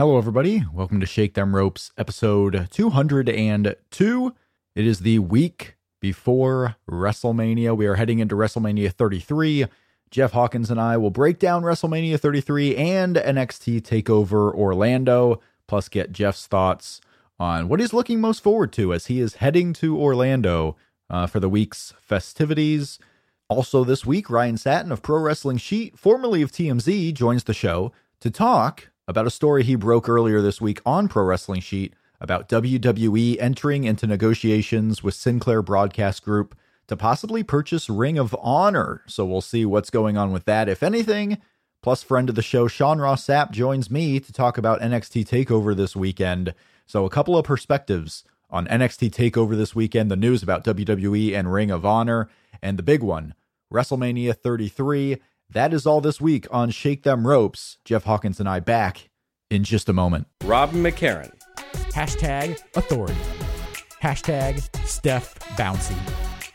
Hello, everybody. Welcome to Shake Them Ropes, episode 202. It is the week before WrestleMania. We are heading into WrestleMania 33. Jeff Hawkins and I will break down WrestleMania 33 and NXT TakeOver Orlando, plus get Jeff's thoughts on what he's looking most forward to as he is heading to Orlando uh, for the week's festivities. Also, this week, Ryan Satin of Pro Wrestling Sheet, formerly of TMZ, joins the show to talk about a story he broke earlier this week on Pro Wrestling Sheet about WWE entering into negotiations with Sinclair Broadcast Group to possibly purchase Ring of Honor. So we'll see what's going on with that, if anything. Plus, friend of the show, Sean Ross Sapp, joins me to talk about NXT TakeOver this weekend. So, a couple of perspectives on NXT TakeOver this weekend, the news about WWE and Ring of Honor, and the big one, WrestleMania 33. That is all this week on Shake Them Ropes. Jeff Hawkins and I back in just a moment. Rob McCarron. Hashtag authority. Hashtag Steph Bouncy.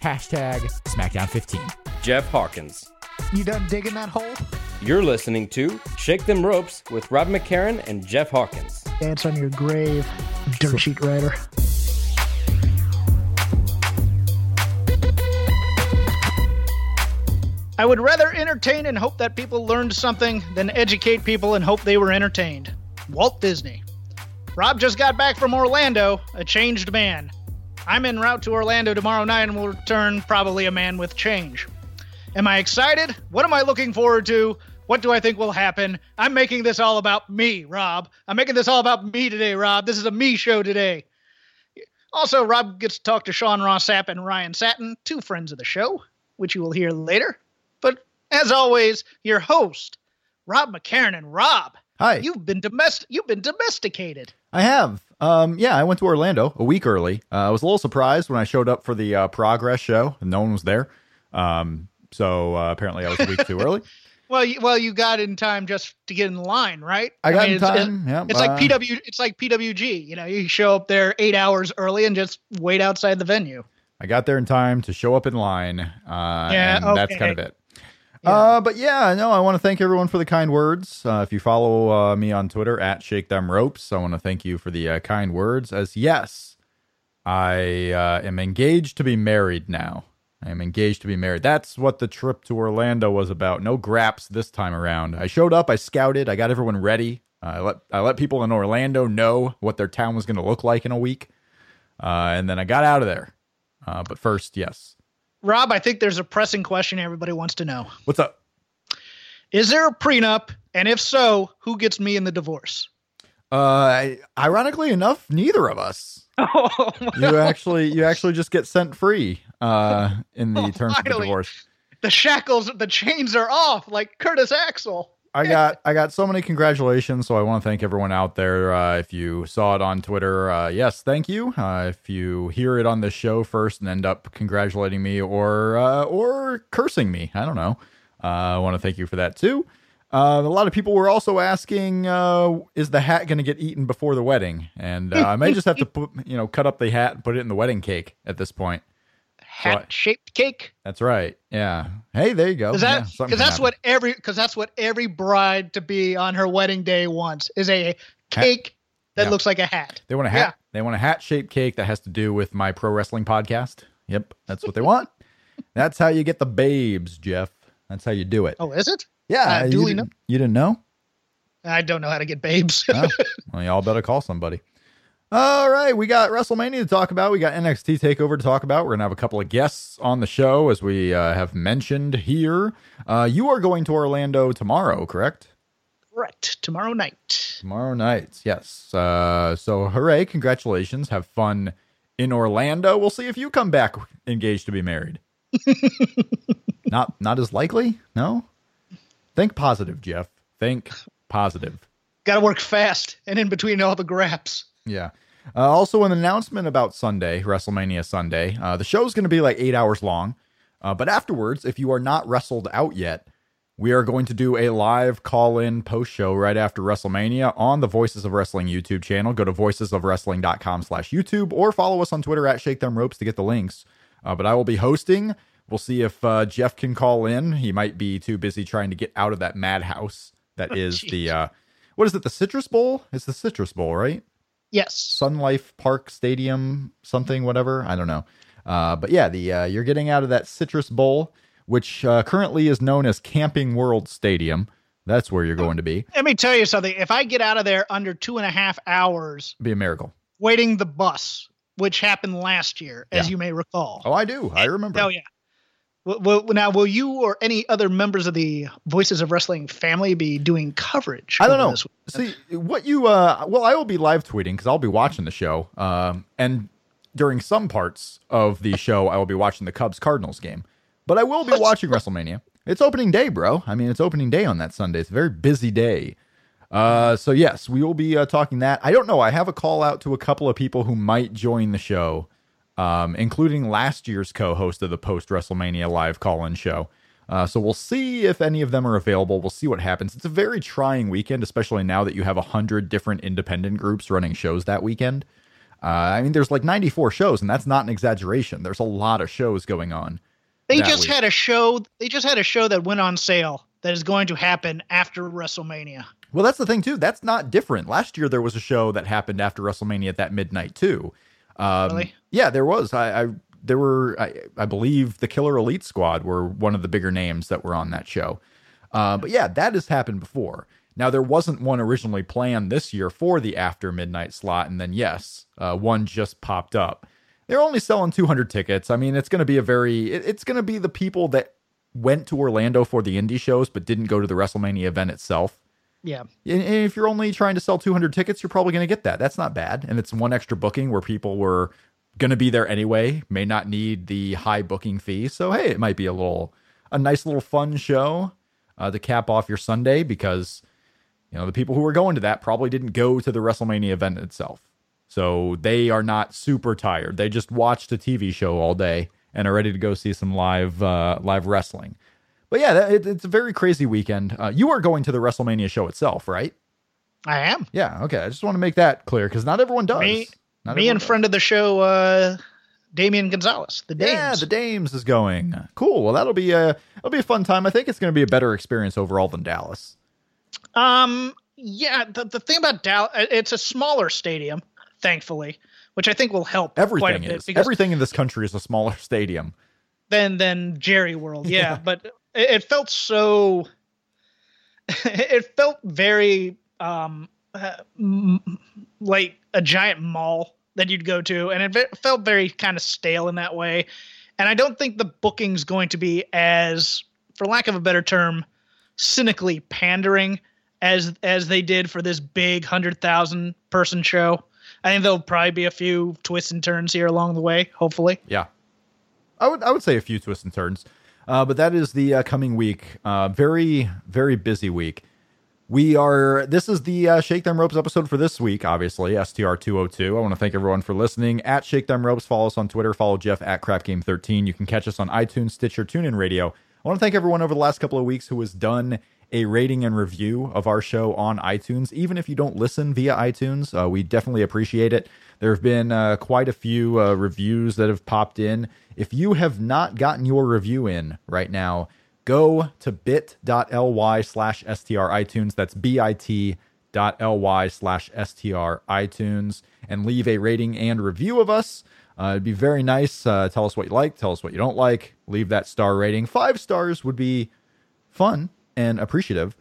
Hashtag SmackDown 15. Jeff Hawkins. You done digging that hole? You're listening to Shake Them Ropes with Rob McCarron and Jeff Hawkins. Dance on your grave, dirt sheet writer. I would rather entertain and hope that people learned something than educate people and hope they were entertained. Walt Disney. Rob just got back from Orlando, a changed man. I'm en route to Orlando tomorrow night and will return probably a man with change. Am I excited? What am I looking forward to? What do I think will happen? I'm making this all about me, Rob. I'm making this all about me today, Rob. This is a me show today. Also, Rob gets to talk to Sean Ross Sapp and Ryan Satin, two friends of the show, which you will hear later. As always, your host, Rob McCarron and Rob. Hi. You've been domestic. You've been domesticated. I have. Um, yeah, I went to Orlando a week early. Uh, I was a little surprised when I showed up for the uh, Progress show and no one was there. Um, so uh, apparently I was a week too early. Well, you, well, you got in time just to get in line, right? I got in it's, time. yeah, It's uh, like PW. It's like PWG. You know, you show up there eight hours early and just wait outside the venue. I got there in time to show up in line. Uh, Yeah, and that's kind of it. Yeah. Uh, but yeah, no, I want to thank everyone for the kind words. Uh, if you follow uh, me on Twitter at Shake Them Ropes, I want to thank you for the uh, kind words. As yes, I uh, am engaged to be married now. I am engaged to be married. That's what the trip to Orlando was about. No graps this time around. I showed up, I scouted, I got everyone ready. Uh, I let I let people in Orlando know what their town was going to look like in a week, and then I got out of there. But first, yes, Rob, I think there's a pressing question everybody wants to know: what's up? Is there a prenup? And if so, who gets me in the divorce? Uh, ironically enough, neither of us. Oh, You actually, you actually just get sent free. Uh, in the Oh, terms of the divorce. the shackles, the chains are off, like Curtis Axel. I got, I got so many congratulations. So I want to thank everyone out there. Uh, if you saw it on Twitter, uh, yes, thank you. Uh, if you hear it on the show first and end up congratulating me or, uh, or cursing me, I don't know. Uh, I want to thank you for that too. Uh, a lot of people were also asking, uh, is the hat going to get eaten before the wedding? And uh, I may just have to put, you know, cut up the hat and put it in the wedding cake at this point. Hat shaped cake. That's right. Yeah. Hey, there you go. Because that, because that's happen. what every, because that's what every bride to be on her wedding day wants is a cake that Yeah. looks like a hat. they want a hat. They want a hat shaped cake that has to do with my pro wrestling podcast. Yep, that's what they want. that's how you get the babes, Jeff. That's how you do it. Oh, is it? yeah, uh, you, didn't, you didn't know? I don't know how to get babes. Oh, well, y'all better call somebody. All right, we got WrestleMania to talk about. We got NXT Takeover to talk about. We're gonna have a couple of guests on the show, as we uh, have mentioned here. Uh, you are going to Orlando tomorrow, correct? Correct. Tomorrow night. Tomorrow night, yes. Uh, so, hooray! Congratulations. Have fun in Orlando. We'll see if you come back engaged to be married. not, not as likely. No. Think positive, Jeff. Think positive. Got to work fast and in between all the graps. Yeah. Uh, also, an announcement about Sunday, WrestleMania Sunday. Uh, the is going to be like eight hours long. Uh, but afterwards, if you are not wrestled out yet, we are going to do a live call in post show right after WrestleMania on the Voices of Wrestling YouTube channel. Go to voicesofwrestling.com slash YouTube or follow us on Twitter at Shake Them Ropes to get the links. Uh, but I will be hosting. We'll see if uh, Jeff can call in. He might be too busy trying to get out of that madhouse that is the, uh, what is it, the Citrus Bowl? It's the Citrus Bowl, right? Yes. Sun Life Park Stadium, something, whatever. I don't know. Uh, but yeah, the uh, you're getting out of that Citrus Bowl, which uh, currently is known as Camping World Stadium. That's where you're going to be. Let me tell you something. If I get out of there under two and a half hours Be a miracle. waiting the bus, which happened last year, as Yeah. you may recall. Oh, I do. I remember. Oh yeah. Well, well, now, will you or any other members of the Voices of Wrestling family be doing coverage? I don't know. this See what you. uh Well, I will be live tweeting because I'll be watching the show. Um, and during some parts of the show, I will be watching the Cubs Cardinals game. But I will be watching WrestleMania. It's opening day, bro. I mean, it's opening day on that Sunday. It's a very busy day. Uh, so yes, we will be uh, talking that. I don't know. I have a call out to a couple of people who might join the show, um, including last year's co-host of the post WrestleMania live call-in show. Uh, so we'll see if any of them are available. We'll see what happens. It's a very trying weekend, especially now that you have a hundred different independent groups running shows that weekend. Uh, I mean, there's like 94 shows, and that's not an exaggeration. There's a lot of shows going on. They just week. had a show. They just had a show that went on sale that is going to happen after WrestleMania. Well, that's the thing too. That's not different. Last year there was a show that happened after WrestleMania at that midnight too. Um, Really? Yeah, there was. I, I there were. I, I believe the Killer Elite Squad were one of the bigger names that were on that show. Uh, but yeah, that has happened before. Now there wasn't one originally planned this year for the after midnight slot, and then yes, uh, one just popped up. They're only selling 200 tickets. I mean, it's going to be a very. It, it's going to be the people that went to Orlando for the indie shows but didn't go to the WrestleMania event itself. Yeah. And if you're only trying to sell 200 tickets, you're probably going to get that. That's not bad. And it's one extra booking where people were going to be there anyway, may not need the high booking fee. So, hey, it might be a little, a nice little fun show uh, to cap off your Sunday because, you know, the people who were going to that probably didn't go to the WrestleMania event itself. So they are not super tired. They just watched a TV show all day and are ready to go see some live, uh, live wrestling. But yeah, it, it's a very crazy weekend. Uh, you are going to the WrestleMania show itself, right? I am. Yeah. Okay. I just want to make that clear because not everyone does. Me, Not me and does. friend of the show, uh, Damian Gonzalez, the Dames. Yeah, the Dames is going. Cool. Well, that'll be a that'll be a fun time. I think it's going to be a better experience overall than Dallas. Um, yeah, the, the thing about Dallas, it's a smaller stadium, thankfully, which I think will help Everything is. Everything in this country is a smaller stadium. than than Jerry World. Yeah, but it, it felt so. it felt very um uh, m- like a giant mall that you'd go to, and it felt very kind of stale in that way. And I don't think the booking's going to be as, for lack of a better term, cynically pandering as as they did for this big hundred thousand person show. I think there'll probably be a few twists and turns here along the way. Hopefully, Yeah, I would I would say a few twists and turns, uh, but that is the uh, coming week. Uh, very very busy week. We are. This is the uh, Shake Them Ropes episode for this week. Obviously, STR two hundred two. I want to thank everyone for listening. At Shake Them Ropes, follow us on Twitter. Follow Jeff at Crap Game thirteen. You can catch us on iTunes, Stitcher, TuneIn Radio. I want to thank everyone over the last couple of weeks who has done a rating and review of our show on iTunes. Even if you don't listen via iTunes, uh, we definitely appreciate it. There have been uh, quite a few uh, reviews that have popped in. If you have not gotten your review in right now, go to bit.ly slash str iTunes. That's bit.ly slash str iTunes and leave a rating and review of us. Uh, it'd be very nice. Uh, tell us what you like. Tell us what you don't like. Leave that star rating. Five stars would be fun and appreciative.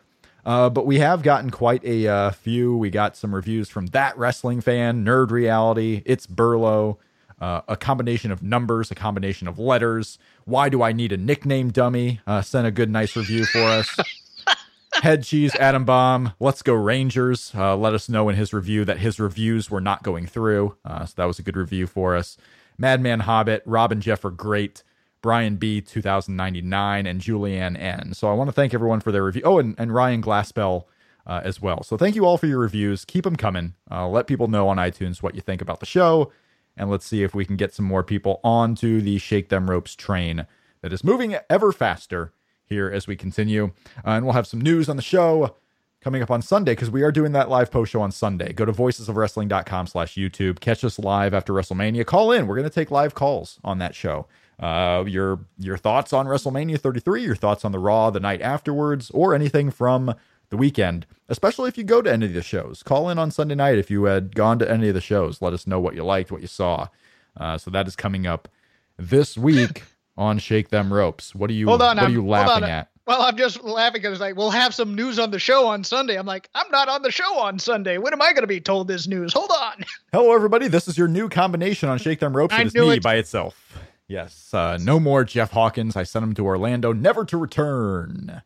Uh, but we have gotten quite a uh, few. We got some reviews from that wrestling fan, Nerd Reality, It's Burlow, uh, a combination of numbers, a combination of letters. Why do I need a nickname dummy? Uh, sent a good, nice review for us. Head Cheese, Adam Bomb, Let's Go Rangers. Uh, let us know in his review that his reviews were not going through. Uh, so that was a good review for us. Madman Hobbit, Rob and Jeff are great. Brian B, 2099, and Julianne N. So I want to thank everyone for their review. Oh, and, and Ryan Glassbell uh, as well. So thank you all for your reviews. Keep them coming. Uh, let people know on iTunes what you think about the show, and let's see if we can get some more people onto the Shake Them Ropes train that is moving ever faster here as we continue. Uh, and we'll have some news on the show coming up on Sunday because we are doing that live post show on Sunday. Go to voicesofwrestling.com slash YouTube. Catch us live after WrestleMania. Call in. We're going to take live calls on that show. Uh, your your thoughts on WrestleMania 33, your thoughts on the Raw the night afterwards, or anything from the weekend, especially if you go to any of the shows. Call in on Sunday night if you had gone to any of the shows. Let us know what you liked, what you saw. Uh, so that is coming up this week on Shake Them Ropes. What are you? Hold on, what are I'm- you hold laughing at? Well, I'm just laughing because it's like we'll have some news on the show on Sunday. I'm like, I'm not on the show on Sunday. When am I going to be told this news? Hold on. Hello, everybody. This is your new combination on Shake Them Ropes. It is me it. by itself. Yes. Uh, no more Jeff Hawkins. I sent him to Orlando, never to return.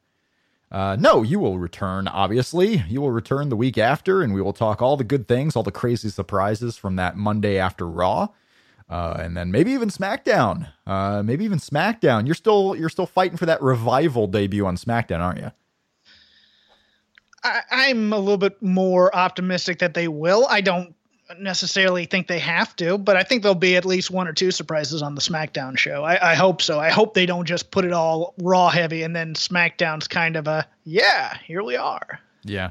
Uh, no, you will return, obviously. You will return the week after, and we will talk all the good things, all the crazy surprises from that Monday after Raw. Uh, and then maybe even SmackDown. Uh, maybe even SmackDown. You're still you're still fighting for that revival debut on SmackDown, aren't you? I, I'm a little bit more optimistic that they will. I don't necessarily think they have to, but I think there'll be at least one or two surprises on the SmackDown show. I, I hope so. I hope they don't just put it all Raw heavy and then SmackDown's kind of a yeah, here we are. Yeah.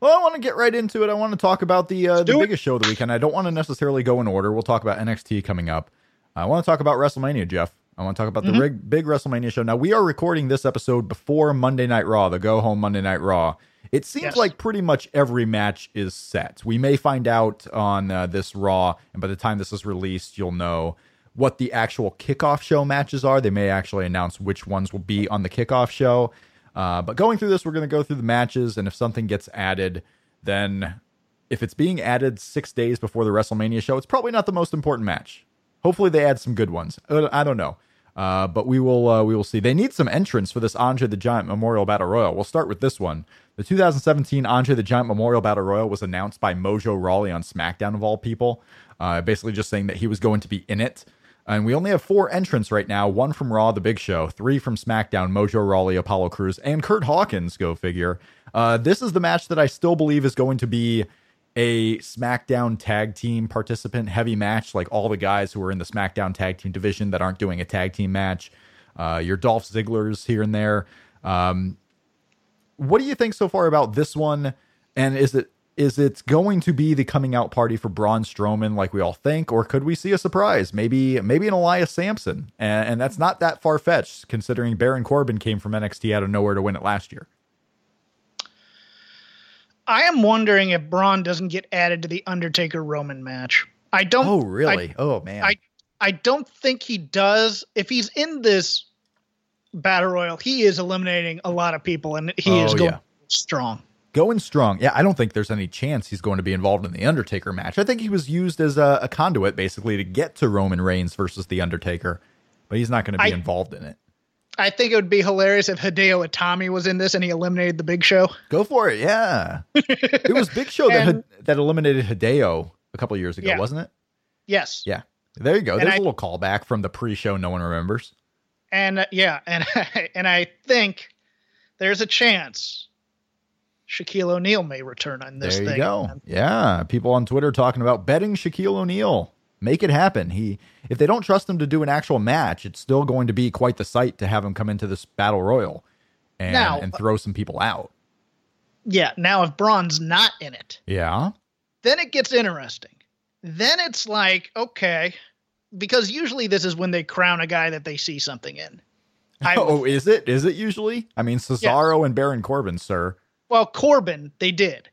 Well, I want to get right into it. I want to talk about the uh, the biggest show of the weekend. I don't want to necessarily go in order. We'll talk about NXT coming up. I want to talk about WrestleMania, Jeff. I want to talk about Mm-hmm. the big, big WrestleMania show. Now, we are recording this episode before Monday Night Raw, the go home Monday Night Raw. It seems Yes. like pretty much every match is set. We may find out on uh, this Raw, and by the time this is released, you'll know what the actual kickoff show matches are. They may actually announce which ones will be on the kickoff show. Uh, but going through this, we're going to go through the matches, and if something gets added, then if it's being added six days before the WrestleMania show, it's probably not the most important match. Hopefully, they add some good ones. I don't know, uh, but we will uh, we will see. They need some entrance for this Andre the Giant Memorial Battle Royal. We'll start with this one. The 2017 Andre the Giant Memorial Battle Royal was announced by Mojo Rawley on SmackDown of all people, uh, basically just saying that he was going to be in it. And we only have four entrants right now one from Raw, The Big Show, three from SmackDown, Mojo Rawley, Apollo Crews, and Kurt Hawkins, go figure. Uh, this is the match that I still believe is going to be a SmackDown tag team participant heavy match, like all the guys who are in the SmackDown tag team division that aren't doing a tag team match. Uh, your Dolph Ziggler's here and there. Um, what do you think so far about this one? And is it is it going to be the coming out party for Braun Strowman like we all think, or could we see a surprise? Maybe maybe an Elias Samson, and, and that's not that far fetched considering Baron Corbin came from NXT out of nowhere to win it last year. I am wondering if Braun doesn't get added to the Undertaker Roman match. I don't. Oh really? oh man. I I don't think he does. If he's in this battle royal, he is eliminating a lot of people, and he oh, is Oh, going yeah. strong. going strong. Yeah, I don't think there's any chance he's going to be involved in the Undertaker match. I think he was used as a, a conduit basically to get to Roman Reigns versus the Undertaker, but he's not going to be I- involved in it. I think it would be hilarious if Hideo Itami was in this and he eliminated the Big Show. Go for it. Yeah. it was Big Show that And- had, that eliminated Hideo a couple of years ago, Yeah. wasn't it? Yes. Yeah. There you go. And There's I- a little callback from the pre-show no one remembers. And uh, yeah, and and I think there's a chance Shaquille O'Neal may return on this There you thing. go. Yeah, people on Twitter talking about betting Shaquille O'Neal. Make it happen. He, if they don't trust him to do an actual match, it's still going to be quite the sight to have him come into this battle royal and Now- and throw some people out. Yeah. Now, if Braun's not in it, Yeah. then it gets interesting. Then it's like, okay, because usually this is when they crown a guy that they see something in. I, oh, is it? Is it usually? I mean, Cesaro and Baron Corbin, sir. Well, Corbin, they did.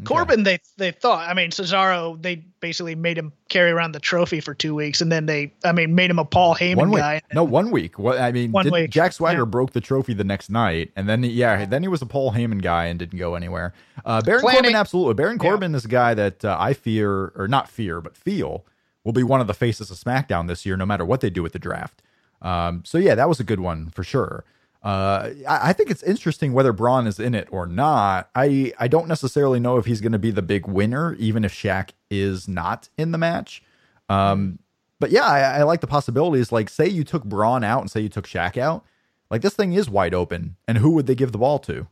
Okay. Corbin, they they thought. I mean, Cesaro, they basically made him carry around the trophy for two weeks, and then they, I mean, made him a Paul Heyman one week. guy. No, one week. What I mean, One week, Jack Swagger yeah. broke the trophy the next night, and then yeah, then he was a Paul Heyman guy and didn't go anywhere. Uh, Baron Corbin, absolutely. Baron Yeah. Corbin is a guy that uh, I fear, or not fear, but feel will be one of the faces of SmackDown this year, no matter what they do with the draft. Um, so yeah, that was a good one for sure. Uh, I, I think it's interesting whether Braun is in it or not. I I don't necessarily know if he's going to be the big winner, even if Shaq is not in the match. Um, but yeah, I, I like the possibilities. Like, say you took Braun out and say you took Shaq out, like this thing is wide open. And who would they give the ball to?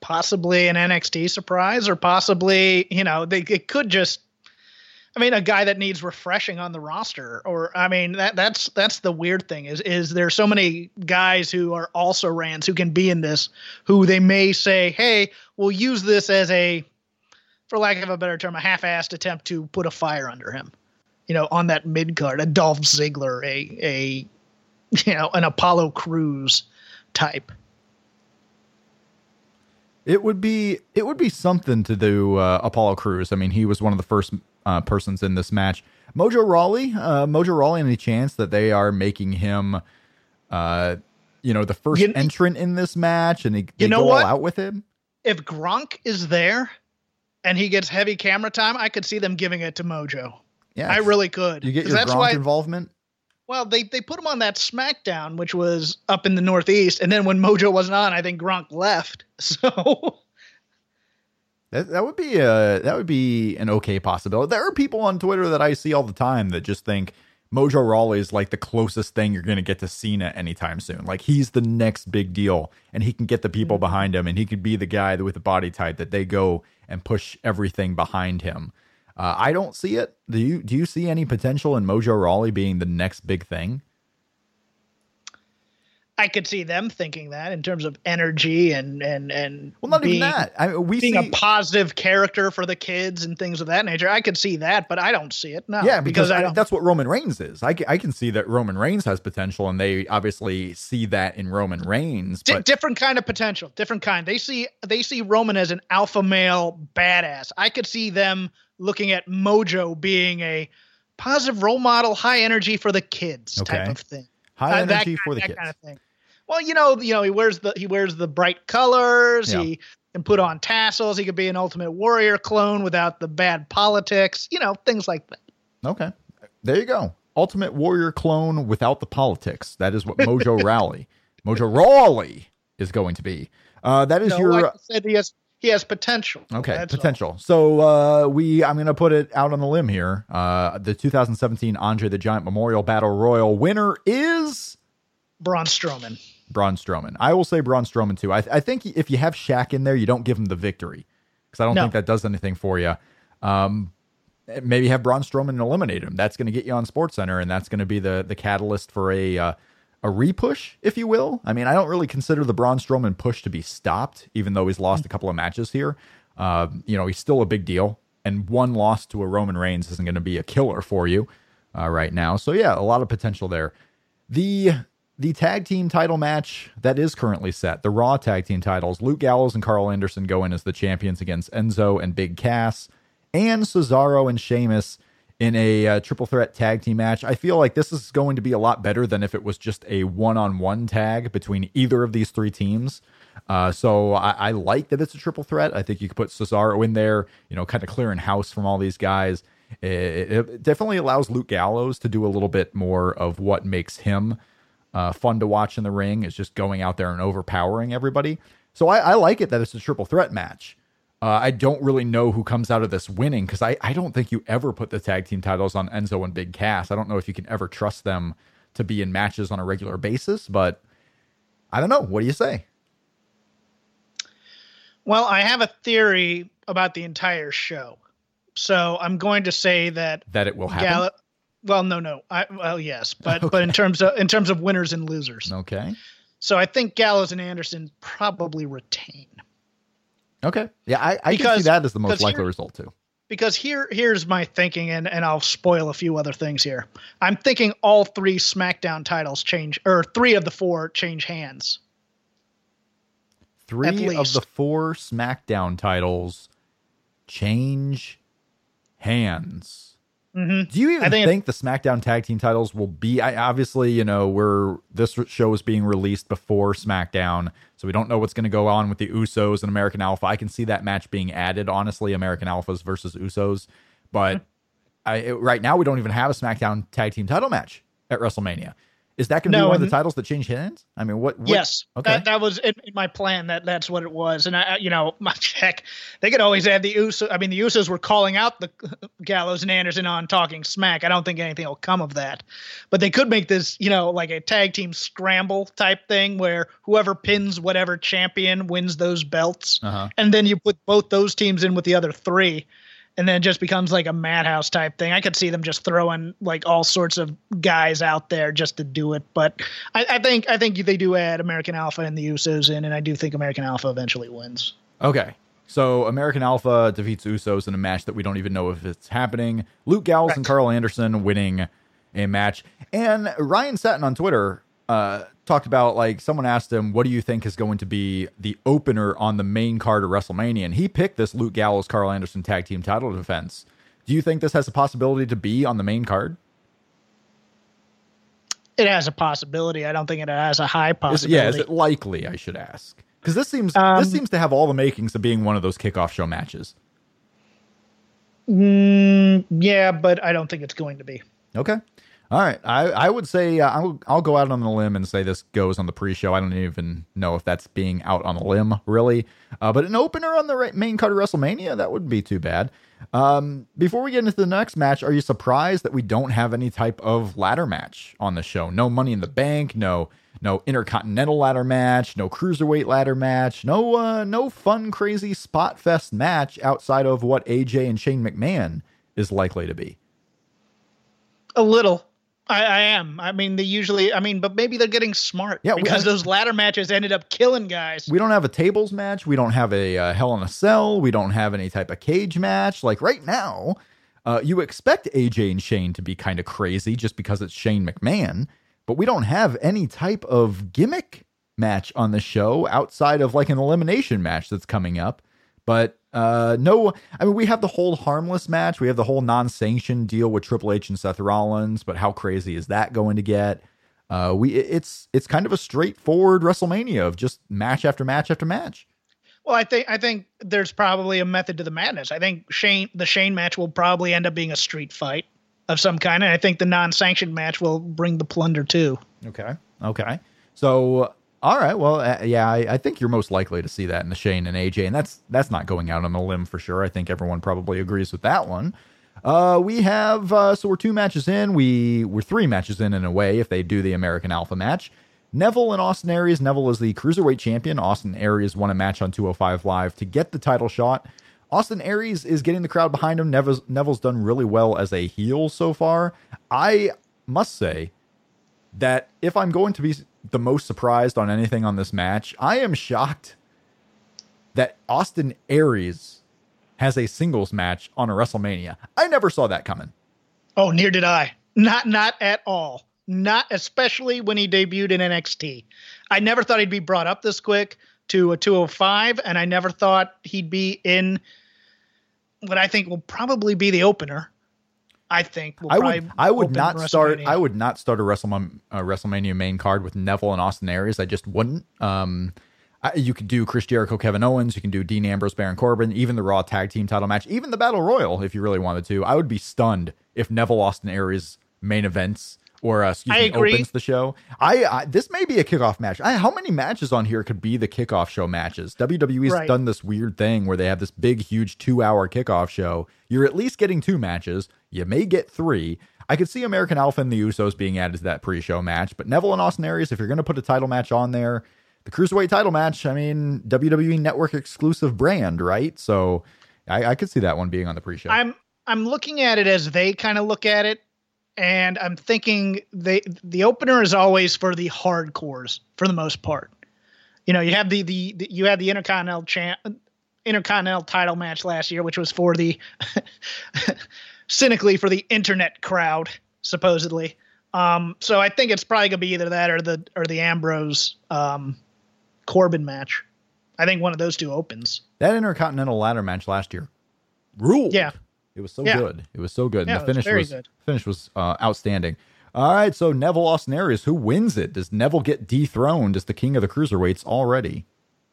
possibly an NXT surprise, or possibly you know they it could just. I mean, a guy that needs refreshing on the roster, or I mean, that that's that's the weird thing is is there so many guys who are also Rands who can be in this, who they may say, hey, we'll use this as a, for lack of a better term, a half-assed attempt to put a fire under him, you know, on that mid card, a Dolph Ziggler, a a, you know, an Apollo Crews type. It would be it would be something to do uh, Apollo Crews. I mean, he was one of the first uh, persons in this match. Mojo Rawley, uh, Mojo Rawley, any chance that they are making him, uh, you know, the first You- entrant in this match, and they, they You know go what? all out with him? If Gronk is there, and he gets heavy camera time, I could see them giving it to Mojo. Yeah, I really could. You get your that's Gronk why. involvement. Well, they they put him on that SmackDown, which was up in the Northeast, and then when Mojo wasn't on, I think Gronk left. So That, that would be a that would be an okay possibility. There are people on Twitter that I see all the time that just think Mojo Rawley is like the closest thing you're going to get to Cena anytime soon. Like he's the next big deal, and he can get the people behind him, and he could be the guy with the body type that they go and push everything behind him. Uh, I don't see it. Do you? Do you see any potential in Mojo Rawley being the next big thing? I could see them thinking that in terms of energy and and and Well, not being, even that. I mean, we being see a positive character for the kids and things of that nature. I could see that, but I don't see it. No, Yeah, because, I I- that's what Roman Reigns is. I, I can see that Roman Reigns has potential, and they obviously see that in Roman Reigns. But different kind of potential different kind they see they see roman as an alpha male badass i could see them looking at mojo being a positive role model high energy for the kids type of thing high Uh, energy kind- for the that kids. kind of thing well you know you know he wears the he wears the bright colors Yeah. he can put on tassels he could be an ultimate warrior clone without the bad politics you know things like that Okay, there you go. Ultimate Warrior clone without the politics. That is what Mojo Rowley, Mojo Rawley is going to be. Uh, that is no, your like said he has he has potential Okay, That's all. potential. So uh, we, I'm going to put it out on the limb here. Uh, the 2017 Andre the Giant Memorial Battle Royal winner is braun strowman Braun Strowman. I will say Braun Strowman too. I, I think if you have Shaq in there, you don't give him the victory because I don't No. think that does anything for you. Um, maybe have Braun Strowman eliminate him. That's going to get you on Sports Center, and that's going to be the the catalyst for a uh, a repush, if you will. I mean, I don't really consider the Braun Strowman push to be stopped, even though he's lost a couple of matches here. Uh, you know, he's still a big deal, and one loss to a Roman Reigns isn't going to be a killer for you uh, right now. So yeah, a lot of potential there. The the tag team title match that is currently set, the Raw tag team titles, Luke Gallows and Karl Anderson go in as the champions against Enzo and Big Cass, and Cesaro and Sheamus in a uh, triple threat tag team match. I feel like this is going to be a lot better than if it was just a one on one tag between either of these three teams. Uh, so I, I like that it's a triple threat. I think you could put Cesaro in there, you know, kind of clearing house from all these guys. It, it definitely allows Luke Gallows to do a little bit more of what makes him uh, fun to watch in the ring. Is just going out there and overpowering everybody. So I, I like it that it's a triple threat match. Uh, I don't really know who comes out of this winning because I, I don't think you ever put the tag team titles on Enzo and Big Cass. I don't know if you can ever trust them to be in matches on a regular basis, but I don't know. What do you say? Well, I have a theory about the entire show. So I'm going to say that That it will happen? Gallo- well, no, no. I, well, yes, but but in terms of in terms of winners and losers. Okay. So I think Gallows and Anderson probably retain Okay. Yeah, I, I can see that as the most likely here- result too. because here here's my thinking, and and I'll spoil a few other things here. I'm thinking all three SmackDown titles change, or three of the four change hands. Three of the four SmackDown titles change hands. Mhm. Do you even I think, think the SmackDown tag team titles will be? I, obviously, you know, we're this show is being released before SmackDown, so we don't know what's going to go on with the Usos and American Alpha. I can see that match being added. Honestly, American Alphas versus Usos, but I, it- right now we don't even have a SmackDown tag team title match at WrestleMania. Is that going to be No, one of the titles that change hands? I mean, what? what Yes, Okay. that, that was in, in my plan. That that's what it was, and I, you know, my check. They could always add the Usos. I mean, the Usos were calling out the Gallows and Anderson on Talking Smack. I don't think anything will come of that, but they could make this, you know, like a tag team scramble type thing where whoever pins whatever champion wins those belts, Uh-huh. and then you put both those teams in with the other three. And then it just becomes like a madhouse type thing. I could see them just throwing like all sorts of guys out there just to do it. But I, I think I think they do add American Alpha and the Usos in, and I do think American Alpha eventually wins. Okay. So American Alpha defeats Usos in a match that we don't even know if it's happening. Luke Gallows and Karl Anderson winning a match. And Ryan Satin on Twitter uh, talked about like someone asked him, "What do you think is going to be the opener on the main card of WrestleMania?" And he picked this Luke Gallows Karl Anderson tag team title defense. Do you think this has a possibility to be on the main card? It has a possibility. I don't think it has a high Is, possibility. yeah, is it likely? I should ask because this seems Um, this seems to have all the makings of being one of those kickoff show matches. Mm, yeah, but I don't think it's going to be. Okay. All right. I, I would say uh, I'll, I'll go out on the limb and say this goes on the pre show. I don't even know if that's being out on a limb, really. Uh, but an opener on the main card of WrestleMania, that wouldn't be too bad. Um, before we get into the next match, are you surprised that we don't have any type of ladder match on the show? No Money in the Bank, no no Intercontinental ladder match, no Cruiserweight ladder match, no uh, no fun, crazy spot fest match outside of what AJ and Shane McMahon is likely to be. A little. I, I am. I mean, they usually. I mean, but maybe they're getting smart. Yeah, we- because those ladder matches ended up killing guys. we don't have a tables match. We don't have a uh, Hell in a Cell. We don't have any type of cage match. Like right now, uh, you expect AJ and Shane to be kind of crazy just because it's Shane McMahon, but we don't have any type of gimmick match on the show outside of like an elimination match that's coming up. But uh, no, I mean, we have the whole harmless match. We have the whole non sanctioned deal with Triple H and Seth Rollins, but how crazy is that going to get? Uh, we it's it's kind of a straightforward WrestleMania of just match after match after match. Well, I think I think there's probably a method to the madness. I think Shane the Shane match will probably end up being a street fight of some kind, and I think the non-sanctioned match will bring the plunder too. Okay. Okay. So, all right. Well, uh, yeah, I, I think you're most likely to see that in the Shane and AJ, and that's that's not going out on a limb for sure. I think everyone probably agrees with that one. Uh, we have uh, so we're two matches in. We we're three matches in in a way if they do the American Alpha match. Neville and Austin Aries. Neville is the cruiserweight champion. Austin Aries won a match on 205 Live to get the title shot. Austin Aries is getting the crowd behind him. Neville's, Neville's done really well as a heel so far. I must say that if I'm going to be the most surprised on anything on this match, I am shocked that Austin Aries has a singles match on a WrestleMania. I never saw that coming. Oh, near did I. Not not at all. Not especially when he debuted in NXT. I never thought he'd be brought up this quick to a 205, and I never thought he'd be in what I think will probably be the opener. I think I would I would not start I would not start a WrestleMania, uh, WrestleMania main card with Neville and Austin Aries. I just wouldn't. Um, I, you could do Chris Jericho, Kevin Owens. You can do Dean Ambrose, Baron Corbin. Even the Raw Tag Team Title match. Even the Battle Royal, if you really wanted to. I would be stunned if Neville Austin Aries main events or uh, excuse I me agree. opens the show. I, I this may be a kickoff match. I, how many matches on here could be the kickoff show matches? WWE's Right. done this weird thing where they have this big, huge two hour kickoff show. You're at least getting two matches. You may get three. I could see American Alpha and the Usos being added to that pre show match, but Neville and Austin Aries, if you're going to put a title match on there, the Cruiserweight title match, I mean, WWE Network exclusive brand, right? So I, I could see that one being on the pre show. I'm I'm looking at it as they kind of look at it, and I'm thinking they the opener is always for the hardcores for the most part. You know, you have the the, the you had the Intercontinental champ Intercontinental title match last year, which was for the cynically for the internet crowd, supposedly. Um, so I think it's probably gonna be either that or the or the Ambrose um, Corbin match. I think one of those two opens. that Intercontinental ladder match last year ruled. Yeah. It was so Yeah. good. It was so good. And Yeah, the it was finish was good. finish was uh, outstanding. All right, so Neville Austin Aries, who wins it? Does Neville get dethroned as the king of the cruiserweights already?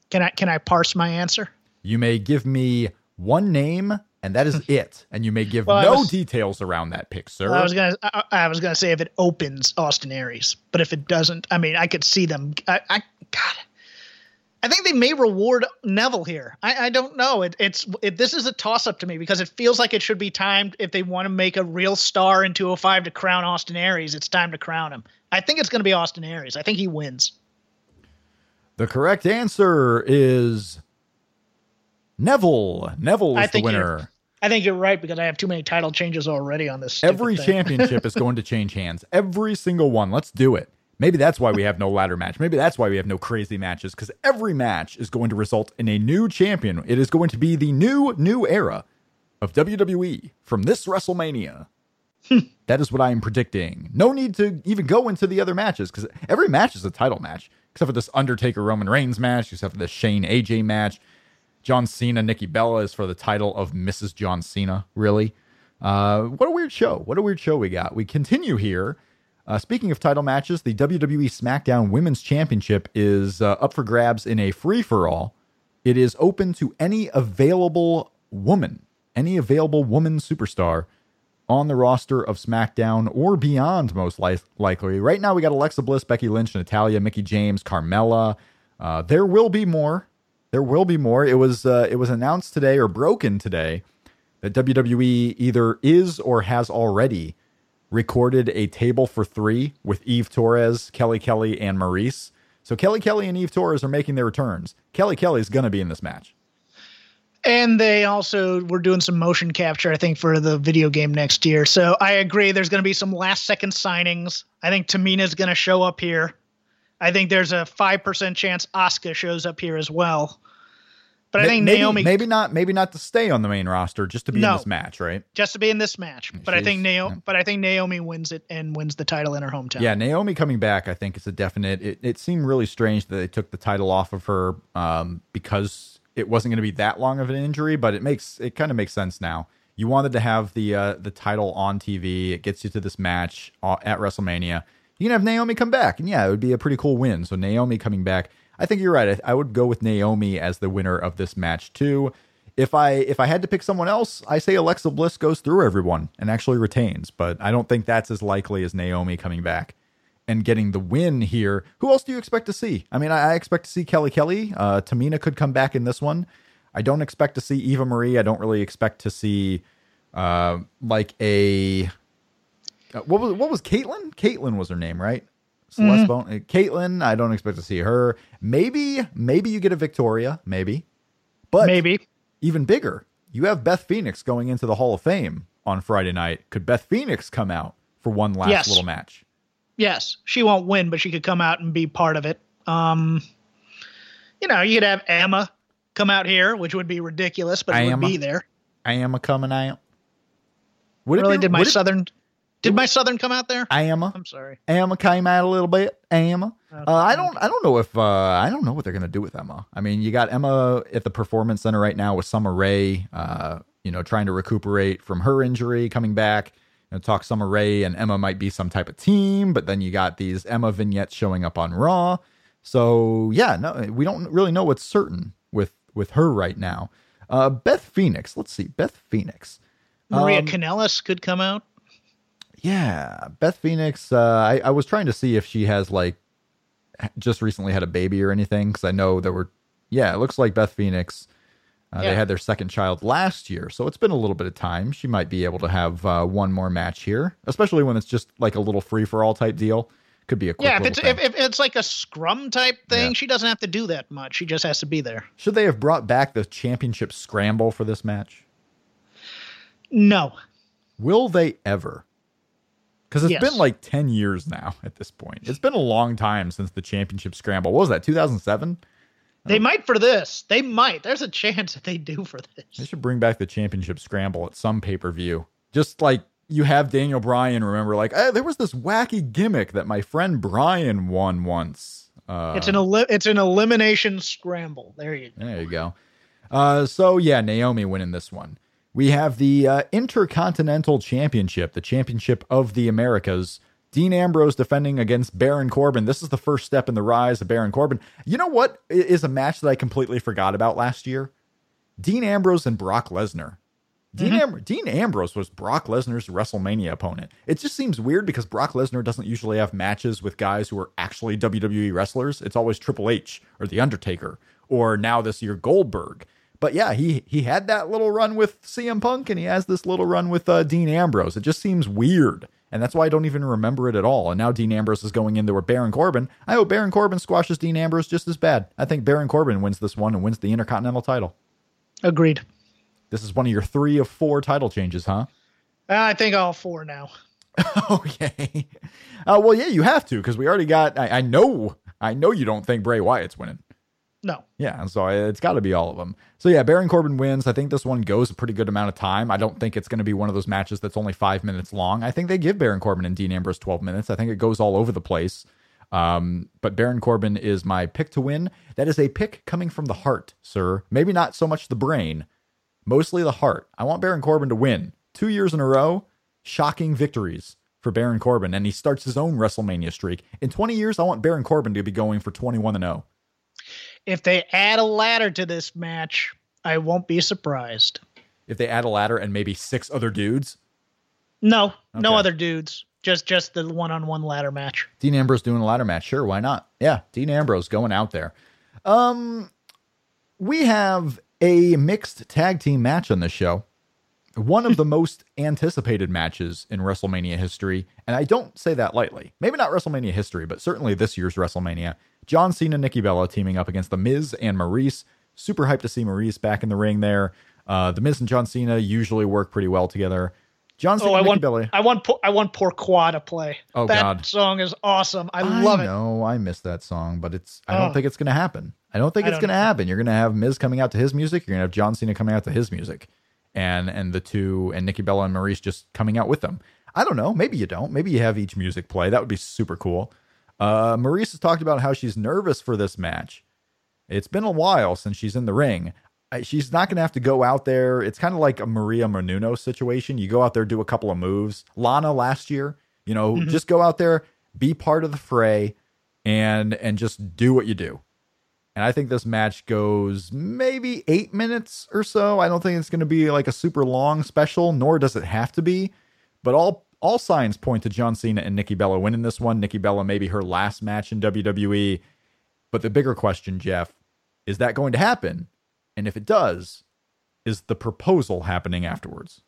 Can I can I parse my answer? You may give me one name and that is it. And you may give Well, no was- details around that pick, sir. I was gonna, I, I was gonna say if it opens Austin Aries, but if it doesn't, I mean, I could see them. I, I God, I think they may reward Neville here. I, I don't know. It, it's it, this is a toss up to me because it feels like it should be timed if they want to make a real star in 205 to crown Austin Aries. It's time to crown him. I think it's going to be Austin Aries. I think he wins. the correct answer is Neville. Neville is the winner. I think you're right because I have too many title changes already on this. Every championship is going to change hands. Every single one. Let's do it. Maybe that's why we have no ladder match. Maybe that's why we have no crazy matches because every match is going to result in a new champion. It is going to be the new, new era of WWE from this WrestleMania. that is what I am predicting. No need to even go into the other matches because every match is a title match, except for this Undertaker Roman Reigns match, except for this Shane AJ match. John Cena, Nikki Bella is for the title of Mrs. John Cena, really. Uh, what a weird show. What a weird show we got. We continue here. Uh, speaking of title matches, the WWE SmackDown Women's Championship is uh, up for grabs in a free for all. It is open to any available woman, any available woman superstar on the roster of SmackDown or beyond, most li- likely. Right now, we got Alexa Bliss, Becky Lynch, Natalya, Mickie James, Carmella. Uh, there will be more. There will be more. It was uh, it was announced today or broken today that WWE either is or has already recorded a table for three with Eve Torres, Kelly Kelly, and Maryse. So Kelly Kelly and Eve Torres are making their returns. Kelly Kelly is going to be in this match. And they also were doing some motion capture, I think, for the video game next year. So I agree. There's going to be some last second signings. I think Tamina's going to show up here. I think there's a five percent chance Asuka shows up here as well. But I think maybe, Naomi maybe not maybe not to stay on the main roster, just to be in this match, right? just to be in this match. But I think She's- Naomi. But I think Naomi wins it and wins the title in her hometown. Yeah, Naomi coming back, I think, is a definite. It, it seemed really strange that they took the title off of her um, because it wasn't going to be that long of an injury, but it makes it kind of makes sense now. You wanted to have the uh, the title on TV. It gets you to this match uh, at WrestleMania. You can have Naomi come back, and yeah, it would be a pretty cool win. So Naomi coming back, I think you're right. I, I would go with Naomi as the winner of this match too. If I if I had to pick someone else, I say Alexa Bliss goes through everyone and actually retains, but I don't think that's as likely as Naomi coming back and getting the win here. Who else do you expect to see? I mean, I, expect to see Kelly Kelly. Uh, Tamina could come back in this one. I don't expect to see Eva Marie. I don't really expect to see uh, like a uh, what was what was Kaitlyn? Kaitlyn was her name, right? Celeste Bonin. uh, Kaitlyn. I don't expect to see her. Maybe maybe you get a Victoria. Maybe, but maybe. even bigger. You have Beth Phoenix going into the Hall of Fame on Friday night. Could Beth Phoenix come out for one last Yes. little match? Yes, she won't win, but she could come out and be part of it. Um, you know, you could have Emma come out here, which would be ridiculous, but it would Emma? be there. I am a coming out. Would really, be, did my would it- southern? Did my southern come out there? I am sorry. Emma came out a little bit. Emma. Uh, I don't. I don't know if. Uh, I don't know what they're gonna do with Emma. I mean, you got Emma at the Performance Center right now with Summer Rae. Uh, you know, trying to recuperate from her injury, coming back. You know, talk Summer Rae and Emma might be some type of team, but then you got these Emma vignettes showing up on Raw. So yeah, no, we don't really know what's certain with with her right now. Uh, Beth Phoenix. Let's see, Beth Phoenix. Maria Um, Kanellis could come out. Yeah, Beth Phoenix. Uh, I, I was trying to see if she has like just recently had a baby or anything because I know there were. Yeah, it looks like Beth Phoenix. Uh, They had their second child last year, so it's been a little bit of time. She might be able to have uh, one more match here, especially when it's just like a little free for all type deal. Could be a quick Yeah, if it's if, if it's like a scrum type thing, Yeah. she doesn't have to do that much. She just has to be there. Should they have brought back the championship scramble for this match? No, Will they ever? Because it's Yes. been like 10 years now at this point. It's been a long time since the championship scramble. What was that, 2007? they might for this. They might. There's a chance that they do for this. They should bring back the championship scramble at some pay per view. Just like you have Daniel Bryan, remember, like, eh, there was this wacky gimmick that my friend Brian won once. Uh, It's an eli- it's an elimination scramble. There you go. There you go. Uh, so yeah, Naomi winning this one. We have the uh, Intercontinental Championship, the championship of the Americas. Dean Ambrose defending against Baron Corbin. This is the first step in the rise of Baron Corbin. You know what is a match that I completely forgot about last year? Dean Ambrose and Brock Lesnar. Dean, Am- Dean Ambrose was Brock Lesnar's WrestleMania opponent. It just seems weird because Brock Lesnar doesn't usually have matches with guys who are actually WWE wrestlers. It's always Triple H or The Undertaker or now this year Goldberg. But yeah, he he had that little run with CM Punk and he has this little run with uh, Dean Ambrose. It just seems weird. And that's why I don't even remember it at all. And now Dean Ambrose is going in there with Baron Corbin. I hope Baron Corbin squashes Dean Ambrose just as bad. I think Baron Corbin wins this one and wins the Intercontinental title. Agreed. This is one of your three of four title changes, huh? I think all four now. okay. Uh, well, yeah, you have to because we already got. I, I know. I know you don't think Bray Wyatt's winning. No. Yeah, and so it's got to be all of them. So yeah, Baron Corbin wins. I think this one goes a pretty good amount of time. I don't think it's going to be one of those matches that's only five minutes long. I think they give Baron Corbin and Dean Ambrose twelve minutes. I think it goes all over the place. Um, but Baron Corbin is my pick to win. That is a pick coming from the heart, sir. Maybe not so much the brain, mostly the heart. I want Baron Corbin to win two years in a row. Shocking victories for Baron Corbin, and he starts his own WrestleMania streak. In 20 years, I want Baron Corbin to be going for 21 and 0. If they add a ladder to this match, I won't be surprised. If they add a ladder and maybe six other dudes, No, no other dudes. Just just the one-on-one ladder match. Dean Ambrose doing a ladder match, sure, why not? Yeah, Dean Ambrose going out there. Um, we have a mixed tag team match on this show. One of the most anticipated matches in WrestleMania history, and I don't say that lightly. Maybe not WrestleMania history, but certainly this year's WrestleMania. John Cena, and Nikki Bella teaming up against The Miz and Maryse. Super hyped to see Maryse back in the ring there. Uh, the Miz and John Cena usually work pretty well together. John Cena, Oh, I Nikki want Bella. I want I want Pourquoi to play. Oh, that God. song is awesome. I love I it. know, I miss that song, but it's I don't Oh. think it's gonna happen. I don't think I it's gonna happen. You're gonna have Miz coming out to his music, you're gonna have John Cena coming out to his music. And and the two and Nikki Bella and Maryse just coming out with them. I don't know. Maybe you don't. Maybe you have each music play. That would be super cool. Uh, Maryse has talked about how she's nervous for this match. It's been a while since she's in the ring. She's not going to have to go out there. It's kind of like a Maria Menounos situation. You go out there, do a couple of moves. Lana last year, you know, just go out there, be part of the fray, and and just do what you do. And I think this match goes maybe eight minutes or so. I don't think it's going to be like a super long special, nor does it have to be. But all all signs point to John Cena and Nikki Bella winning this one. Nikki Bella maybe her last match in WWE. But the bigger question, Jeff, is that going to happen? And if it does, is the proposal happening afterwards?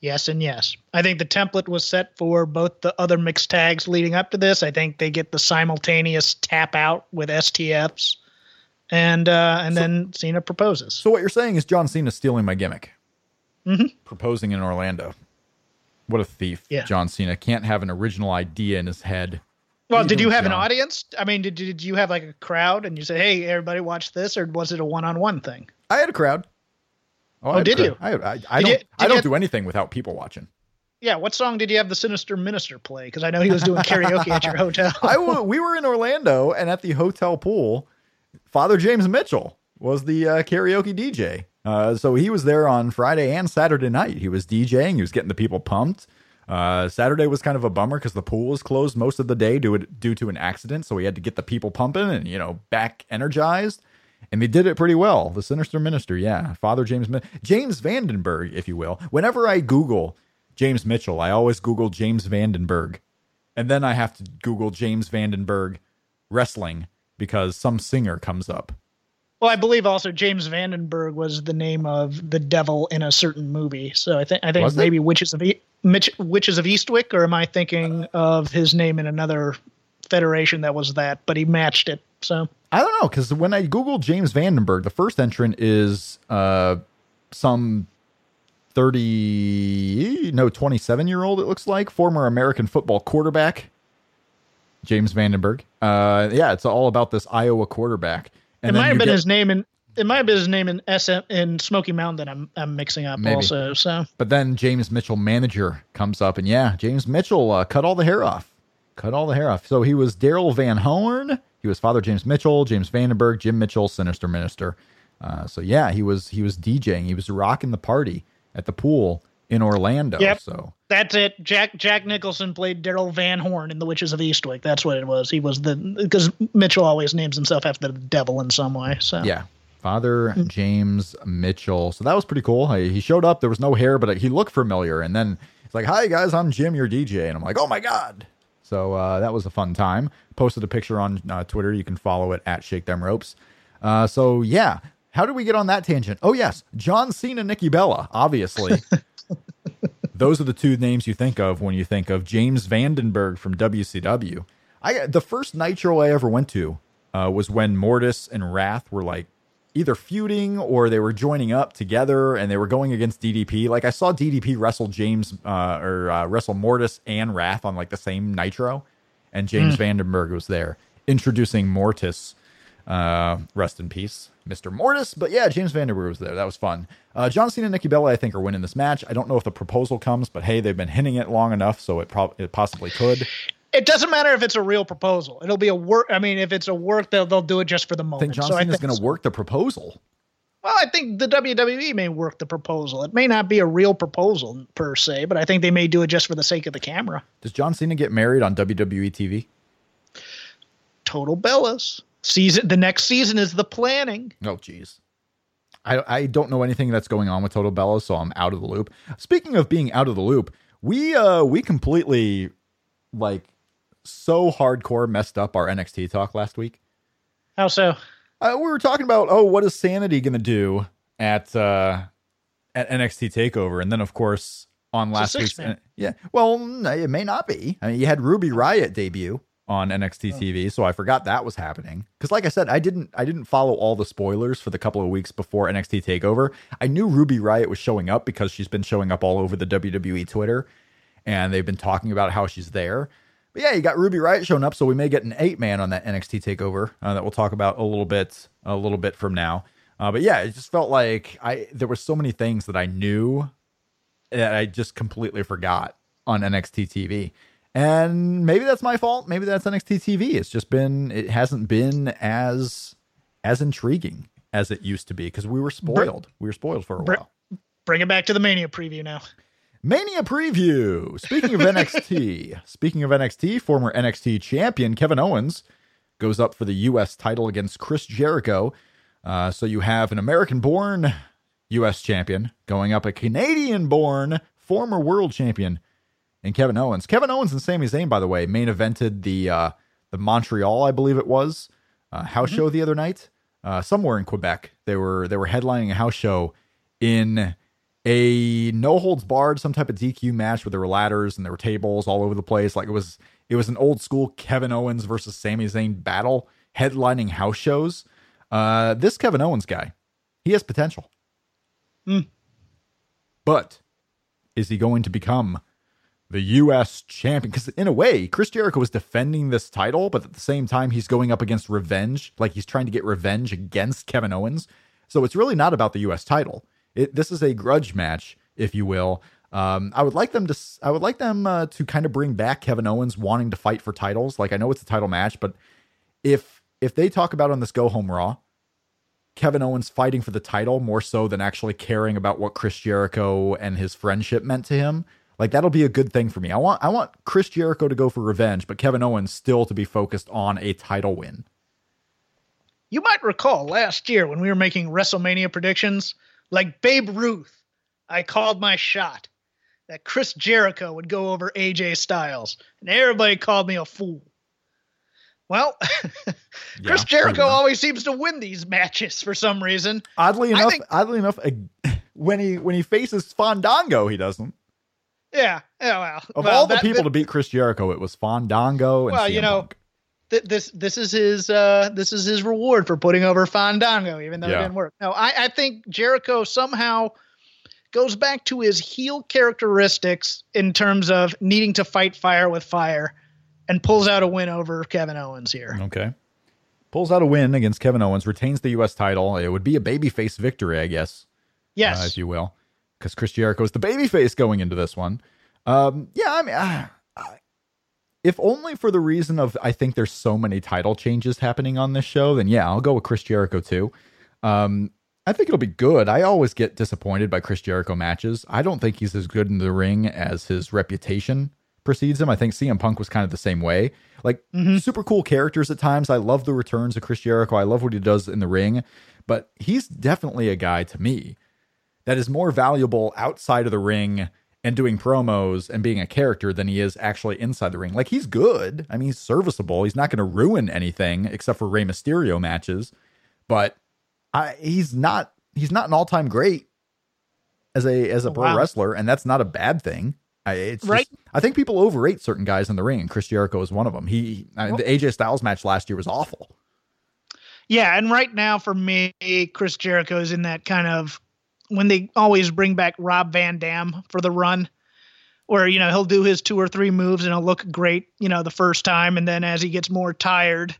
Yes and yes. I think the template was set for both the other mixed tags leading up to this. I think they get the simultaneous tap out with STFs, and uh, and then Cena proposes. So what you're saying is John Cena stealing my gimmick, Mhm. proposing in Orlando. What a thief! Yeah. John Cena can't have an original idea in his head. well, did you have an audience? I mean, did did you have like a crowd and you said, "Hey, everybody, watch this," or was it a one-on-one thing? I had a crowd. I had a did crowd. you? I, I, I Did don't. you- I don't have- do anything without people watching. Yeah, what song did you have the Sinister Minister play? Because I know he was doing karaoke at your hotel. I we were in Orlando, and at the hotel pool, Father James Mitchell was the uh, karaoke DJ. Uh, so he was there on Friday and Saturday night. He was DJing. He was getting the people pumped. Uh, Saturday was kind of a bummer because the pool was closed most of the day due due to an accident. So he had to get the people pumping and you know back energized. And they did it pretty well. The sinister minister, yeah, Father James James Vandenberg, if you will. Whenever I Google James Mitchell, I always Google James Vandenberg, and then I have to Google James Vandenberg wrestling because some singer comes up. Well, I believe also James Vandenberg was the name of the devil in a certain movie. So I think I think Was it? maybe Witches of e- Mitch, Witches of Eastwick, or am I thinking of his name in another federation that was that? But he matched it. So I don't know because when I Google James Vandenberg, the first entrant is uh some thirty no twenty seven year old. It looks like former American football quarterback James Vandenberg. Uh, yeah, it's all about this Iowa quarterback. And it might have been get- his name in it might have been his name in SM in Smoky Mountain that I'm I'm mixing up Maybe. also. So But then James Mitchell, manager, comes up, and yeah, James Mitchell uh, cut all the hair off. Cut all the hair off. So he was Daryl Van Horn. He was Father James Mitchell, James Vandenberg, Jim Mitchell, Sinister Minister. Uh, so yeah, he was he was DJing. He was rocking the party at the pool in Orlando. Yep. So that's it. Jack Jack Nicholson played Daryl Van Horn in The Witches of Eastwick. That's what it was. He was the because Mitchell always names himself after the devil in some way. So yeah, Father James Mitchell. So that was pretty cool. He showed up. There was no hair, but he looked familiar. And then he's like, "Hi guys, I'm Jim, your DJ." And I'm like, "Oh my god!" So uh, that was a fun time. Posted a picture on uh, Twitter. You can follow it at Shake Them Ropes. Uh, so yeah, how did we get on that tangent? Oh yes, John Cena, Nikki Bella. Obviously, those are the two names you think of when you think of James Vandenberg from WCW. I the first Nitro I ever went to uh, was when Mortis and Wrath were like either feuding or they were joining up together and they were going against DDP. Like I saw DDP wrestle James uh, or uh, wrestle Mortis and Wrath on like the same Nitro, and James mm. Vandenberg was there introducing Mortis. Uh, rest in peace, Mr. Mortis. But yeah, James Vandenberg was there. That was fun. Uh, John Cena and Nikki Bella, I think, are winning this match. I don't know if the proposal comes, but hey, they've been hinting it long enough, so it, pro- it possibly could. It doesn't matter if it's a real proposal. It'll be a work. I mean, if it's a work, they'll they'll do it just for the moment. I think John so Cena's going to work the proposal. Well, I think the WWE may work the proposal. It may not be a real proposal per se, but I think they may do it just for the sake of the camera. Does John Cena get married on WWE TV? Total Bellas season. The next season is the planning. Oh, jeez. I I don't know anything that's going on with Total Bellas, so I'm out of the loop. Speaking of being out of the loop, we uh we completely like so hardcore messed up our NXT talk last week. How so? Uh, we were talking about oh, what is Sanity going to do at uh, at NXT Takeover, and then of course on last week's yeah. Well, it may not be. I mean, you had Ruby Riot debut on NXT oh. TV, so I forgot that was happening. Because, like I said, I didn't I didn't follow all the spoilers for the couple of weeks before NXT Takeover. I knew Ruby Riot was showing up because she's been showing up all over the WWE Twitter, and they've been talking about how she's there. But yeah, you got Ruby Riot showing up, so we may get an eight man on that NXT takeover uh, that we'll talk about a little bit a little bit from now. Uh, but yeah, it just felt like I there were so many things that I knew that I just completely forgot on NXT TV. And maybe that's my fault. Maybe that's NXT TV. It's just been it hasn't been as as intriguing as it used to be because we were spoiled. we were spoiled for a while. Bring it back to the Mania preview now. Mania preview. Speaking of NXT, speaking of NXT, former NXT champion Kevin Owens goes up for the U.S. title against Chris Jericho. Uh, so you have an American-born U.S. champion going up a Canadian-born former world champion in Kevin Owens. Kevin Owens and Sami Zayn, by the way, main evented the uh, the Montreal, I believe it was, uh, house mm-hmm. show the other night, uh, somewhere in Quebec. They were they were headlining a house show in a no holds barred, some type of DQ match where there were ladders and there were tables all over the place. Like it was, it was an old school Kevin Owens versus Sami Zayn battle, headlining house shows. Uh, this Kevin Owens guy, he has potential. Mm. But is he going to become the U.S. champion? Because in a way, Chris Jericho was defending this title, but at the same time, he's going up against revenge. Like he's trying to get revenge against Kevin Owens. So it's really not about the U.S. title. It, this is a grudge match, if you will. Um, I would like them to. I would like them uh, to kind of bring back Kevin Owens wanting to fight for titles. Like I know it's a title match, but if if they talk about on this Go Home Raw, Kevin Owens fighting for the title more so than actually caring about what Chris Jericho and his friendship meant to him, like that'll be a good thing for me. I want I want Chris Jericho to go for revenge, but Kevin Owens still to be focused on a title win. You might recall last year when we were making WrestleMania predictions like Babe Ruth, I called my shot that Chris Jericho would go over AJ Styles, and everybody called me a fool. Well, Chris yeah, Jericho always seems to win these matches for some reason. Oddly enough, think, oddly enough, when he when he faces Fandango, he doesn't. Yeah, yeah. Well, of well, all the that, people that, to beat Chris Jericho, it was Fandango. And well, CM you know, Punk this this is his uh, this is his reward for putting over Fandango, even though yeah. it didn't work. No, I, I think Jericho somehow goes back to his heel characteristics in terms of needing to fight fire with fire, and pulls out a win over Kevin Owens here. Okay, pulls out a win against Kevin Owens, retains the U.S. title. It would be a babyface victory, I guess. Yes, uh, if you will, because Chris Jericho is the babyface going into this one. Um, yeah, I mean. Uh, if only for the reason of I think there's so many title changes happening on this show, then yeah, I'll go with Chris Jericho too. Um, I think it'll be good. I always get disappointed by Chris Jericho matches. I don't think he's as good in the ring as his reputation precedes him. I think CM Punk was kind of the same way. Like mm-hmm. super cool characters at times. I love the returns of Chris Jericho. I love what he does in the ring. but he's definitely a guy to me that is more valuable outside of the ring and doing promos and being a character than he is actually inside the ring. Like he's good. I mean, he's serviceable. He's not going to ruin anything except for Rey Mysterio matches, but I, he's not he's not an all-time great as a as a Oh, pro wow. wrestler and that's not a bad thing. I, it's Right. just, I think people overrate certain guys in the ring, and Chris Jericho is one of them. He, I mean, the AJ Styles match last year was awful. Yeah, and right now for me, Chris Jericho is in that kind of when they always bring back Rob Van Dam for the run, where you know he'll do his two or three moves and he'll look great, you know, the first time, and then as he gets more tired,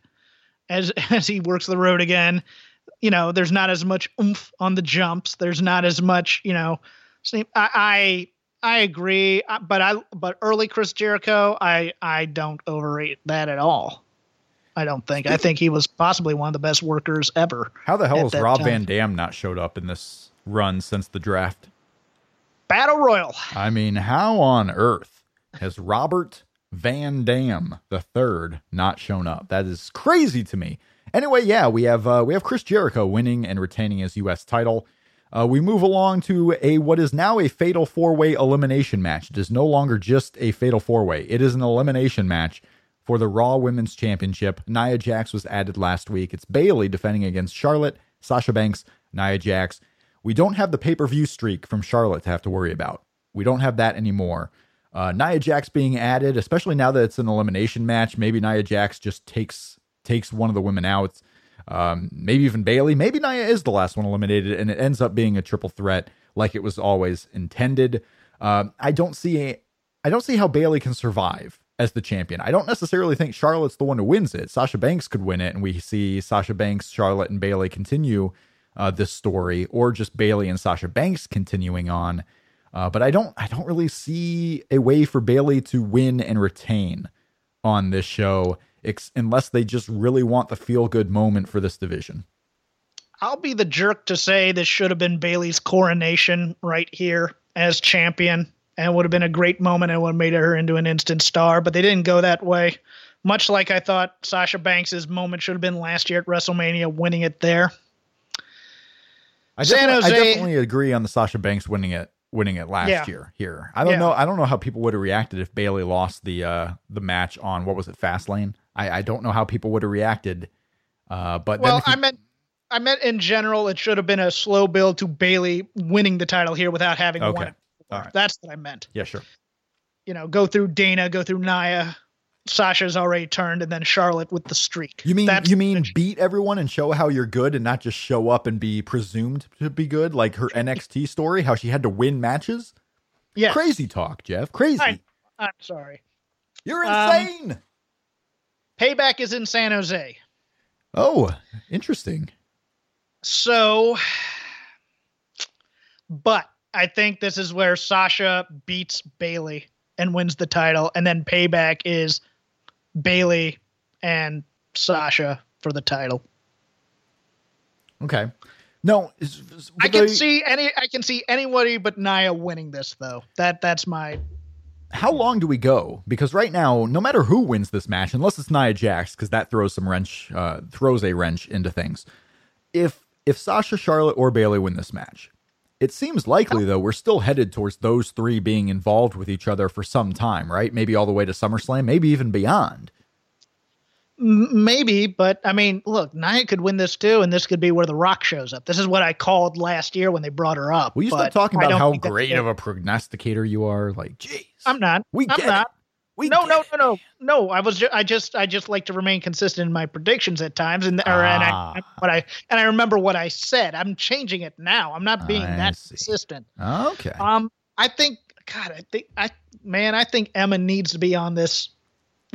as as he works the road again, you know, there's not as much oomph on the jumps. There's not as much, you know. See, I I, I agree, but I but early Chris Jericho, I I don't overrate that at all. I don't think. I think he was possibly one of the best workers ever. How the hell is Rob time. Van Dam not showed up in this run since the draft? Battle Royal. I mean, how on earth has Robert Van Dam the third not shown up? That is crazy to me. Anyway, yeah, we have uh, we have Chris Jericho winning and retaining his U.S. title. Uh, we move along to a what is now a fatal four way elimination match. It is no longer just a fatal four way. It is an elimination match for the Raw Women's Championship. Nia Jax was added last week. It's Bayley defending against Charlotte, Sasha Banks, Nia Jax. We don't have the pay per view streak from Charlotte to have to worry about. We don't have that anymore. Uh, Nia Jax being added, especially now that it's an elimination match, maybe Nia Jax just takes takes one of the women out. Um, maybe even Bayley. Maybe Nia is the last one eliminated, and it ends up being a triple threat like it was always intended. Um, I don't see I don't see how Bayley can survive as the champion. I don't necessarily think Charlotte's the one who wins it. Sasha Banks could win it, and we see Sasha Banks, Charlotte, and Bayley continue uh, this story, or just Bayley and Sasha Banks continuing on. Uh, but I don't I don't really see a way for Bayley to win and retain on this show, ex- unless they just really want the feel good moment for this division. I'll be the jerk to say this should have been Bayley's coronation right here as champion, and would have been a great moment and would have made her into an instant star. But they didn't go that way. Much like I thought Sasha Banks' moment should have been last year at WrestleMania, winning it there. I San definitely, I definitely agree on the Sasha Banks winning it winning it last Yeah. year here. I don't Yeah. know I don't know how people would have reacted if Bayley lost the uh the match on what was it Fastlane. I I don't know how people would have reacted. Uh but Well, you- I meant I meant in general, it should have been a slow build to Bayley winning the title here without having Okay. won it. before. All right. That's what I meant. yeah, sure. You know, go through Dana, go through Nia. Sasha's already turned, and then Charlotte with the streak. You mean That's you mean beat everyone and show how you're good and not just show up and be presumed to be good like her NXT story, how she had to win matches? yeah. Crazy talk, Jeff. Crazy. I- I'm sorry. You're Um, insane. Payback is in San Jose. oh, interesting. So, but I think this is where Sasha beats Bayley and wins the title, and then payback is Bayley and Sasha for the title. Okay. No, I can they- see any. I can see anybody but Nia winning this, though. That that's my. how long do we go? Because right now, no matter who wins this match, unless it's Nia Jax, because that throws some wrench, uh, throws a wrench into things. If if Sasha, Charlotte, or Bayley win this match, it seems likely though we're still headed towards those three being involved with each other for some time, right? Maybe all the way to SummerSlam, maybe even beyond. Maybe, but I mean, look, Nia could win this too, and this could be where The Rock shows up. This is what I called last year when they brought her up. Will you stop but talking about how great of a prognosticator you are? Like, jeez, I'm not. We I'm get not. it. We no, no, no, no, no. I was. Ju- I just. I just like to remain consistent in my predictions at times, and or, and Ah. I what I and I remember what I said. I'm changing it now. I'm not being I that see. consistent. Okay. Um, I think. God, I think. I man, I think Emma needs to be on this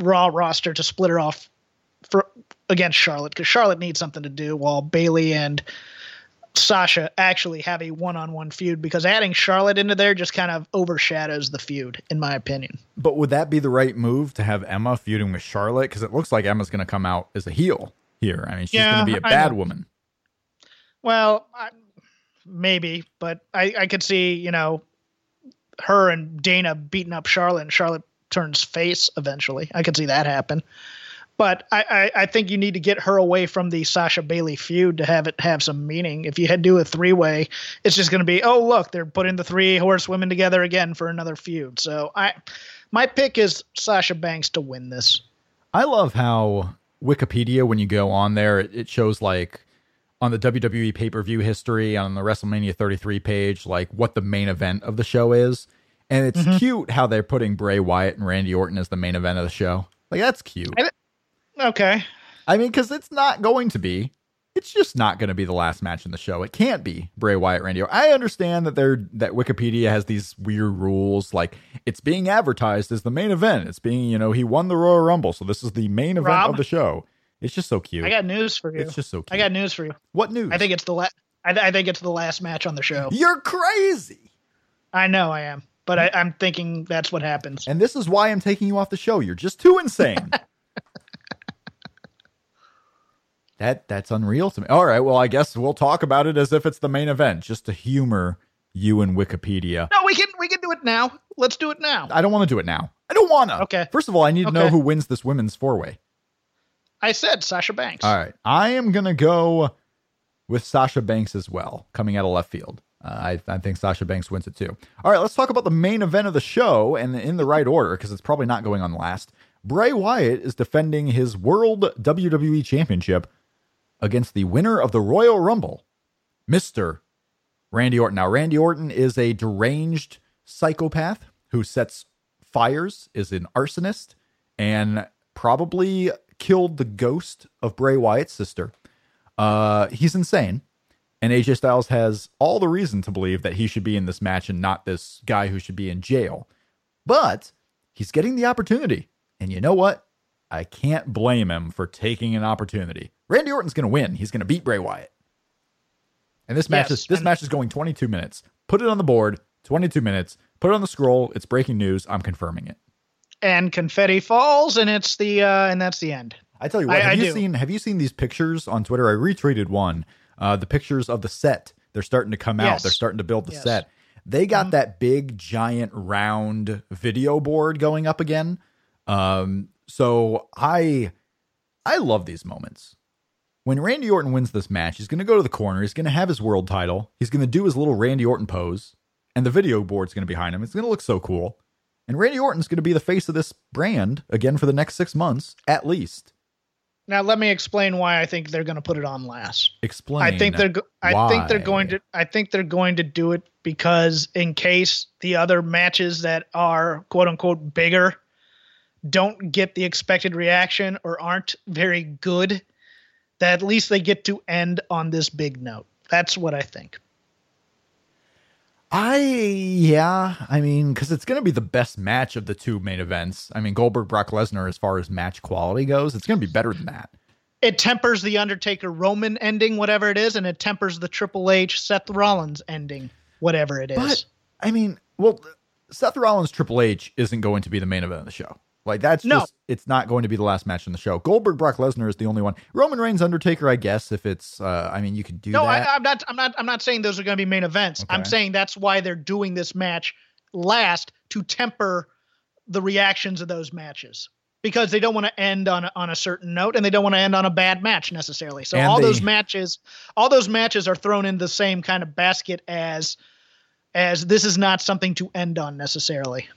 Raw roster to split her off for against Charlotte because Charlotte needs something to do while Bayley and Sasha actually have a one-on-one feud because adding Charlotte into there just kind of overshadows the feud, in my opinion. But would that be the right move to have Emma feuding with Charlotte? Because it looks like Emma's going to come out as a heel here. I mean, she's Yeah, going to be a bad woman. Well, I, maybe, but I, I could see, you know, her and Dana beating up Charlotte and Charlotte turns face eventually. I could see that happen. But I, I, I think you need to get her away from the Sasha Bayley feud to have it have some meaning. If you had do a three way, it's just going to be oh look they're putting the three horsewomen together again for another feud. So I my pick is Sasha Banks to win this. I love how Wikipedia when you go on there it shows like on the WWE pay per view history on the WrestleMania 33 page like what the main event of the show is. And it's mm-hmm. cute how they're putting Bray Wyatt and Randy Orton as the main event of the show. Like that's cute. Okay. I mean, because it's not going to be. It's just not going to be the last match in the show. It can't be Bray Wyatt, Randy. I understand that they're that Wikipedia has these weird rules, like it's being advertised as the main event. It's being, you know, he won the Royal Rumble, so this is the main event Rob, of the show. It's just so cute. I got news for you. It's just so cute. I got news for you. What news? I think it's the last. I, th- I think it's the last match on the show. You're crazy. I know I am, but I, I'm thinking that's what happens. And this is why I'm taking you off the show. You're just too insane. That that's unreal to me. All right, well, I guess we'll talk about it as if it's the main event, just to humor you and Wikipedia. No, we can we can do it now. Let's do it now. I don't want to do it now. I don't want to. Okay. First of all, I need to okay. know who wins this women's four way. I said Sasha Banks. All right, I am gonna go with Sasha Banks as well, coming out of left field. Uh, I, I think Sasha Banks wins it too. All right, let's talk about the main event of the show and in the right order because it's probably not going on last. Bray Wyatt is defending his World WWE Championship against the winner of the Royal Rumble, Mr. Randy Orton. Now, Randy Orton is a deranged psychopath who sets fires, is an arsonist, and probably killed the ghost of Bray Wyatt's sister. Uh, he's insane. And AJ Styles has all the reason to believe that he should be in this match and not this guy who should be in jail. But he's getting the opportunity. And you know what? I can't blame him for taking an opportunity. Randy Orton's going to win. He's going to beat Bray Wyatt. And this match yes, is this match is going 22 minutes. Put it on the board. 22 minutes. Put it on the scroll. It's breaking news. I'm confirming it. And confetti falls, and it's the uh, and that's the end. I tell you what. I, have I you do. seen Have you seen these pictures on Twitter? I retweeted one. Uh, the pictures of the set. They're starting to come out. They're starting to build the yes. set. They got mm-hmm. that big, giant, round video board going up again. Um, so I I love these moments when Randy Orton wins this match, he's going to go to the corner. He's going to have his world title. He's going to do his little Randy Orton pose, and the video board's going to be behind him. It's going to look so cool. And Randy Orton's going to be the face of this brand again for the next six months, at least. Now let me explain why I think they're going to put it on last. Explain. I think they're. Go- I think they're going to. I think they're going to do it because in case the other matches that are quote unquote bigger don't get the expected reaction or aren't very good, that at least they get to end on this big note. That's what I think. I yeah, I mean, because it's going to be the best match of the two main events. I mean, Goldberg Brock Lesnar, as far as match quality goes, it's going to be better than that. It tempers the Undertaker Roman ending, whatever it is, and it tempers the Triple H Seth Rollins ending, whatever it is. But I mean, well, Seth Rollins Triple H isn't going to be the main event of the show. Like that's no. just it's not going to be the last match in the show. Goldberg Brock Lesnar is the only one. Roman Reigns Undertaker, I guess, if it's uh I mean you could do no, that. No, I'm not I'm not I'm not saying those are going to be main events. Okay. I'm saying that's why they're doing this match last to temper the reactions of those matches because they don't want to end on a, on a certain note and they don't want to end on a bad match necessarily. So and all those matches all those matches are thrown in the same kind of basket as as this is not something to end on necessarily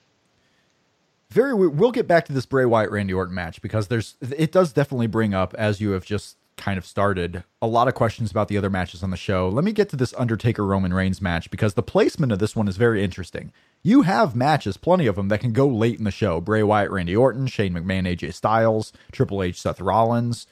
very we'll get back to this Bray Wyatt Randy Orton match because there's it does definitely bring up as you have just kind of started a lot of questions about the other matches on the show. Let me get to this Undertaker Roman Reigns match because the placement of this one is very interesting. You have matches, plenty of them that can go late in the show. Bray Wyatt Randy Orton, Shane McMahon AJ Styles, Triple H Seth Rollins.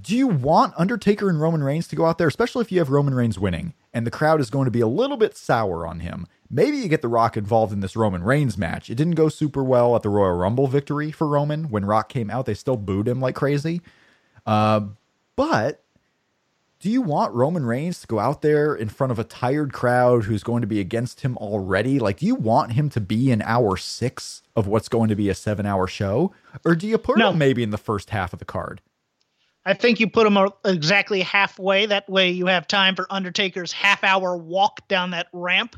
Do you want Undertaker and Roman Reigns to go out there, especially if you have Roman Reigns winning and the crowd is going to be a little bit sour on him? Maybe you get The Rock involved in this Roman Reigns match. It didn't go super well at the Royal Rumble victory for Roman. When Rock came out, they still booed him like crazy. Uh, but do you want Roman Reigns to go out there in front of a tired crowd who's going to be against him already? Like, do you want him to be in hour six of what's going to be a seven hour show? Or do you put no. him maybe in the first half of the card? I think you put them exactly halfway. That way you have time for Undertaker's half hour walk down that ramp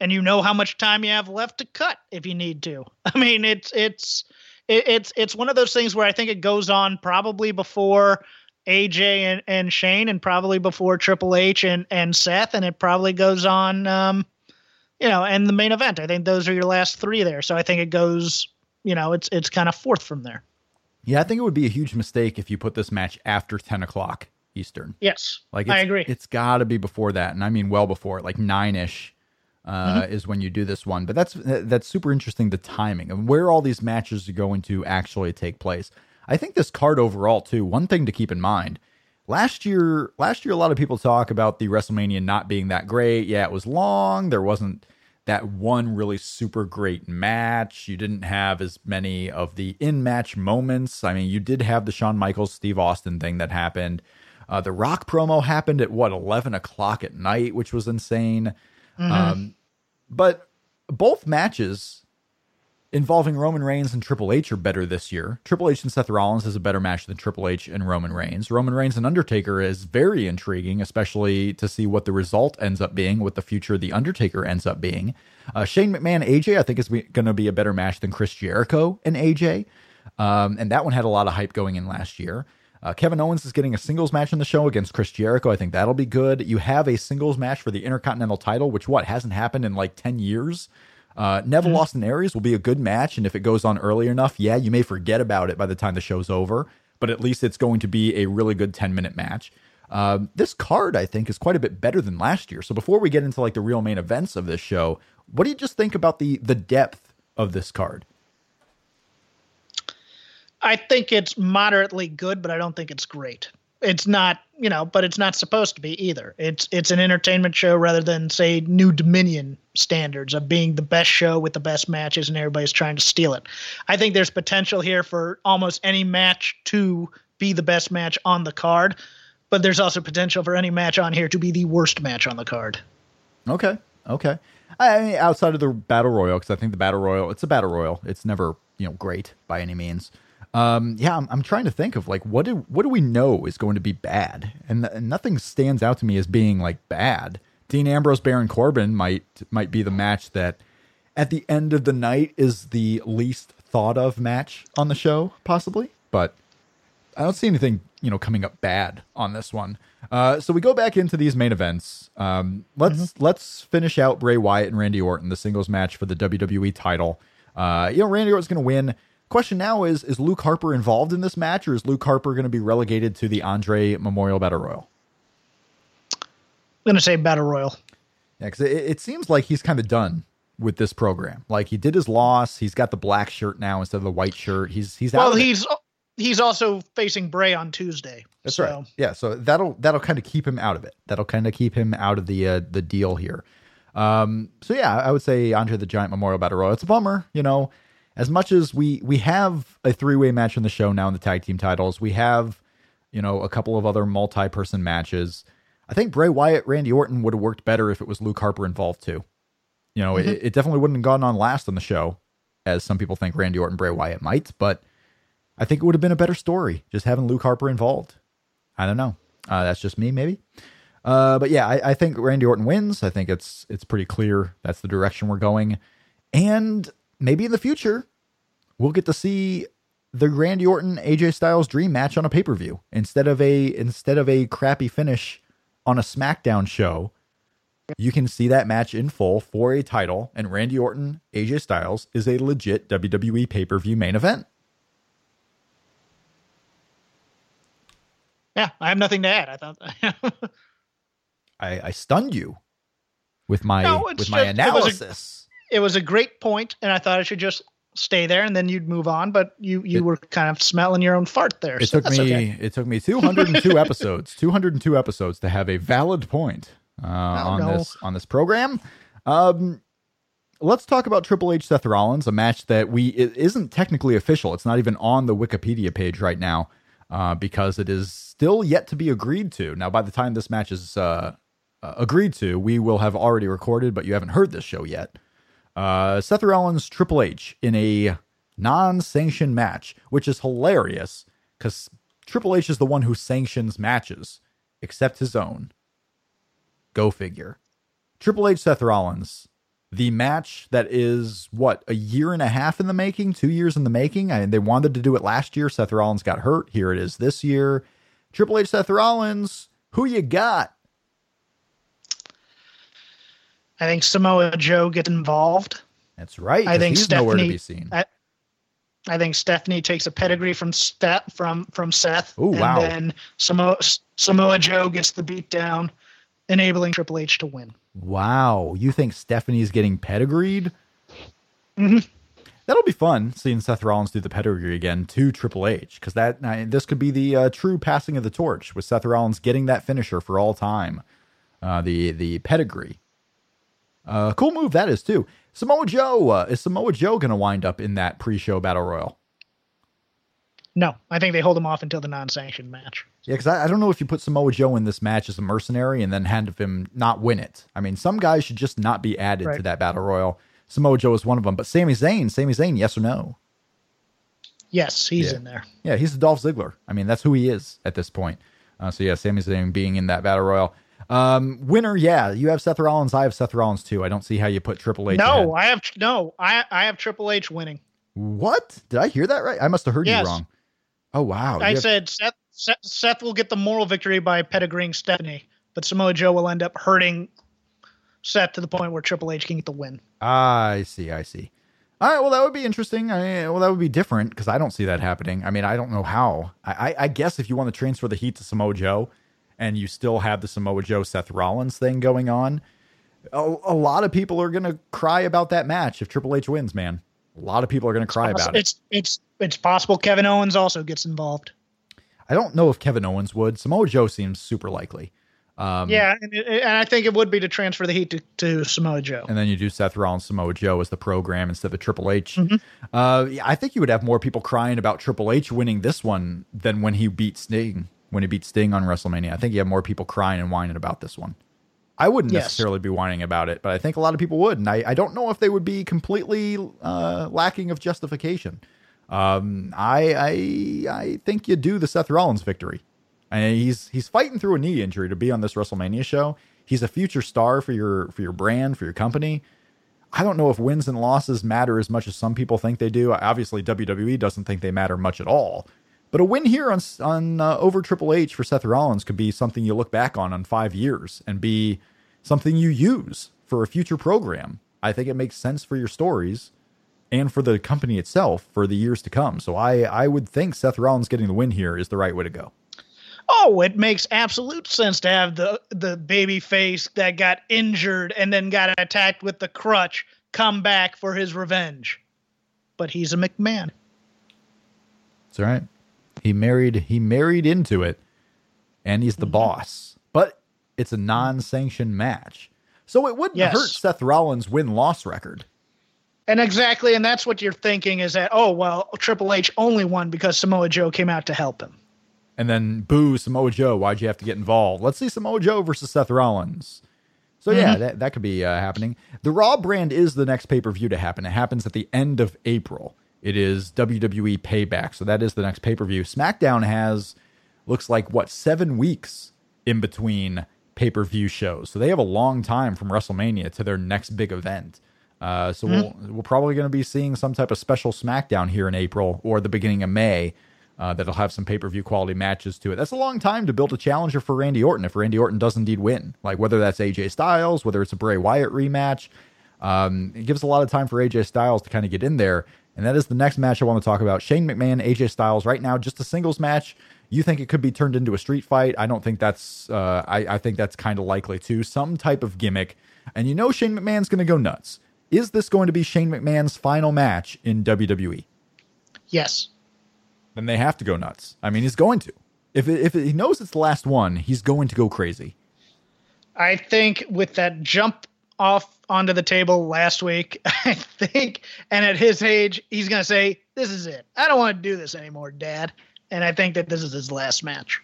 and you know how much time you have left to cut if you need to. I mean, it's it's it's it's one of those things where I think it goes on probably before AJ and, and Shane, and probably before Triple H and and Seth, and it probably goes on, um, you know, and the main event. I think those are your last three there. So I think it goes, you know, it's it's kind of fourth from there. Yeah, I think it would be a huge mistake if you put this match after ten o'clock Eastern. Yes, like I agree. It's got to be before that, and I mean well before, like nine ish. Uh, mm-hmm. Is when you do this one, but that's that's super interesting. The timing and where all these matches are going to actually take place. I think this card overall too. One thing to keep in mind: last year, last year a lot of people talk about the WrestleMania not being that great. Yeah, it was long. There wasn't that one really super great match. You didn't have as many of the in match moments. I mean, you did have the Shawn Michaels Steve Austin thing that happened. Uh, the Rock promo happened at what eleven o'clock at night, which was insane. Mm-hmm. Um, but both matches involving Roman Reigns and Triple H are better this year. Triple H and Seth Rollins is a better match than Triple H and Roman Reigns. Roman Reigns and Undertaker is very intriguing, especially to see what the result ends up being, what the future of the Undertaker ends up being. Uh, Shane McMahon AJ, I think is going to be a better match than Chris Jericho and AJ, um, and that one had a lot of hype going in last year. Uh, Kevin Owens is getting a singles match in the show against Chris Jericho. I think that'll be good. You have a singles match for the Intercontinental title, which what hasn't happened in like ten years. Uh, Neville mm-hmm. Austin Aries will be a good match, and if it goes on early enough, yeah, you may forget about it by the time the show's over. But at least it's going to be a really good ten minute match. Uh, this card, I think, is quite a bit better than last year. So before we get into like the real main events of this show, what do you just think about the the depth of this card? I think it's moderately good, but I don't think it's great. It's not, you know, but it's not supposed to be either. It's it's an entertainment show rather than say New Dominion standards of being the best show with the best matches and everybody's trying to steal it. I think there's potential here for almost any match to be the best match on the card, but there's also potential for any match on here to be the worst match on the card. Okay. Okay. I mean, outside of the battle royal, because I think the battle royal, it's a battle royal. It's never, you know, great by any means. Um, yeah, I'm, I'm trying to think of like what do what do we know is going to be bad, and, nothing stands out to me as being like bad. Dean Ambrose, Baron Corbin might might be the match that at the end of the night is the least thought of match on the show, possibly. But I don't see anything you know coming up bad on this one. Uh, so we go back into these main events. Um, let's mm-hmm. let's finish out Bray Wyatt and Randy Orton, the singles match for the WWE title. Uh, you know, Randy Orton's going to win. Question now is Is Luke Harper involved in this match, or is Luke Harper going to be relegated to the Andre Memorial Battle Royal? I'm going to say Battle Royal. Yeah, because it, it seems like he's kind of done with this program. Like he did his loss. He's got the black shirt now instead of the white shirt. He's he's well. he's he's also facing Bray on Tuesday. That's so. right. Yeah, so that'll that'll kind of keep him out of it. That'll kind of keep him out of the uh, the deal here. Um, so yeah, I would say Andre the Giant Memorial Battle Royal. It's a bummer, you know as much as we we have a three way match in the show now in the tag team titles, we have you know a couple of other multi person matches. I think Bray Wyatt, Randy Orton would have worked better if it was Luke Harper involved too. You know, mm-hmm. it, it, definitely wouldn't have gone on last on the show, as some people think Randy Orton, Bray Wyatt might. But I think it would have been a better story just having Luke Harper involved. I don't know. Uh, that's just me, maybe. Uh, but yeah, I, I, think Randy Orton wins. I think it's it's pretty clear that's the direction we're going. And maybe in the future, we'll get to see the Randy Orton AJ Styles dream match on a pay per view instead of a instead of a crappy finish on a SmackDown show. You can see that match in full for a title, and Randy Orton AJ Styles is a legit WWE pay per view main event. Yeah, I have nothing to add. I thought I, I stunned you with my no, with just, my analysis it was a great point, and I thought I should just stay there and then you'd move on but you you it, were kind of smelling your own fart there it so took me okay. it took me 202 episodes 202 episodes to have a valid point uh, oh, on no. this on this program um let's talk about triple h seth rollins a match that we it isn't technically official it's not even on the wikipedia page right now uh, because it is still yet to be agreed to now by the time this match is uh, uh agreed to we will have already recorded but you haven't heard this show yet uh, Seth Rollins Triple H in a non-sanctioned match, which is hilarious because Triple H is the one who sanctions matches, except his own. Go figure. Triple H Seth Rollins the match that is what a year and a half in the making, two years in the making. I they wanted to do it last year. Seth Rollins got hurt. Here it is this year. Triple H, Seth Rollins. Who you got? I think Samoa Joe gets involved. That's right. I think he's Stephanie. nowhere to be seen. I, I think Stephanie takes a pedigree from Steph from from Seth. Ooh, wow. And then Samoa Samoa Joe gets the beat down, enabling Triple H to win. Wow, you think Stephanie's getting pedigreed? Mhm. That'll be fun seeing Seth Rollins do the pedigree again to Triple H because that this could be the uh, true passing of the torch with Seth Rollins getting that finisher for all time, uh, the the pedigree. Uh, cool move that is too. Samoa Joe uh, is Samoa Joe going to wind up in that pre-show battle royal? No, I think they hold him off until the non-sanctioned match. Yeah, because I, I don't know if you put Samoa Joe in this match as a mercenary and then hand him not win it. I mean, some guys should just not be added to that battle royal. Samoa Joe is one of them, but Sami Zayn, Sami Zayn, yes or no? Yes, he's Yeah. in there. Yeah, he's a Dolph Ziggler. I mean, that's who he is at this point. Uh, so yeah, Sami Zayn being in that battle royal. Um, winner, yeah, you have Seth Rollins. I have Seth Rollins too. I don't see how you put Triple H. No, ahead. I have no, I I have Triple H winning. what? Did I hear that right? I must have heard Yes. you wrong. Oh wow, I have- said Seth, Seth Seth will get the moral victory by pedigreeing Stephanie, but Samoa Joe will end up hurting Seth to the point where Triple H can get the win. I see. I see. All right. Well, that would be interesting. I, well, that would be different because I don't see that happening. I mean, I don't know how. I, I, I guess if you want to transfer the heat to Samoa Joe, and you still have the Samoa Joe Seth Rollins thing going on, a, a lot of people are gonna cry about that match if Triple H wins. Man, a lot of people are gonna cry about it. It's it's it's possible Kevin Owens also gets involved. I don't know if Kevin Owens would. Samoa Joe seems super likely. Um, yeah, and, it- and I think it would be to transfer the heat to, to Samoa Joe. and then you do Seth Rollins, Samoa Joe as the program instead of Triple H. Uh, yeah, I think you would have more people crying about Triple H winning this one than when he beat Sting. When he beat Sting on WrestleMania, I think you have more people crying and whining about this one. I wouldn't Yes. necessarily be whining about it, but I think a lot of people would, and I, I don't know if they would be completely uh, lacking of justification. Um, I, I I think you do the Seth Rollins victory. And he's he's fighting through a knee injury to be on this WrestleMania show. He's a future star for your for your brand for your company. I don't know if wins and losses matter as much as some people think they do. Obviously, WWE doesn't think they matter much at all. But a win here on on uh, over Triple H for Seth Rollins could be something you look back on in five years and be something you use for a future program. I think it makes sense for your stories and for the company itself for the years to come. So I I would think Seth Rollins getting the win here is the right way to go. Oh, it makes absolute sense to have the the baby face that got injured and then got attacked with the crutch come back for his revenge. But he's a McMahon. It's all right. He married he married into it and he's the Mm-hmm. boss. But it's a non-sanctioned match. So it wouldn't Yes. hurt Seth Rollins win-loss record. And exactly, and that's what you're thinking is that, oh, well, Triple H only won because Samoa Joe came out to help him. And then boo Samoa Joe, why'd you have to get involved? Let's see Samoa Joe versus Seth Rollins. So yeah, Mm-hmm. that, that could be uh, happening. The Raw brand is the next pay-per-view to happen. It happens at the end of April. It is WWE Payback. So that is the next pay-per-view. SmackDown has looks like what, 7 weeks in between pay-per-view shows. So they have a long time from WrestleMania to their next big event. Uh, so we'll, we're probably going to be seeing some type of special SmackDown here in April or the beginning of May uh, that'll have some pay per view quality matches to it. That's a long time to build a challenger for Randy Orton if Randy Orton does indeed win. Like whether that's AJ Styles, whether it's a Bray Wyatt rematch, um, it gives a lot of time for AJ Styles to kind of get in there. And that is the next match I want to talk about. Shane McMahon, AJ Styles, right now, just a singles match. You think it could be turned into a street fight? I don't think that's. Uh, I, I think that's kind of likely too. Some type of gimmick, and you know Shane McMahon's going to go nuts. Is this going to be Shane McMahon's final match in WWE? Yes. then they have to go nuts. I mean, he's going to. If it, if he knows it's the last one, he's going to go crazy. I think with that jump off onto the table last week, I think, and at his age, he's going to say, This is it. I don't want to do this anymore, Dad. And I think that this is his last match.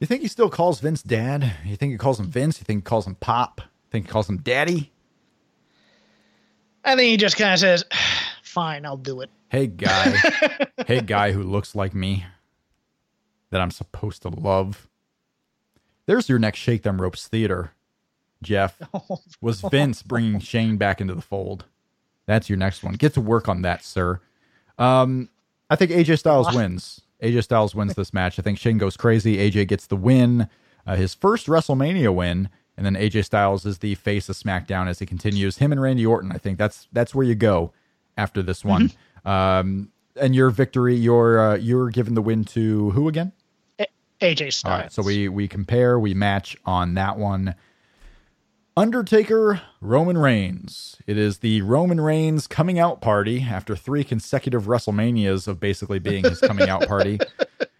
You think he still calls Vince Dad? You think he calls him Vince? You think he calls him Pop? You think he calls him Daddy? I think he just kind of says, Fine, I'll do it. Hey guy, hey guy who looks like me, that I'm supposed to love. There's your next Shake Them Ropes theater. Jeff, was Vince bringing Shane back into the fold. That's your next one. Get to work on that, sir. Um, I think AJ Styles wins. AJ Styles wins this match. I think Shane goes crazy. AJ gets the win, uh, his first WrestleMania win, and then AJ Styles is the face of SmackDown as he continues. Him and Randy Orton. I think that's that's where you go after this one. Mm-hmm. Um, and your victory, you're uh, you're given the win to who again? AJ Styles. All right, so we we compare, we match on that one. Undertaker Roman Reigns. It is the Roman Reigns coming out party after three consecutive WrestleManias of basically being his coming out party.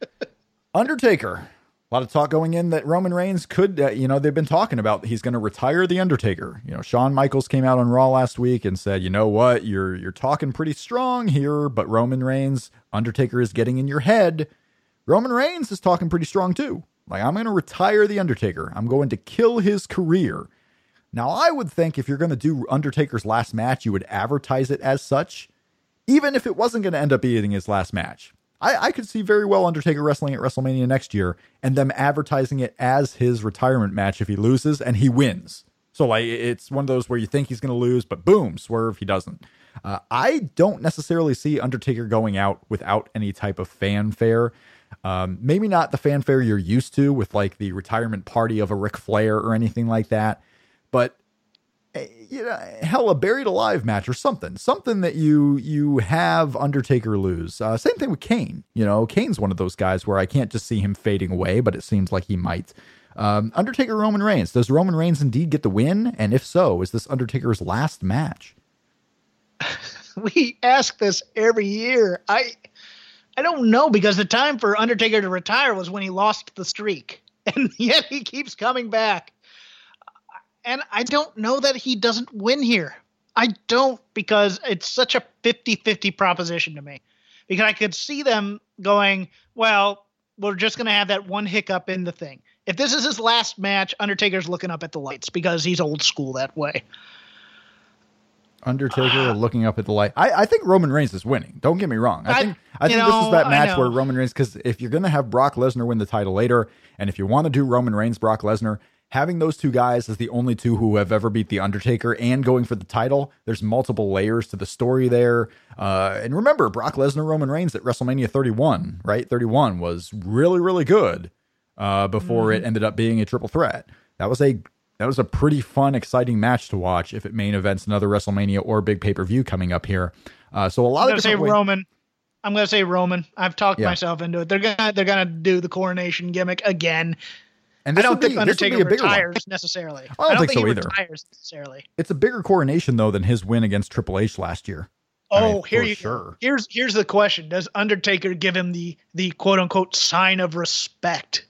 Undertaker. A lot of talk going in that Roman Reigns could, uh, you know, they've been talking about he's going to retire the Undertaker. You know, Shawn Michaels came out on Raw last week and said, "You know what? You're you're talking pretty strong here, but Roman Reigns, Undertaker is getting in your head." Roman Reigns is talking pretty strong too. Like, I'm going to retire The Undertaker. I'm going to kill his career. Now, I would think if you're going to do Undertaker's last match, you would advertise it as such, even if it wasn't going to end up being his last match. I, I could see very well Undertaker wrestling at WrestleMania next year and them advertising it as his retirement match if he loses and he wins. So, like, it's one of those where you think he's going to lose, but boom, swerve, he doesn't. Uh, I don't necessarily see Undertaker going out without any type of fanfare. Um, maybe not the fanfare you're used to with like the retirement party of a Ric Flair or anything like that, but eh, you know, hell, a buried alive match or something, something that you you have Undertaker lose. Uh, same thing with Kane. You know, Kane's one of those guys where I can't just see him fading away, but it seems like he might. Um, Undertaker Roman Reigns. Does Roman Reigns indeed get the win? And if so, is this Undertaker's last match? we ask this every year. I I don't know because the time for Undertaker to retire was when he lost the streak, and yet he keeps coming back. And I don't know that he doesn't win here. I don't because it's such a 50-50 proposition to me. Because I could see them going, well, we're just going to have that one hiccup in the thing. If this is his last match, Undertaker's looking up at the lights because he's old school that way. Undertaker looking up at the light. I, I think Roman Reigns is winning. Don't get me wrong. I, I- think I think this is that match where. Roman Reigns because if you're gonna have Brock Lesnar win the title later, and if you want to do Roman Reigns, Brock Lesnar, having those two guys as the only two who have ever beat the Undertaker and going for the title, there's multiple layers to the story there. Uh, and remember, Brock Lesnar, Roman Reigns at WrestleMania 31, right? 31 was really really good uh, before Mm-hmm. it ended up being a triple threat. That was a that was a pretty fun, exciting match to watch. If it main events another WrestleMania or big pay per view coming up here, uh, so a lot I'm of say ways- Roman. I'm gonna say Roman. I've talked Yeah. myself into it. They're gonna they're gonna do the coronation gimmick again. And I don't think be Undertaker a bigger one. retires necessarily. I don't think think so he either. retires necessarily. It's a bigger coronation though than his win against Triple H last year. I Oh, mean, here for you sure. Here's here's the question: Does Undertaker give him the the quote unquote sign of respect?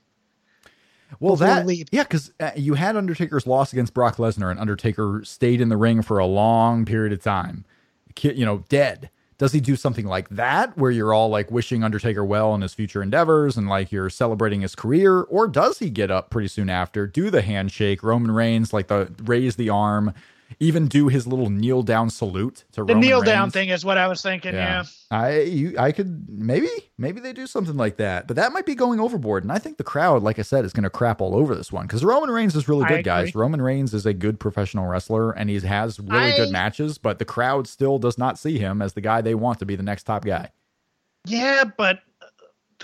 Well, that yeah, because uh, you had Undertaker's loss against Brock Lesnar, and Undertaker stayed in the ring for a long period of time. You know, dead. Does he do something like that, where you're all like wishing Undertaker well in his future endeavors, and like you're celebrating his career, or does he get up pretty soon after, do the handshake, Roman Reigns, like the raise the arm, even do his little kneel down salute to Roman The Roman kneel down thing is what I was thinking. Yeah. I you I could maybe maybe they do something like that, but that might be going overboard. And I think the crowd, like I said, is going to crap all over this one because Roman Reigns is really good, guys. Roman Reigns is a good professional wrestler, and he has really good matches. But the crowd still does not see him as the guy they want to be the next top guy. Yeah, but uh,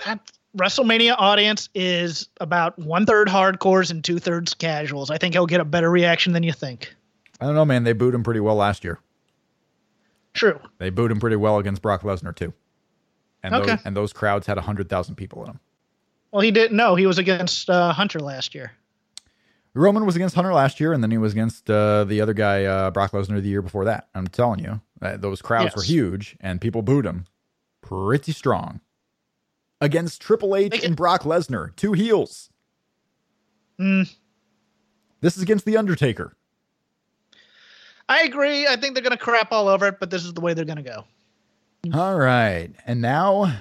that WrestleMania audience is about one third hardcores and two thirds casuals. I think he'll get a better reaction than you think. I don't know, man. They booed him pretty well last year. True. They booed him pretty well against Brock Lesnar too, and those, and those crowds had hundred thousand people in them. Well, he didn't know he was against uh, Hunter last year. Roman was against Hunter last year, and then he was against uh, the other guy, uh, Brock Lesnar, the year before that. I'm telling you, uh, those crowds were huge, and people booed him pretty strong against Triple H They and Brock Lesnar, two heels. Mm, This is against the Undertaker. I agree. I think they're going to crap all over it, but this is the way they're going to go. All right, and now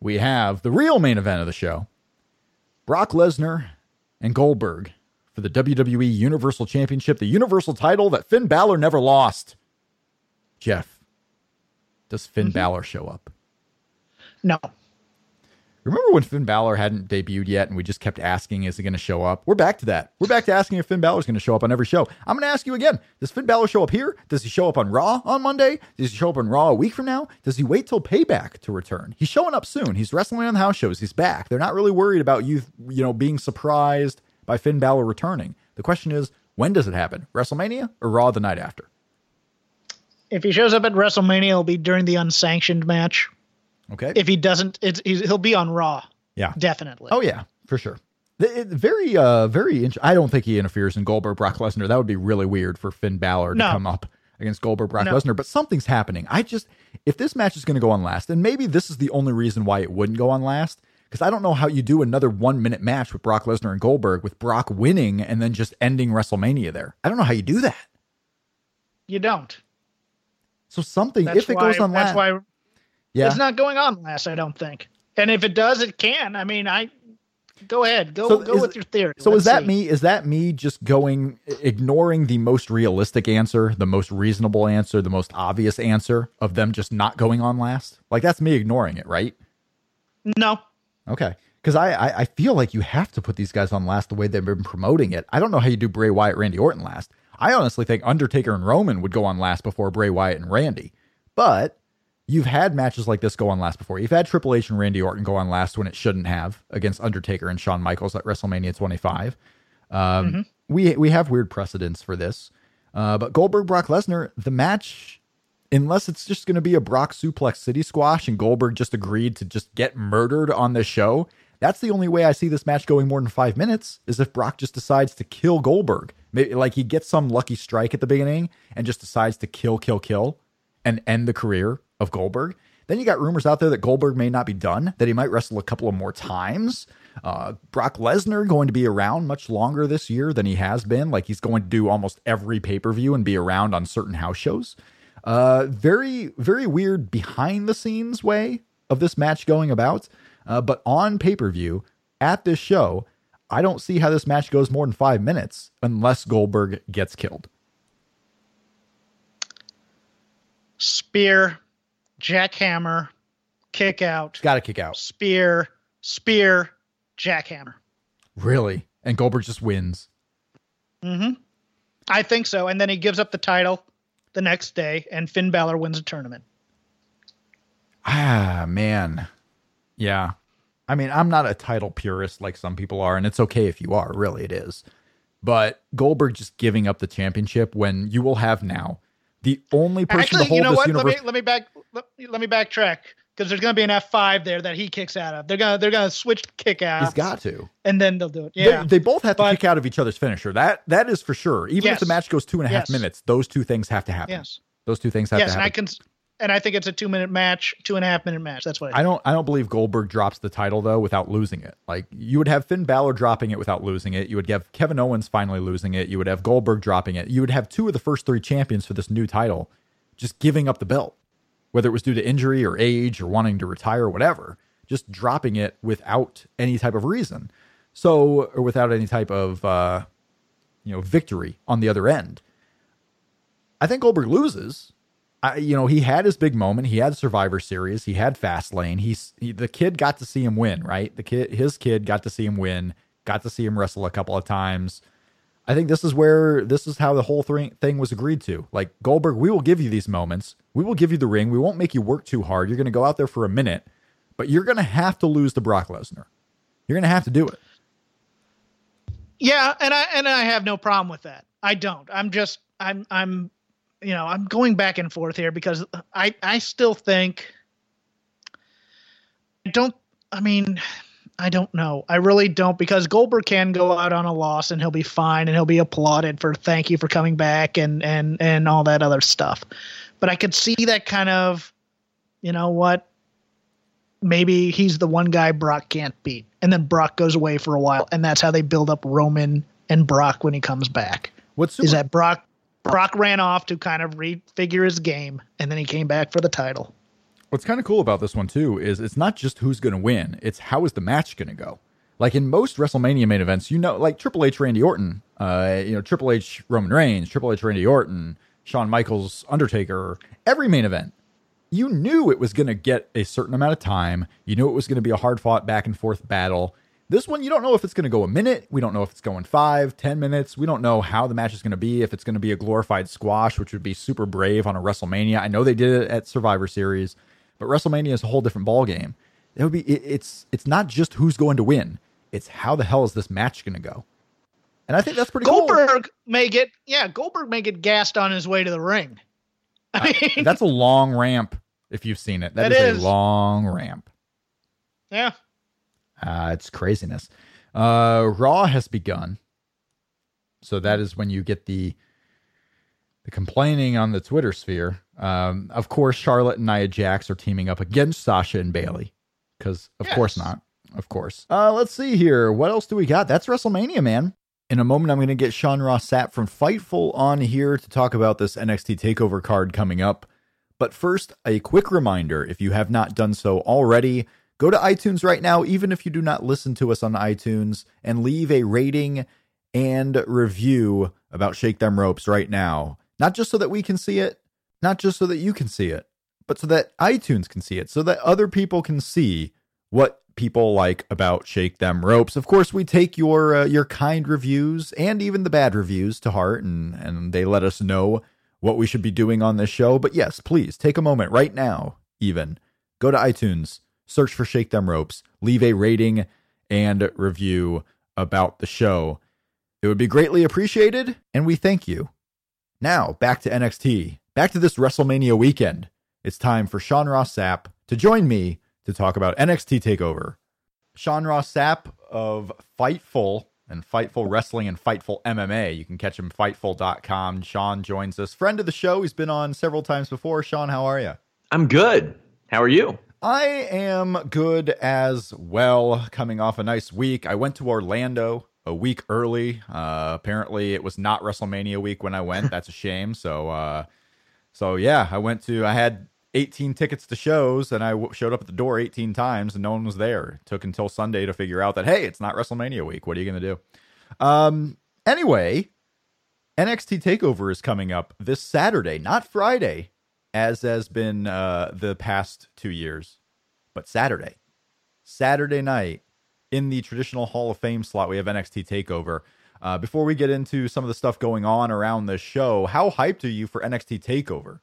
we have the real main event of the show: Brock Lesnar and Goldberg for the WWE Universal Championship, the Universal title that Finn Balor never lost. Jeff, does Finn mm-hmm. Balor show up? No. Remember when Finn Balor hadn't debuted yet and we just kept asking, is he going to show up? We're back to that. We're back to asking if Finn Balor is going to show up on every show. I'm going to ask you again Does Finn Balor show up here? Does he show up on Raw on Monday? Does he show up on Raw a week from now? Does he wait till payback to return? He's showing up soon. He's wrestling on the house shows. He's back. They're not really worried about you, you know, being surprised by Finn Balor returning. The question is, when does it happen? WrestleMania or Raw the night after? If he shows up at WrestleMania, it'll be during the unsanctioned match. Okay. If he doesn't, it's, he'll be on Raw. Yeah. Definitely. Oh yeah, for sure. It, very, uh, very. Int- I don't think he interferes in Goldberg Brock Lesnar. That would be really weird for Finn Balor No. to come up against Goldberg Brock No. Lesnar. But something's happening. I just, if this match is going to go on last, and maybe this is the only reason why it wouldn't go on last, because I don't know how you do another one minute match with Brock Lesnar and Goldberg with Brock winning and then just ending WrestleMania there. I don't know how you do that. You don't. So something, That's if it why, goes on that's last, why yeah, it's not going on last. I don't think. And if it does, it can. I mean, I go ahead, go So go is- with your theory. So Let's is that see. me? Is that me just going ignoring the most realistic answer, the most reasonable answer, the most obvious answer of them just not going on last? Like that's me ignoring it, right? No, Okay. Because I, I I feel like you have to put these guys on last the way they've been promoting it. I don't know how you do Bray Wyatt, Randy Orton last. I honestly think Undertaker and Roman would go on last before Bray Wyatt and Randy. But you've had matches like this go on last before. You've had Triple H and Randy Orton go on last when it shouldn't have against Undertaker and Shawn Michaels at WrestleMania 25. Um, We we have weird precedents for this. Uh, but Goldberg Brock Lesnar, the match, unless it's just going to be a Brock suplex city squash and Goldberg just agreed to just get murdered on this show, that's the only way I see this match going more than five minutes is if Brock just decides to kill Goldberg. Maybe like he gets some lucky strike at the beginning and just decides to kill, kill, kill and end the career of Goldberg. Then you got rumors out there that Goldberg may not be done, that he might wrestle a couple of more times. Uh, Brock Lesnar going to be around much longer this year than he has been. Like he's going to do almost every pay per view and be around on certain house shows. Uh, very, very weird behind the scenes way of this match going about. Uh, but on pay per view at this show, I don't see how this match goes more than five minutes unless Goldberg gets killed. spear, jackhammer, kick out, Got to kick out. spear, spear, jackhammer. Really? And Goldberg just wins. Mm-hmm. I think so. And then he gives up the title the next day, and Finn Balor wins a tournament. Ah, man. Yeah. I mean, I'm not a title purist like some people are, and it's okay if you are, really, it is. But Goldberg just giving up the championship when you will have now the only person Actually, to hold you know this what? universe. Let me let me back let, let me backtrack because there's going to be an F5 there that he kicks out of. They're gonna they're gonna switch kick out, He's got to. and then they'll do it. Yeah, They, both have to But- kick out of each other's finisher. That that is for sure. Even if the match goes two and a half Yes. minutes, those two things have to happen. yes, Those two things have yes, to happen. Yes, and I can and I think it's a two minute match, two and a half minute match. That's what I, I don't I don't believe Goldberg drops the title though without losing it. Like you would have Finn Balor dropping it without losing it. You would have Kevin Owens finally losing it. You would have Goldberg dropping it. You would have two of the first three champions for this new title just giving up the belt. Whether it was due to injury or age or wanting to retire or whatever, just dropping it without any type of reason. So or without any type of uh you know victory on the other end. I think Goldberg loses. I, you know, he had his big moment. He had Survivor Series. He had Fastlane. He's he, the kid got to see him win, right? The kid, his kid, got to see him win. Got to see him wrestle a couple of times. I think this is where this is how the whole thing thing was agreed to. Like Goldberg, we will give you these moments. We will give you the ring. We won't make you work too hard. You're going to go out there for a minute, but you're going to have to lose to Brock Lesnar. You're going to have to do it. Yeah, and I and I have no problem with that. I don't. I'm just I'm I'm you know, I'm going back and forth here because I I still think I don't I mean I don't know. I really don't because Goldberg can go out on a loss and he'll be fine and he'll be applauded for thank you for coming back and and and all that other stuff. But I could see that kind of you know what maybe he's the one guy Brock can't beat. And then Brock goes away for a while, and that's how they build up Roman and Brock when he comes back. What's super, Is that Brock Brock ran off to kind of refigure his game, and then he came back for the title. What's kind of cool about this one too is it's not just who's going to win; it's how is the match going to go. Like in most WrestleMania main events, you know, like Triple H, Randy Orton, uh, you know, Triple H, Roman Reigns, Triple H, Randy Orton, Shawn Michaels, Undertaker, every main event, you knew it was going to get a certain amount of time. You knew it was going to be a hard fought back and forth battle. This one, you don't know if it's going to go a minute. We don't know if it's going five, ten minutes. We don't know how the match is going to be. If it's going to be a glorified squash, which would be super brave on a WrestleMania. I know they did it at Survivor Series, but WrestleMania is a whole different ball game. It would be. It, it's it's not just who's going to win. It's how the hell is this match going to go? And I think that's pretty Goldberg cool. may get yeah, Goldberg may get gassed on his way to the ring. I mean, that's a long ramp if you've seen it. That that is, is. a long ramp. yeah. Uh, it's craziness. Uh, Raw has begun, so that is when you get the the complaining on the Twitter sphere. Um, of course, Charlotte and Nia Jax are teaming up against Sasha and Bayley, because of course not. Of course. Uh, let's see here. What else do we got? That's WrestleMania, man. In a moment, I'm going to get Sean Ross Sapp from Fightful on here to talk about this NXT Takeover card coming up. But first, a quick reminder if you have not done so already, go to iTunes right now, even if you do not listen to us on iTunes, and leave a rating and review about Shake Them Ropes right now. Not just so that we can see it, not just so that you can see it, but so that iTunes can see it, so that other people can see what people like about Shake Them Ropes. Of course, we take your uh, your kind reviews and even the bad reviews to heart, and and they let us know what we should be doing on this show. But yes, please take a moment right now, even go to iTunes, search for Shake Them Ropes, leave a rating and review about the show. It would be greatly appreciated, and we thank you. Now, back to NXT, back to this WrestleMania weekend. It's time for Sean Ross Sapp to join me to talk about NXT TakeOver. Sean Ross Sapp of Fightful and Fightful Wrestling and Fightful MMA. You can catch him fightful.com. Sean joins us, friend of the show. He's been on several times before. Sean, how are you? I'm good. How are you? I am good as well, coming off a nice week. I went to Orlando a week early. Uh, apparently, it was not WrestleMania week when I went. That's a shame. So, uh, so yeah, I went to. I had 18 tickets to shows, and I w- showed up at the door 18 times, and no one was there. It took until Sunday to figure out that hey, it's not WrestleMania week. What are you gonna do? Um. Anyway, NXT Takeover is coming up this Saturday, not Friday, as has been uh, the past two years, but Saturday. Saturday night in the traditional Hall of Fame slot, we have NXT Takeover. Uh, before we get into some of the stuff going on around the show, how hyped are you for NXT Takeover?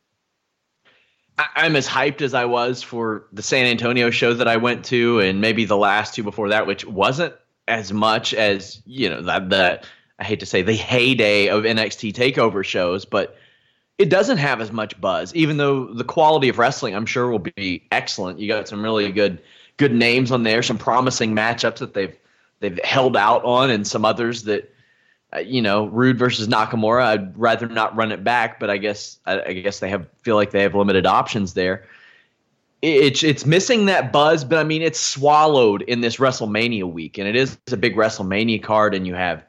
I'm as hyped as I was for the San Antonio show that I went to, and maybe the last two before that, which wasn't as much as you know the, the I hate to say the heyday of NXT Takeover shows, but it doesn't have as much buzz. Even though the quality of wrestling, I'm sure, will be excellent. You got some really good good names on there, some promising matchups that they've they've held out on, and some others that uh, you know, Roode versus Nakamura. I'd rather not run it back, but I guess I, I guess they have feel like they have limited options there. It- It's it's missing that buzz, but I mean it's swallowed in this WrestleMania week, and it is a big WrestleMania card, and you have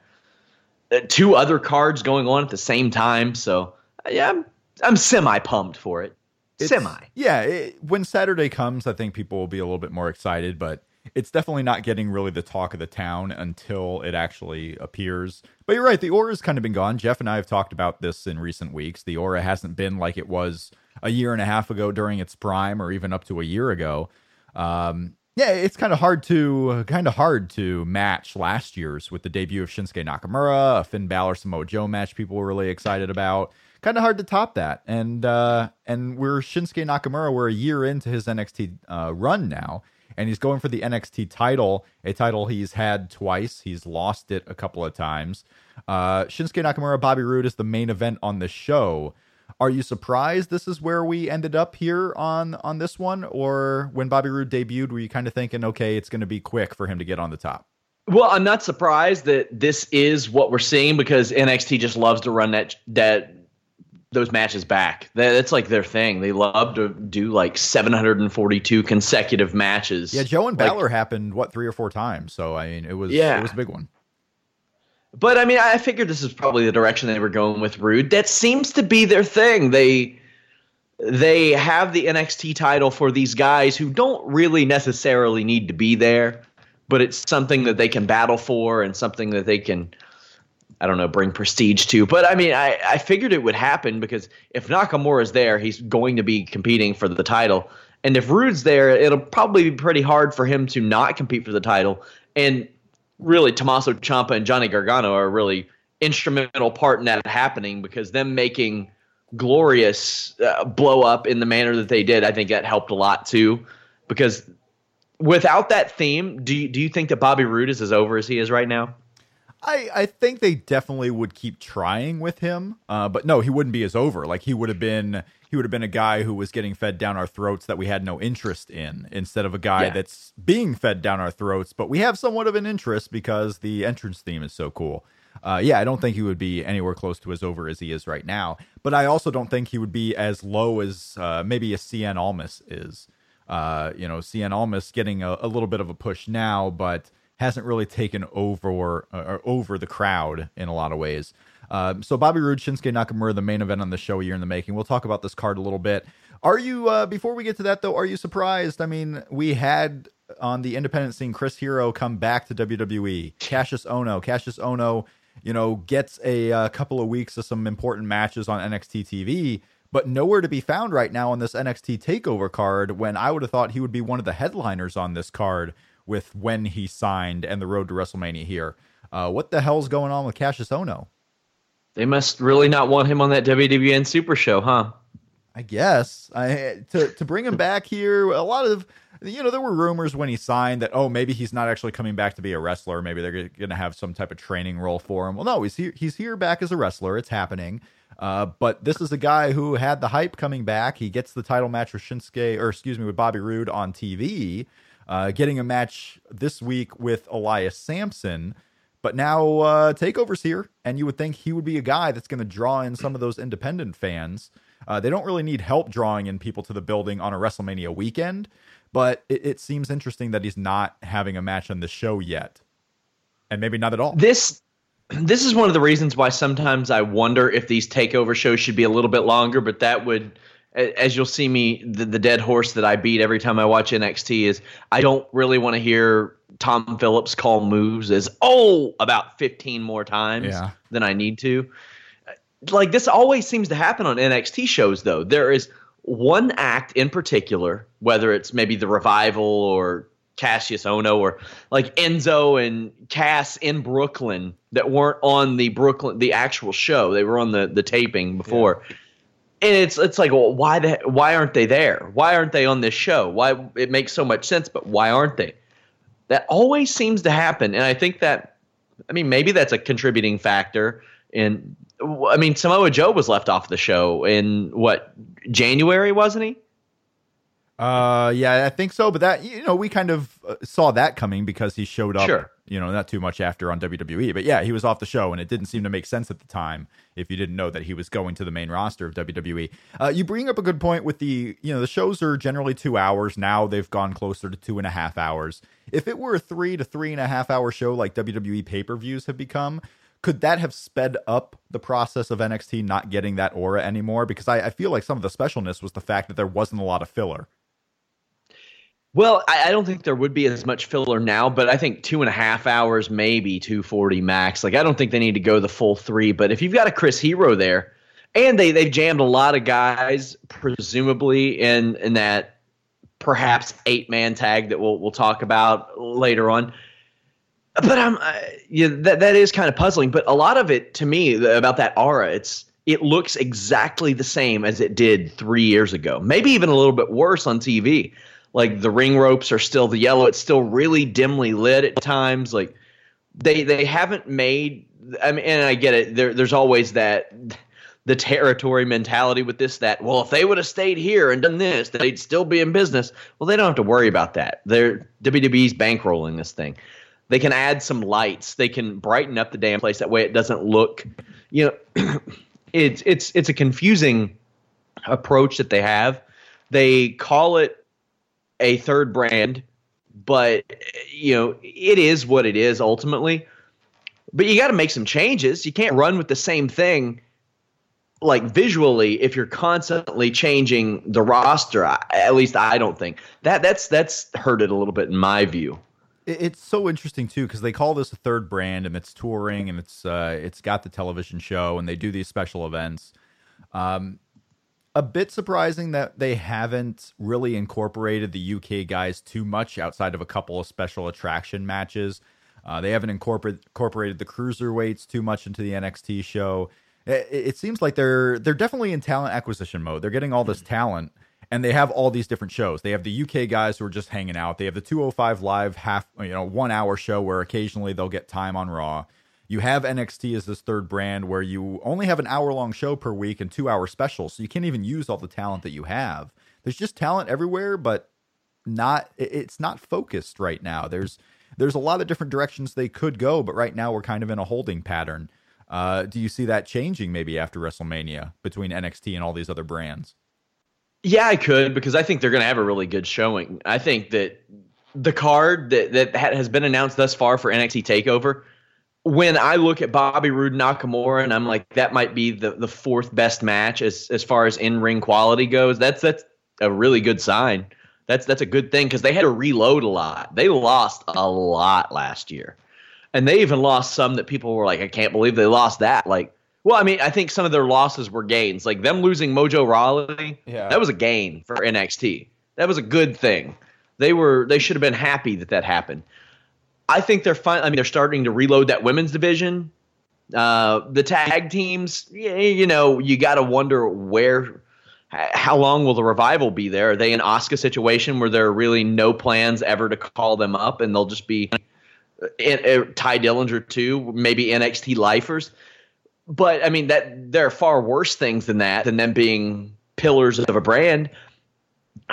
uh, two other cards going on at the same time. So yeah, I'm I'm semi pumped for it. It's- semi. Yeah, it, when Saturday comes, I think people will be a little bit more excited, but it's definitely not getting really the talk of the town until it actually appears. But you're right, the aura's kind of been gone. Jeff and I have talked about this in recent weeks. The aura hasn't been like it was a year and a half ago during its prime, or even up to a year ago. Um, yeah, it's kind of hard to kind of hard to match last year's with the debut of Shinsuke Nakamura, a Finn Balor Samoa Joe match people were really excited about. Kind of hard to top that, and uh, and we're Shinsuke Nakamura. We're a year into his NXT uh, run now, and he's going for the NXT title, a title he's had twice. He's lost it a couple of times. Uh, Shinsuke Nakamura, Bobby Roode is the main event on the show. Are you surprised this is where we ended up here on on this one, or when Bobby Roode debuted, were you kind of thinking, okay, it's going to be quick for him to get on the top? Well, I'm not surprised that this is what we're seeing because NXT just loves to run that that those matches back. That's like their thing. They love to do like 742 consecutive matches. Yeah, Joe and Like- happened what three or four times, so I mean, it was Yeah. it was a big one. But I mean, I figured this is probably the direction they were going with Roode. That seems to be their thing. They they have the NXT title for these guys who don't really necessarily need to be there, but it's something that they can battle for and something that they can I don't know, bring prestige to. But I mean, I, I figured it would happen because if Nakamura is there, he's going to be competing for the title. And if Roode's there, it'll probably be pretty hard for him to not compete for the title. And really, Tommaso Ciampa and Johnny Gargano are a really instrumental part in that happening because them making glorious uh, blow up in the manner that they did, I think that helped a lot too. Because without that theme, do you, do you think that Bobby Roode is as over as he is right now? I, I think they definitely would keep trying with him, uh, but no, he wouldn't be as over. Like he would have been, he would have been a guy who was getting fed down our throats that we had no interest in, instead of a guy Yeah. that's being fed down our throats, but we have somewhat of an interest because the entrance theme is so cool. Uh, yeah, I don't think he would be anywhere close to as over as he is right now, but I also don't think he would be as low as uh, maybe a Cien Almas is. Uh, you know, Cien Almas getting a, a little bit of a push now, but hasn't really taken over or over the crowd in a lot of ways. Um, so Bobby Roode, Shinsuke Nakamura, the main event on the show a year in the making. We'll talk about this card a little bit. Are you uh, before we get to that though? Are you surprised? I mean, we had on the independent scene Chris Hero come back to WWE. Cassius Ohno, Cassius Ohno, you know, gets a uh, couple of weeks of some important matches on NXT TV, but nowhere to be found right now on this NXT Takeover card. When I would have thought he would be one of the headliners on this card with when he signed and the road to WrestleMania here. Uh, what the hell's going on with Cassius Ohno? They must really not want him on that WWN Super Show, huh? I guess I to to bring him back here. A lot of you know there were rumors when he signed that oh maybe he's not actually coming back to be a wrestler. Maybe they're going to have some type of training role for him. Well, no, he's here. He's here back as a wrestler. It's happening. Uh, but this is a guy who had the hype coming back. He gets the title match with Shinsuke, or excuse me, with Bobby Roode on TV. Uh, getting a match this week with Elias Samson. But now uh, Takeover's here, and you would think he would be a guy that's going to draw in some of those independent fans. Uh, they don't really need help drawing in people to the building on a WrestleMania weekend, but it, it seems interesting that he's not having a match on the show yet, and maybe not at all. This this is one of the reasons why sometimes I wonder if these takeover shows should be a little bit longer, but that would as you'll see me the, the dead horse that I beat every time I watch NXT is I don't really want to hear Tom Phillips call moves as oh about 15 more times Yeah. than I need to. Like this always seems to happen on NXT shows though. There is one act in particular, whether it's maybe the revival or Cassius Ohno or like Enzo and Cass in Brooklyn that weren't on the Brooklyn the actual show. They were on the the taping before. And it's it's like well, why the why aren't they there? Why aren't they on this show? Why it makes so much sense, but why aren't they? That always seems to happen, and I think that I mean maybe that's a contributing factor. And I mean Samoa Joe was left off the show in what January wasn't he? Uh, yeah, I think so. But that you know, we kind of uh, saw that coming because he showed up. Sure. You know, not too much after on WWE, but yeah, he was off the show, and it didn't seem to make sense at the time if you didn't know that he was going to the main roster of WWE. Uh, you bring up a good point with the you know the shows are generally two hours now; they've gone closer to two and a half hours. If it were a three to three and a half hour show like WWE pay per views have become. Could that have sped up the process of NXT not getting that aura anymore? Because I, I feel like some of the specialness was the fact that there wasn't a lot of filler. Well, I, I don't think there would be as much filler now, but I think two and a half hours, maybe two forty max. Like I don't think they need to go the full three. But if you've got a Chris Hero there, and they they've jammed a lot of guys, presumably in in that perhaps eight man tag that we'll we'll talk about later on. But I'm uh, yeah, that that is kind of puzzling. But a lot of it to me about that aura, it's it looks exactly the same as it did three years ago. Maybe even a little bit worse on TV. Like the ring ropes are still the yellow. It's still really dimly lit at times. Like they they haven't made. I mean, and I get it. There, there's always that the territory mentality with this. That well, if they would have stayed here and done this, they'd still be in business. Well, they don't have to worry about that. They're WWE's bankrolling this thing. They can add some lights. They can brighten up the damn place. That way, it doesn't look. You know, it's it's it's a confusing approach that they have. They call it a third brand, but you know it is what it is ultimately. But you got to make some changes. You can't run with the same thing like visually if you're constantly changing the roster. I- At least I don't think that that's that's hurt it a little bit in my view. it's so interesting too because they call this a third brand and it's touring and it's uh, it's got the television show and they do these special events. Um, a bit surprising that they haven't really incorporated the UK guys too much outside of a couple of special attraction matches. Uh, they haven't incorporated incorporated the cruiserweights too much into the NXT show. It, it, seems like they're they're definitely in talent acquisition mode. They're getting all this talent, and they have all these different shows. They have the UK guys who are just hanging out. They have the 205 live half you know one hour show where occasionally they'll get time on Raw. You have NXT as this third brand where you only have an hour long show per week and two hour specials, so you can't even use all the talent that you have. There's just talent everywhere, but not it's not focused right now. There's there's a lot of different directions they could go, but right now we're kind of in a holding pattern. Uh, do you see that changing maybe after WrestleMania between NXT and all these other brands? Yeah, I could because I think they're going to have a really good showing. I think that the card that that has been announced thus far for NXT Takeover, when I look at Bobby Roode Nakamura and I'm like that might be the the fourth best match as as far as in ring quality goes. That's that's a really good sign that's that's a good thing because they had to reload a lot. They lost a lot last year, and they even lost some that people were like, "I can't believe they lost that." Like, well, I mean, I think some of their losses were gains. Like them losing Mojo Rawley, yeah. that was a gain for NXT. That was a good thing. They were they should have been happy that that happened. I think they're fine. I mean, they're starting to reload that women's division. Uh, the tag teams, you know, you got to wonder where how long will the revival be there? Are they an Asuka situation where there are really no plans ever to call them up and they'll just be in, in, Tye Dillinger too, maybe NXT lifers? But I mean that there are far worse things than that than them being pillars of a brand.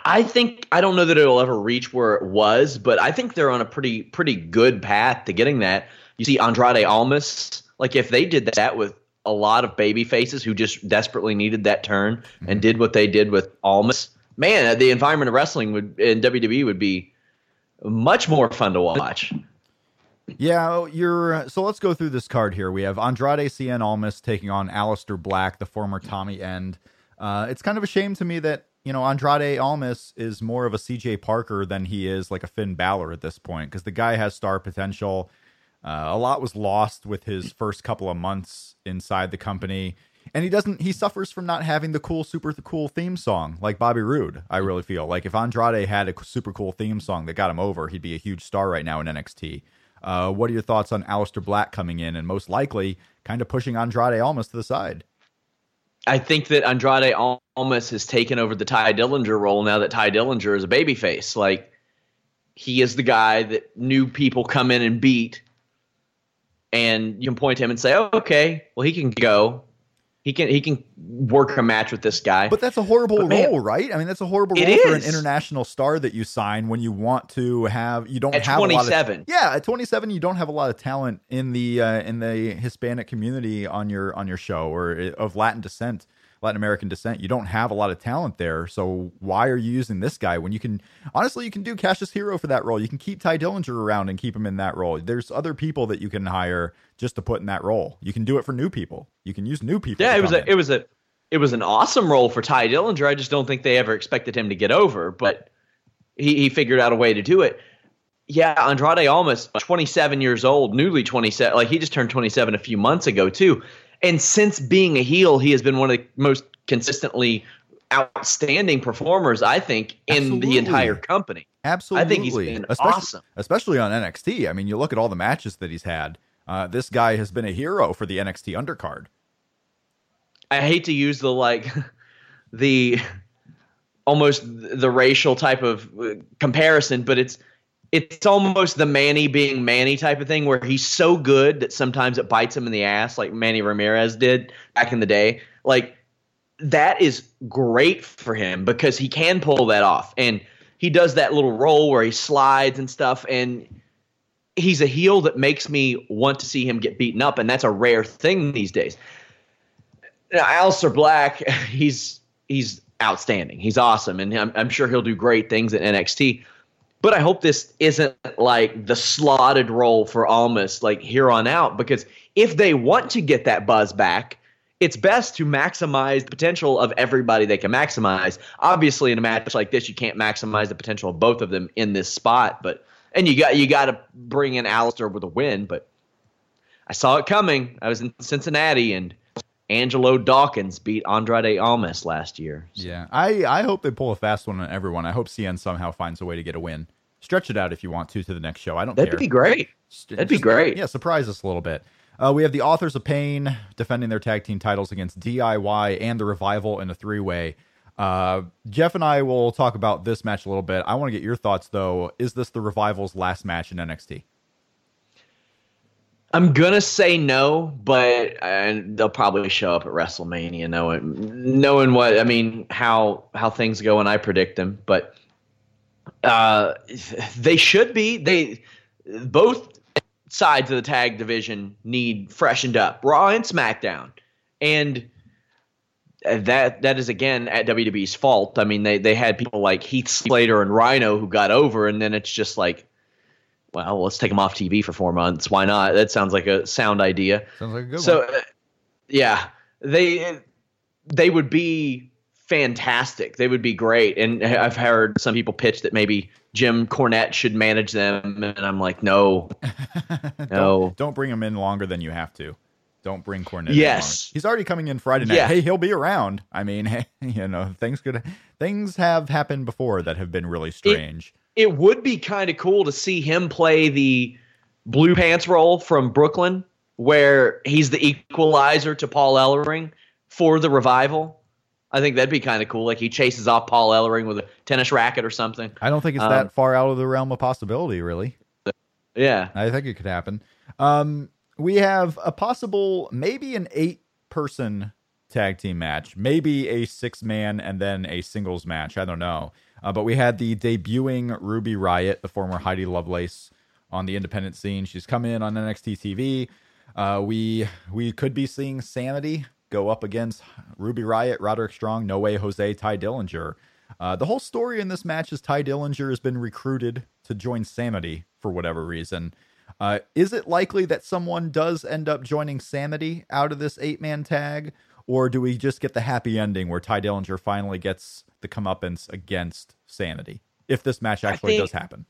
I think I don't know that it'll ever reach where it was, but I think they're on a pretty pretty good path to getting that. You see Andrade Almas, like if they did that with a lot of baby faces who just desperately needed that turn mm-hmm. and did what they did with Almas. Man, the environment of wrestling would in WWE would be much more fun to watch. Yeah, you're. So let's go through this card here. We have Andrade Cien Almas taking on Aleister Black, the former Tommy End. Uh, it's kind of a shame to me that you know Andrade Almas is more of a CJ Parker than he is like a Finn Balor at this point because the guy has star potential. Uh, a lot was lost with his first couple of months inside the company. And he doesn't, he suffers from not having the cool, super cool theme song like Bobby Roode. I really feel like if Andrade had a super cool theme song that got him over, he'd be a huge star right now in NXT. Uh, what are your thoughts on Aleister Black coming in and most likely kind of pushing Andrade almost to the side? I think that Andrade Almas has taken over the Tye Dillinger role now that Tye Dillinger is a babyface. Like he is the guy that new people come in and beat and you can point to him and say, oh, "Okay, well, he can go. He can he can work a match with this guy." But that's a horrible role, right? I mean, that's a horrible role is. for an international star that you sign when you want to have you don't at have 27. yeah, at 27 you don't have a lot of talent in the uh, in the Hispanic community on your on your show or uh, of Latin descent. Latin American descent. You don't have a lot of talent there. So why are you using this guy when you can honestly you can do Cassius Hero for that role. You can keep Tye Dillinger around and keep him in that role. There's other people that you can hire just to put in that role. You can do it for new people. You can use new people. Yeah, it was a, it was a it was an awesome role for Tye Dillinger. I just don't think they ever expected him to get over, but he, he figured out a way to do it. Yeah, Andrade Almas, 27 years old, newly 27. Like he just turned 27 a few months ago too. And since being a heel, he has been one of the most consistently outstanding performers, I think, in Absolutely. the entire company. Absolutely. I think he's been especially, awesome. Especially on NXT. I mean, you look at all the matches that he's had. Uh, this guy has been a hero for the NXT undercard. I hate to use the like the almost the racial type of uh, comparison, but it's it's almost the Manny being Manny type of thing where he's so good that sometimes it bites him in the ass, like Manny Ramirez did back in the day. Like that is great for him because he can pull that off. And he does that little roll where he slides and stuff. And he's a heel that makes me want to see him get beaten up. And that's a rare thing these days. Now, Aleister Black, he's he's outstanding. He's awesome. And I'm, I'm sure he'll do great things at NXT but I hope this isn't like the slotted role for Almas like here on out because if they want to get that buzz back, it's best to maximize the potential of everybody they can maximize. Obviously, in a match like this, you can't maximize the potential of both of them in this spot, but and you got you got to bring in Aleister with a win, but I saw it coming. I was in Cincinnati and Angelo Dawkins beat Andrade Almas last year. So. Yeah, I, I hope they pull a fast one on everyone. I hope Cien somehow finds a way to get a win. Stretch it out if you want to to the next show. I don't That'd care. be great. Just, That'd be great. Yeah, surprise us a little bit. Uh, we have the Authors of Pain defending their tag team titles against DIY and the Revival in a three way. Uh, Jeff and I will talk about this match a little bit. I want to get your thoughts though. Is this the Revival's last match in NXT? I'm gonna say no, but and they'll probably show up at WrestleMania, knowing knowing what I mean, how how things go, and I predict them. But uh, they should be. They both sides of the tag division need freshened up, Raw and SmackDown, and that that is again at WWE's fault. I mean, they they had people like Heath Slater and Rhyno who got over, and then it's just like well, let's take them off TV for four months. Why not? That sounds like a sound idea. Sounds like a good so, one. So, uh, yeah, they they would be fantastic. They would be great. And I've heard some people pitch that maybe Jim Cornette should manage them, and I'm like, no, no, don't, don't bring him in longer than you have to. Don't bring Cornette. Yes, he's already coming in Friday night. Yeah. Hey, he'll be around. I mean, hey, you know, things could things have happened before that have been really strange. It, it would be kind of cool to see him play the blue pants role from Brooklyn, where he's the equalizer to Paul Ellering for the revival. I think that'd be kind of cool. Like he chases off Paul Ellering with a tennis racket or something. I don't think it's um, that far out of the realm of possibility, really. Yeah, I think it could happen. Um, we have a possible, maybe an eight-person tag team match, maybe a six-man and then a singles match. I don't know. Uh, but we had the debuting Ruby Riot, the former Heidi Lovelace, on the independent scene. She's come in on NXT TV. Uh, we we could be seeing Sanity go up against Ruby Riot, Roderick Strong, No Way Jose, Tye Dillinger. Uh, the whole story in this match is Tye Dillinger has been recruited to join Sanity for whatever reason. Uh, is it likely that someone does end up joining Sanity out of this eight man tag? Or do we just get the happy ending where Tye Dillinger finally gets the comeuppance against Sanity if this match actually think, does happen?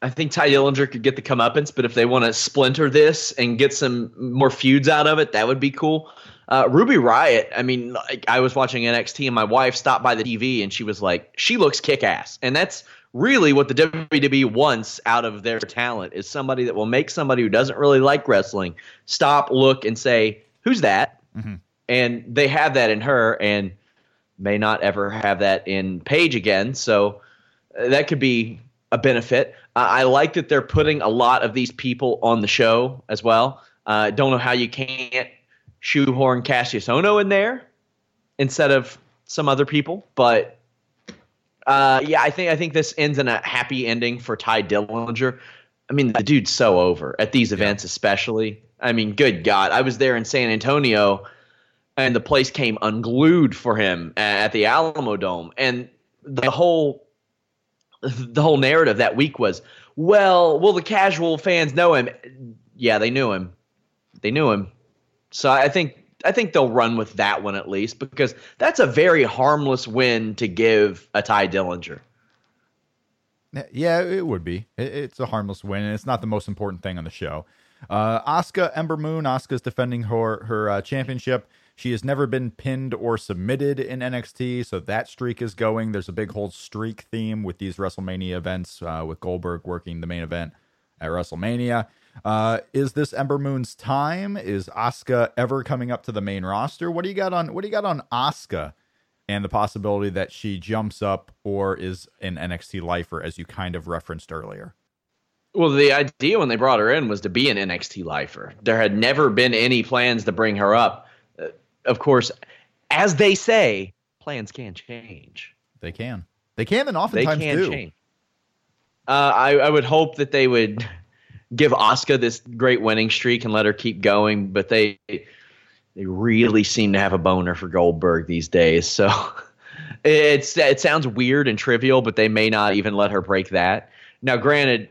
I think Tye Dillinger could get the comeuppance, but if they want to splinter this and get some more feuds out of it, that would be cool. Uh, Ruby Riot, I mean, like, I was watching NXT and my wife stopped by the TV and she was like, she looks kick ass. And that's really what the WWE wants out of their talent is somebody that will make somebody who doesn't really like wrestling stop, look, and say, who's that? Mm-hmm. And they have that in her and may not ever have that in Paige again. So uh, that could be a benefit. Uh, I like that they're putting a lot of these people on the show as well. I uh, don't know how you can't shoehorn Cassius Ohno in there instead of some other people, but uh, yeah, I think I think this ends in a happy ending for Tye Dillinger. I mean, the dude's so over at these events, especially. I mean, good God, I was there in San Antonio, and the place came unglued for him at the Alamodome, and the whole the whole narrative that week was, well, will the casual fans know him? Yeah, they knew him. They knew him. So I think I think they'll run with that one at least because that's a very harmless win to give a Tye Dillinger. Yeah, it would be. It's a harmless win, and it's not the most important thing on the show. Uh, Asuka Ember Moon. Asuka's defending her her uh, championship. She has never been pinned or submitted in NXT, so that streak is going. There's a big whole streak theme with these WrestleMania events, uh, with Goldberg working the main event at WrestleMania. Uh, is this Ember Moon's time? Is Asuka ever coming up to the main roster? What do you got on What do you got on Asuka and the possibility that she jumps up or is an NXT lifer, as you kind of referenced earlier? Well, the idea when they brought her in was to be an NXT lifer. There had never been any plans to bring her up. Uh, of course, as they say, plans can change. They can. They can, and oftentimes they can do. Change. Uh, I, I would hope that they would give Asuka this great winning streak and let her keep going, but they they really seem to have a boner for Goldberg these days. So it's it sounds weird and trivial, but they may not even let her break that. Now, granted,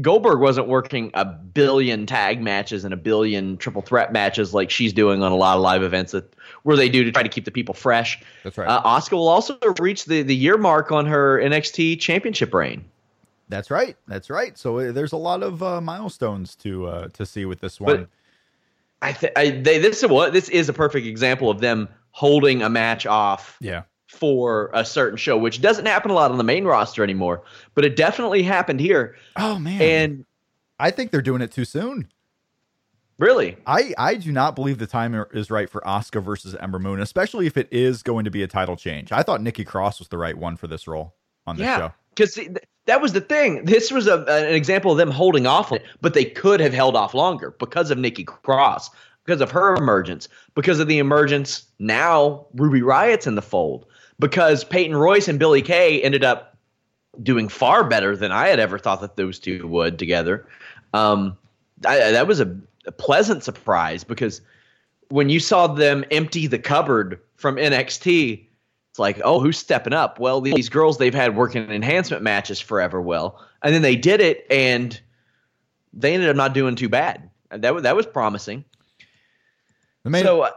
Goldberg wasn't working a billion tag matches and a billion triple threat matches like she's doing on a lot of live events that where they do to try to keep the people fresh. That's right. Uh, Asuka will also reach the, the year mark on her NXT championship reign. That's right. That's right. So uh, there's a lot of uh, milestones to uh, to see with this one. But I think they this is what this is a perfect example of them holding a match off yeah. For a certain show, which doesn't happen a lot on the main roster anymore, but it definitely happened here. Oh man. And I think they're doing it too soon. really, I, I do not believe the time is right for Asuka versus Ember Moon, especially if it is going to be a title change. I thought Nikki Cross was the right one for this role on this show. yeah, show. because that was the thing. This was a, an example of them holding off, on it, but they could have held off longer because of Nikki Cross, because of her emergence, because of the emergence now Ruby Riot's in the fold, because Peyton Royce and Billie Kay ended up doing far better than I had ever thought that those two would together. Um, I, that was a, a pleasant surprise because when you saw them empty the cupboard from NXT, it's like, oh, who's stepping up? Well, these girls they've had working enhancement matches forever. Well, and then they did it, and they ended up not doing too bad. That was that was promising. The main, so uh,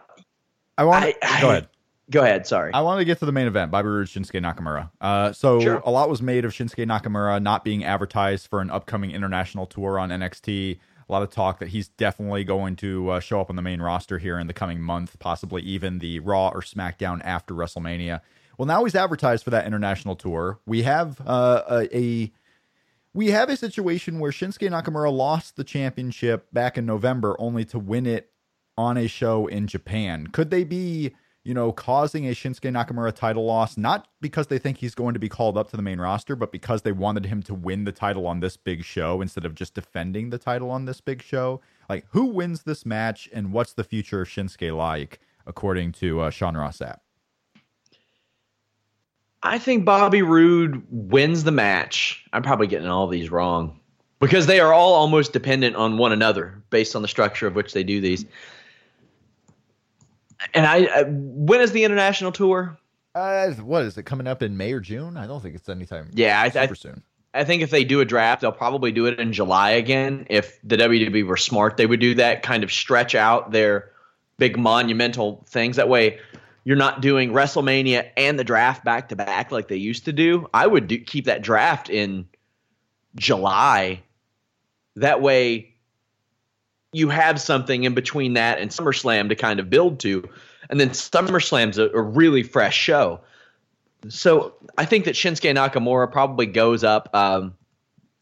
I want I- I- go ahead. Go ahead. Sorry. I want to get to the main event, Bobby Roode, Shinsuke Nakamura. Uh, so Sure. a lot was made of Shinsuke Nakamura not being advertised for an upcoming international tour on NXT. A lot of talk that he's definitely going to uh, show up on the main roster here in the coming month, possibly even the Raw or SmackDown after WrestleMania. Well, now he's advertised for that international tour. We have uh, a, a we have a situation where Shinsuke Nakamura lost the championship back in November only to win it on a show in Japan. Could they be, you know, causing a Shinsuke Nakamura title loss not because they think he's going to be called up to the main roster, but because they wanted him to win the title on this big show instead of just defending the title on this big show? Like, who wins this match and what's the future of Shinsuke like, according to uh, Sean Ross Sapp? I think Bobby Roode wins the match. I'm probably getting all these wrong because they are all almost dependent on one another based on the structure of which they do these. And I, I when is the international tour? Uh, what is it coming up in May or June? I don't think it's anytime Yeah, I, super I, soon. I think if they do a draft, they'll probably do it in July again. If the WWE were smart, they would do that kind of stretch out their big monumental things. That way, you're not doing WrestleMania and the draft back to back like they used to do. I would do, keep that draft in July. That way, you have something in between that and SummerSlam to kind of build to. And then SummerSlam's a, a really fresh show. So I think that Shinsuke Nakamura probably goes up um,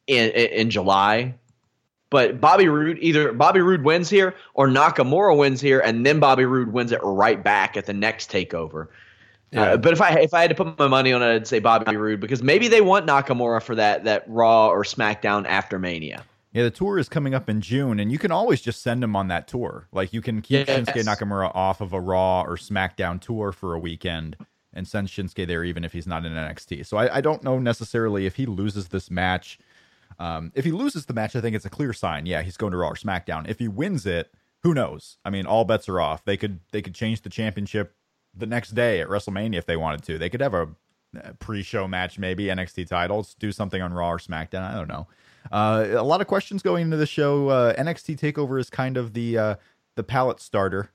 in, in July, but Bobby Roode either Bobby Roode wins here or Nakamura wins here, and then Bobby Roode wins it right back at the next takeover. Uh, but if I if I had to put my money on it, I'd say Bobby Roode because maybe they want Nakamura for that that Raw or SmackDown after Mania. Yeah, the tour is coming up in June, and you can always just send him on that tour. Like you can keep Yes. Shinsuke Nakamura off of a Raw or SmackDown tour for a weekend and send Shinsuke there even if he's not in NXT. So I, I don't know necessarily if he loses this match. Um, if he loses the match, I think it's a clear sign. Yeah, he's going to Raw or SmackDown. If he wins it, who knows? I mean, all bets are off. They could they could change the championship the next day at WrestleMania if they wanted to. They could have a pre-show match, maybe NXT titles, do something on Raw or SmackDown. I don't know. Uh, a lot of questions going into the show. Uh, NXT Takeover is kind of the uh, the palate starter,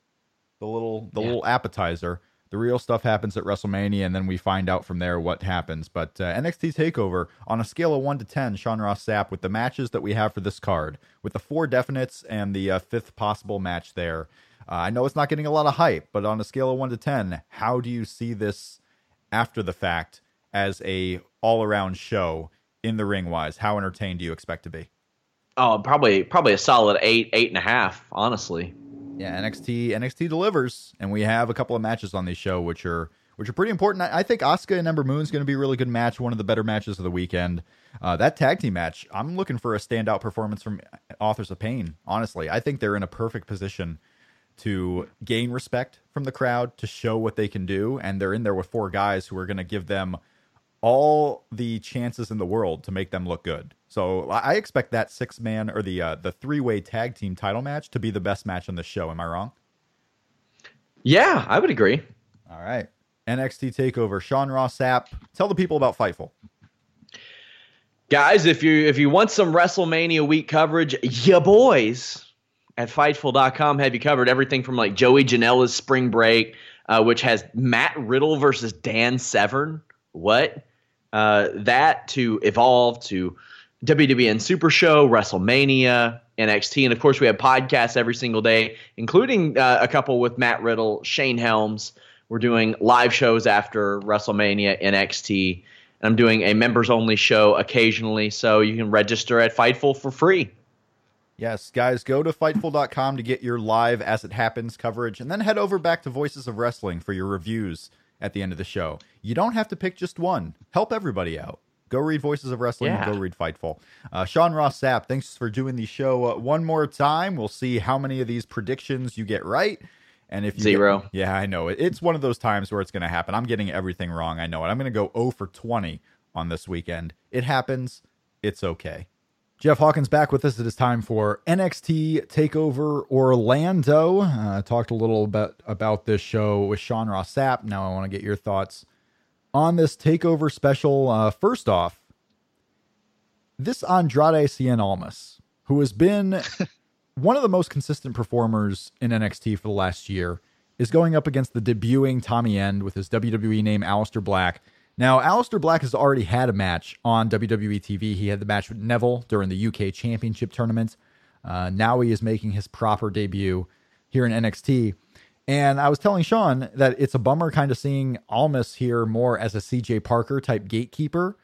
the little the Yeah. little appetizer. The real stuff happens at WrestleMania, and then we find out from there what happens. But uh, NXT Takeover, on a scale of one to ten, Sean Ross Sapp, with the matches that we have for this card, with the four definites and the uh, fifth possible match there. Uh, I know it's not getting a lot of hype, but on a scale of one to ten, how do you see this after the fact as a all around show in the ring wise? How entertained do you expect to be? Oh, probably probably a solid eight eight and a half. Honestly, Yeah, NXT NXT delivers, and we have a couple of matches on this show which are which are pretty important. I, I think Asuka and Ember Moon is going to be a really good match, one of the better matches of the weekend. Uh, that tag team match, I'm looking for a standout performance from Authors of Pain. Honestly, I think they're in a perfect position to gain respect from the crowd, to show what they can do, and they're in there with four guys who are going to give them all the chances in the world to make them look good. So I expect that six man or the uh, the three way tag team title match to be the best match on the show. Am I wrong? yeah, I would agree. All right. NXT Takeover. Sean Ross Sapp. Tell the people about Fightful. Guys, if you if you want some WrestleMania week coverage, ya boys at Fightful.com have you covered everything from like Joey Janela's Spring Break, uh, which has Matt Riddle versus Dan Severn. What? Uh, that to Evolve to WWN Super Show, WrestleMania, NXT, and of course we have podcasts every single day, including uh, a couple with Matt Riddle, Shane Helms. We're doing live shows after WrestleMania, NXT, and I'm doing a members only show occasionally, so you can register at Fightful for free. Yes, guys, go to Fightful.com to get your live as it happens coverage, and then head over back to Voices of Wrestling for your reviews at the end of the show. You don't have to pick just one. Help everybody out. Go read Voices of Wrestling Yeah. go read Fightful. Uh, Sean Ross Sapp, thanks for doing the show uh, one more time. We'll see how many of these predictions you get right. And if you Zero. get- yeah, I know it. It's one of those times where it's going to happen. I'm getting everything wrong. I know it. I'm going to go 0 for 20 on this weekend. It happens. It's okay. Jeff Hawkins back with us. It is time for NXT Takeover Orlando. Uh, talked a little bit about this show with Sean Ross Sapp. Now I want to get your thoughts on this Takeover special. Uh, first off, this Andrade Cien Almas, who has been one of the most consistent performers in NXT for the last year, is going up against the debuting Tommy End with his WWE name Aleister Black. Now, Aleister Black has already had a match on WWE TV. He had the match with Neville during the UK Championship tournament. Uh, now he is making his proper debut here in NXT. And I was telling Sean that it's a bummer kind of seeing Almas here more as a CJ Parker type gatekeeper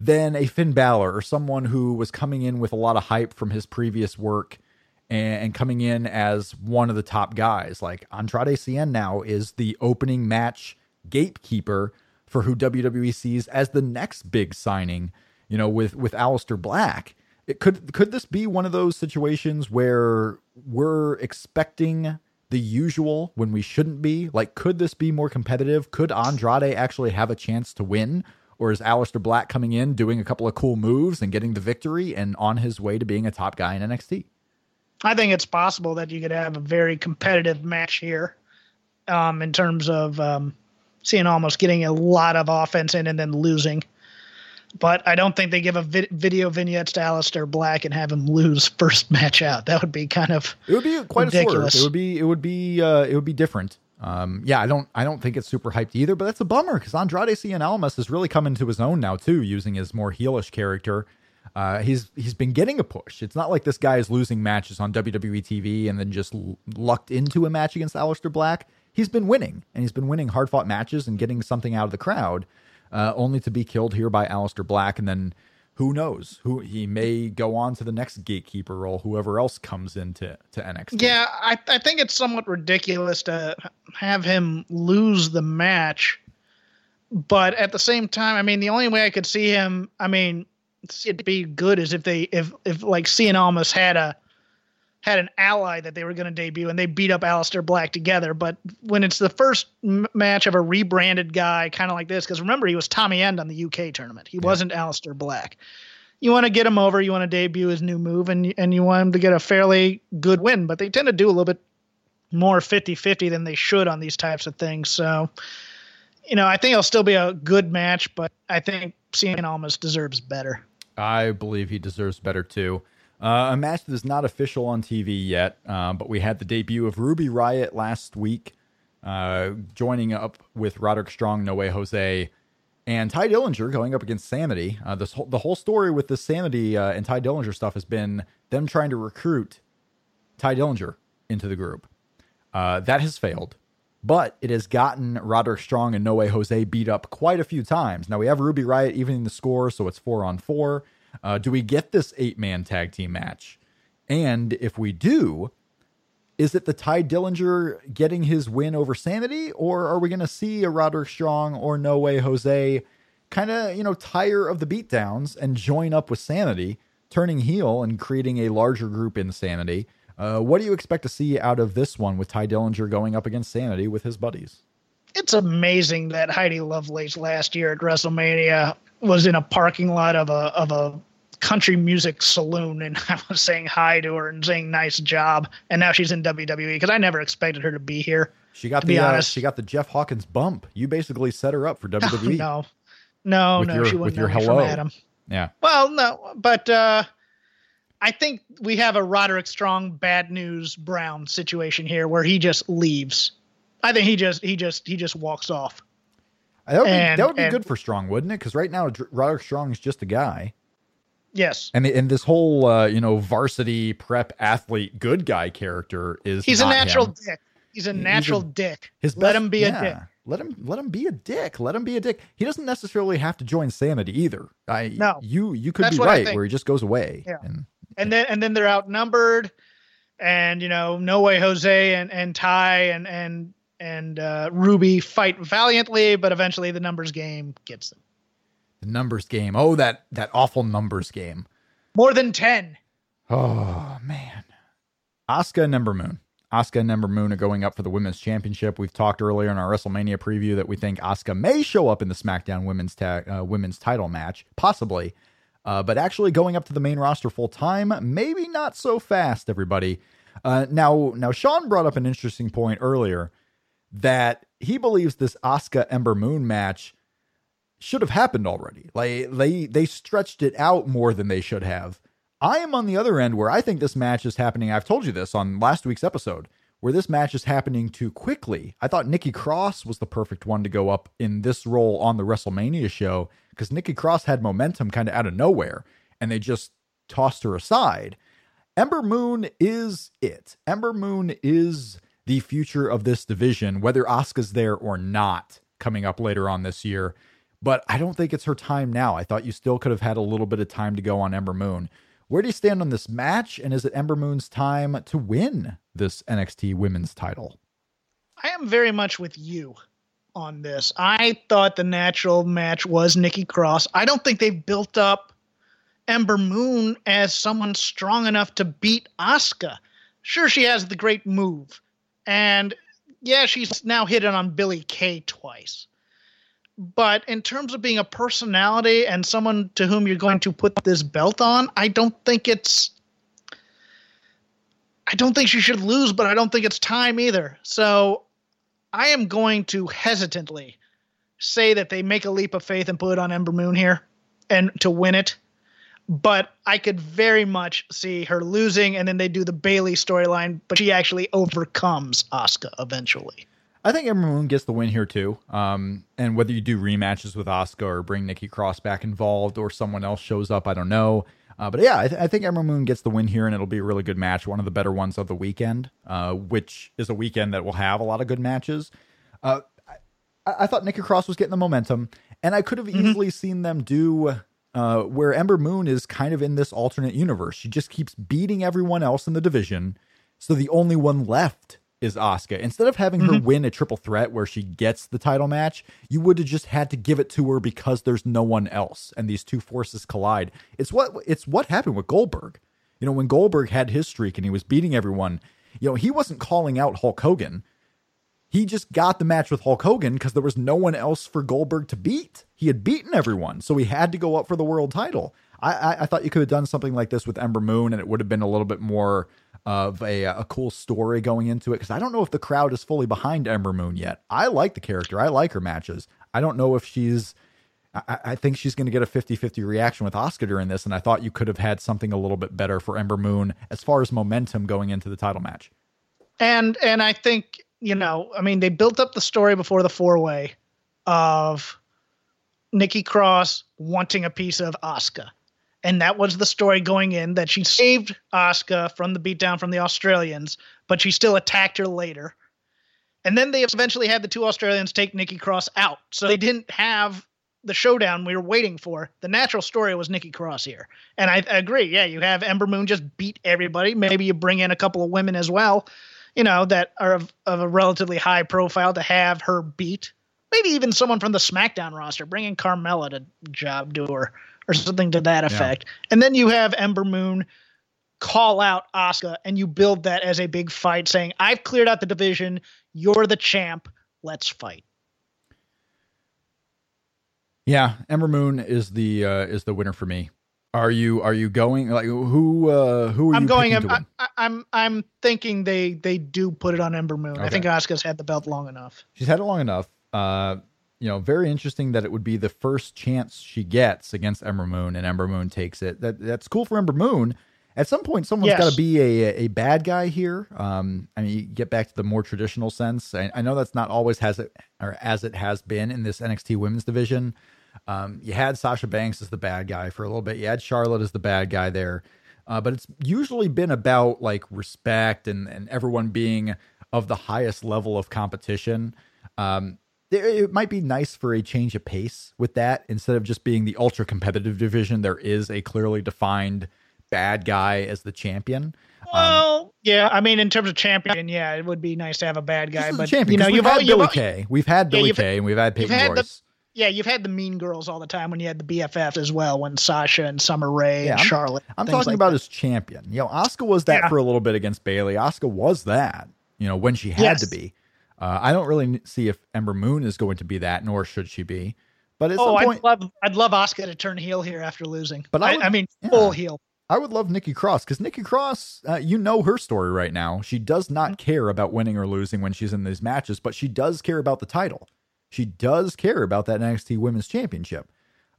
than a Finn Balor or someone who was coming in with a lot of hype from his previous work and, and coming in as one of the top guys. Like Andrade Cien now is the opening match gatekeeper for who WWE sees as the next big signing, you know, with with Aleister Black. It could could this be one of those situations where we're expecting the usual when we shouldn't be? Like, could this be more competitive? Could Andrade actually have a chance to win? Or is Aleister Black coming in, doing a couple of cool moves and getting the victory and on his way to being a top guy in NXT? I think it's possible that you could have a very competitive match here, um, in terms of um, Cien Almas getting a lot of offense in and then losing. But I don't think they give a vi- video vignettes to Aleister Black and have him lose first match out. That would be kind of It would be quite Ridiculous. a swerve. It would be it would be uh, it would be different. Um, yeah, I don't I don't think it's super hyped either, but that's a bummer because Andrade Cien Almas has really come into his own now too, using his more heelish character. Uh, he's he's been getting a push. It's not like this guy is losing matches on WWE TV and then just l- lucked into a match against Aleister Black. He's been winning, and he's been winning hard fought matches and getting something out of the crowd, uh, only to be killed here by Aleister Black. And then who knows? Who he may go on to the next gatekeeper role, whoever else comes into to NXT. Yeah, I, I think it's somewhat ridiculous to have him lose the match. But at the same time, I mean, the only way I could see him, I mean, it'd be good is if they, if, if like Cien Almas had a, had an ally that they were going to debut and they beat up Aleister Black together. But when it's the first m- match of a rebranded guy, kind of like this, because remember, he was Tommy End on the UK tournament. He wasn't Aleister Black. You want to get him over, you want to debut his new move, and, and you want him to get a fairly good win. But they tend to do a little bit more 50 50 than they should on these types of things. So, you know, I think it'll still be a good match, but I think Cien Almas deserves better. I believe he deserves better too. Uh, a match that is not official on TV yet, uh, but we had the debut of Ruby Riot last week, uh, joining up with Roderick Strong, No Way Jose, and Tye Dillinger going up against Sanity. Uh, this whole, the whole story with the Sanity uh, and Tye Dillinger stuff has been them trying to recruit Tye Dillinger into the group. Uh, that has failed, but it has gotten Roderick Strong and No Way Jose beat up quite a few times. Now we have Ruby Riot evening the score, so it's four on four. Uh, do we get this eight man tag team match? And if we do, is it the Tye Dillinger getting his win over Sanity, or are we going to see a Roderick Strong or No Way Jose kind of, you know, tire of the beatdowns and join up with Sanity, turning heel and creating a larger group in Sanity? Uh, what do you expect to see out of this one with Tye Dillinger going up against Sanity with his buddies? It's amazing that Heidi Lovelace last year at WrestleMania was in a parking lot of a of a country music saloon and I was saying hi to her and saying nice job and now she's in WWE because I never expected her to be here. She got the uh, honest. she got the Jeff Hawkins bump. You basically set her up for WWE. No, no, With no, your- she with wouldn't your me from hello. Adam. Yeah. Well, no, but uh, I think we have a Roderick Strong bad news Brown situation here where he just leaves. I think he just he just he just walks off. That would be, that would be and- good for Strong, wouldn't it? Because right now, Roderick Strong is just a guy. Yes. And the, and this whole uh, you know varsity prep athlete good guy character is He's a natural him. dick. He's a He's a- natural dick. His Let best- him be yeah, a dick. Let him let him be a dick. Let him be a dick. He doesn't necessarily have to join Sanity either. I No. you you could That's be right where he just goes away. Yeah. And and then and then they're outnumbered and you know no way jose and and ty and and and uh, ruby fight valiantly but eventually the numbers game gets them the numbers game. Oh, that that awful numbers game. more than 10 Oh man. Asuka and Ember Moon. Asuka and Ember Moon are going up for the women's championship. We've talked earlier in our WrestleMania preview that we think Asuka may show up in the SmackDown women's ta- uh, women's title match, possibly. Uh, but actually going up to the main roster full time, maybe not so fast, everybody. Uh, now, now Sean brought up an interesting point earlier that he believes this Asuka Ember Moon match should have happened already. Like they they stretched it out more than they should have. I am on the other end where I think this match is happening. I've told you this on last week's episode, where this match is happening too quickly. I thought Nikki Cross was the perfect one to go up in this role on the WrestleMania show because Nikki Cross had momentum kind of out of nowhere and they just tossed her aside. Ember Moon is it. Ember Moon is the future of this division, whether Asuka's there or not, coming up later on this year. But I don't think it's her time now. I thought you still could have had a little bit of time to go on Ember Moon. Where do you stand on this match? And is it Ember Moon's time to win this NXT women's title? i am very much with you on this i thought the natural match was nikki cross i don't think they've built up ember moon as someone strong enough to beat asuka sure she has the great move and yeah she's now hit it on billie kay twice. But in terms of being a personality and someone to whom you're going to put this belt on i don't think it's i don't think she should lose but i don't think it's time either. So i am going to hesitantly say that they make a leap of faith and put it on ember moon here and to win it but I could very much see her losing, and then they do the Bayley storyline, but she actually overcomes Asuka eventually. I think Ember Moon gets the win here too. Um, and whether you do rematches with Asuka or bring Nikki Cross back involved or someone else shows up, I don't know. Uh, but yeah, I, th- I think Ember Moon gets the win here, and it'll be a really good match, one of the better ones of the weekend, uh, which is a weekend that will have a lot of good matches. Uh, I, I thought Nikki Cross was getting the momentum, and I could have easily seen them do uh, where Ember Moon is kind of in this alternate universe. She just keeps beating everyone else in the division, so the only one left is Asuka. Instead of having her win a triple threat where she gets the title match, you would have just had to give it to her because there's no one else, and these two forces collide. It's what it's what happened with Goldberg. You know, when Goldberg had his streak and he was beating everyone, you know, he wasn't calling out Hulk Hogan. He just got the match with Hulk Hogan because there was no one else for Goldberg to beat. He had beaten everyone, so he had to go up for the world title. I, I, I thought you could have done something like this with Ember Moon, and it would have been a little bit more of a, a cool story going into it. Because I don't know if the crowd is fully behind Ember Moon yet. I like the character, I like her matches. I don't know if she's. I, think she's going to get a 50 50 reaction with Asuka during this, and I thought you could have had something a little bit better for Ember Moon as far as momentum going into the title match. And and I think you know, I mean, they built up the story before the four way of Nikki Cross wanting a piece of Asuka. And that was the story going in that she saved Asuka from the beatdown from the Australians, but she still attacked her later. And then they eventually had the two Australians take Nikki Cross out. So they didn't have the showdown we were waiting for. The natural story was Nikki Cross here. And I, I agree. Yeah, you have Ember Moon just beat everybody. Maybe you bring in a couple of women as well, you know, that are of, of a relatively high profile to have her beat. Maybe even someone from the SmackDown roster. Bring in Carmella to job do her or something to that effect. And then you have Ember Moon call out Asuka and you build that as a big fight saying, I've cleared out the division. You're the champ. Let's fight. Yeah, Ember Moon is the uh, is the winner for me. Are you are you going like who uh who are I'm you going. I'm? I, I'm. I'm thinking they they do put it on Ember Moon. I think Asuka's had the belt long enough. She's had it long enough. Uh, you know, very interesting that it would be the first chance she gets against Ember Moon, and Ember Moon takes it. That that's cool for Ember Moon. At some point, someone's Yes. got to be a a bad guy here. Um, I mean, you get back to the more traditional sense. I, I know that's not always has it or as it has been in this NXT Women's division. Um, you had Sasha Banks as the bad guy for a little bit. You had Charlotte as the bad guy there. Uh, but it's usually been about like respect and, and everyone being of the highest level of competition. Um, it might be nice for a change of pace with that instead of just being the ultra competitive division. There is a clearly defined bad guy as the champion. Um, well, um, yeah, I mean, in terms of champion, yeah, it would be nice to have a bad guy. But champion, you know, you've had Billie Kay, we've had Billie yeah, Kay, and we've had Peyton had Royce. The, yeah, you've had the Mean Girls all the time when you had the BFF as well, when Sasha and Summer Rae yeah, and I'm, Charlotte. I'm talking like about that. as champion. You know, Asuka was that yeah. for a little bit against Bayley. Asuka was that. You know, when she had yes. to be. Uh, I don't really see if Ember Moon is going to be that, nor should she be. But at oh, some point, I'd love, I'd love Asuka to turn heel here after losing. But I, would, I mean, yeah. full heel. I would love Nikki Cross because Nikki Cross, uh, you know her story right now. She does not mm-hmm. care about winning or losing when she's in these matches, but she does care about the title. She does care about that NXT Women's Championship.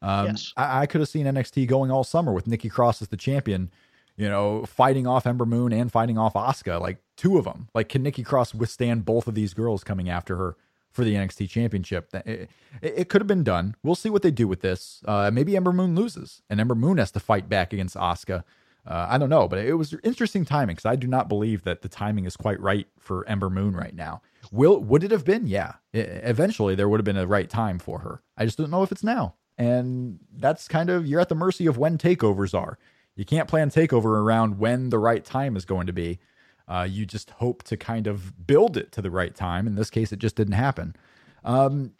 Um, yes. I, I could have seen NXT going all summer with Nikki Cross as the champion, you know, fighting off Ember Moon and fighting off Asuka, like two of them. Like, can Nikki Cross withstand both of these girls coming after her for the NXT Championship? It, it, it could have been done. We'll see what they do with this. Uh, maybe Ember Moon loses, and Ember Moon has to fight back against Asuka. Uh, I don't know, but it was interesting timing because I do not believe that the timing is quite right for Ember Moon right now. Will would it have been? Yeah, it, eventually there would have been a right time for her. I just don't know if it's now, and that's kind of you're at the mercy of when takeovers are. You can't plan takeover around when the right time is going to be. Uh, you just hope to kind of build it to the right time. In this case, it just didn't happen. Um,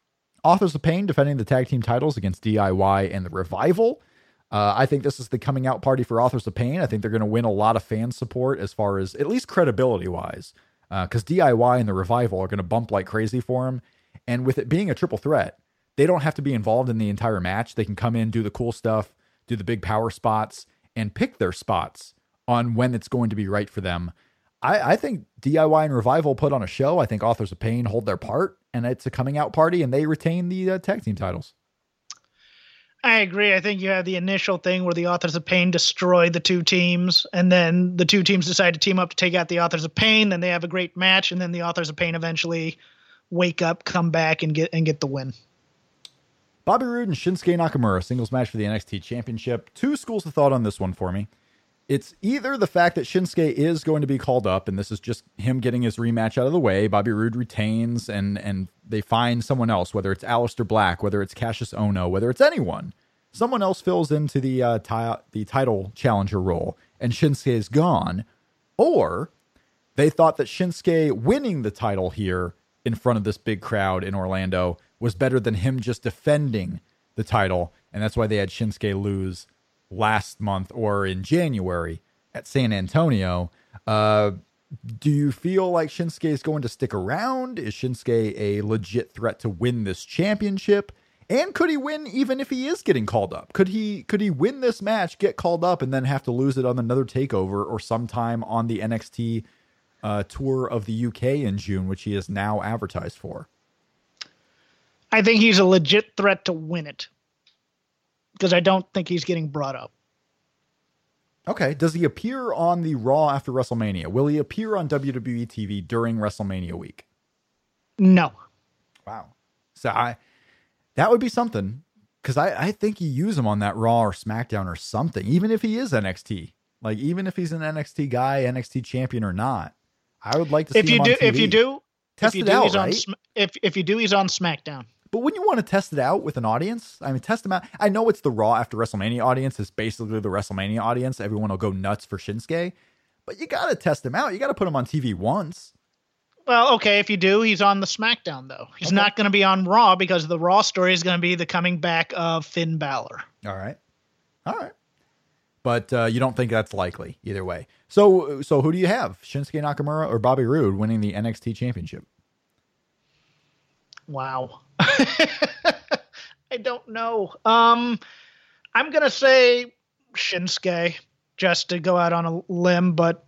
Authors of Pain defending the tag team titles against DIY and the Revival. Uh, I think this is the coming out party for Authors of Pain. I think they're going to win a lot of fan support as far as at least credibility wise, because uh, DIY and the Revival are going to bump like crazy for them. And with it being a triple threat, they don't have to be involved in the entire match. They can come in, do the cool stuff, do the big power spots, and pick their spots on when it's going to be right for them. I, I think DIY and Revival put on a show. I think Authors of Pain hold their part, and it's a coming out party, and they retain the uh, tag team titles. I agree. I think you have the initial thing where the Authors of Pain destroy the two teams, and then the two teams decide to team up to take out the Authors of Pain. Then they have a great match, and then the Authors of Pain eventually wake up, come back, and get and get the win. Bobby Roode and Shinsuke Nakamura singles match for the NXT Championship. Two schools of thought on this one for me. It's either the fact that Shinsuke is going to be called up, and this is just him getting his rematch out of the way. Bobby Roode retains, and and they find someone else, whether it's Aleister Black, whether it's Kassius Ohno, whether it's anyone. Someone else fills into the uh, the title challenger role, and Shinsuke is gone. Or they thought that Shinsuke winning the title here in front of this big crowd in Orlando was better than him just defending the title, and that's why they had Shinsuke lose last month or in January at San Antonio. Uh, do you feel like Shinsuke is going to stick around? Is Shinsuke a legit threat to win this championship? And could he win even if he is getting called up? Could he could he win this match, get called up, and then have to lose it on another takeover or sometime on the NXT uh, tour of the UK in June, which he is now advertised for? I think he's a legit threat to win it because I don't think he's getting brought up. Okay. Does he appear on the Raw after WrestleMania? Will he appear on WWE TV during WrestleMania week? No. Wow. So I that would be something because I, I think you use him on that Raw or SmackDown or something, even if he is NXT. Like even if he's an NXT guy, NXT champion or not, I would like to. See if you do, if you do, test if you it do, out, he's right? on, if if you do, he's on SmackDown. But wouldn't you want to test it out with an audience? I mean, test them out. I know it's the Raw after WrestleMania audience. It's basically the WrestleMania audience. Everyone will go nuts for Shinsuke. But you got to test him out. You got to put him on TV once. Well, okay, if you do, he's on the SmackDown though. He's okay. not going to be on Raw because the Raw story is going to be the coming back of Finn Balor. All right, all right, but uh, you don't think that's likely either way. So, so who do you have, Shinsuke Nakamura or Bobby Roode winning the NXT Championship? Wow, I don't know. Um, I'm gonna say Shinsuke just to go out on a limb, but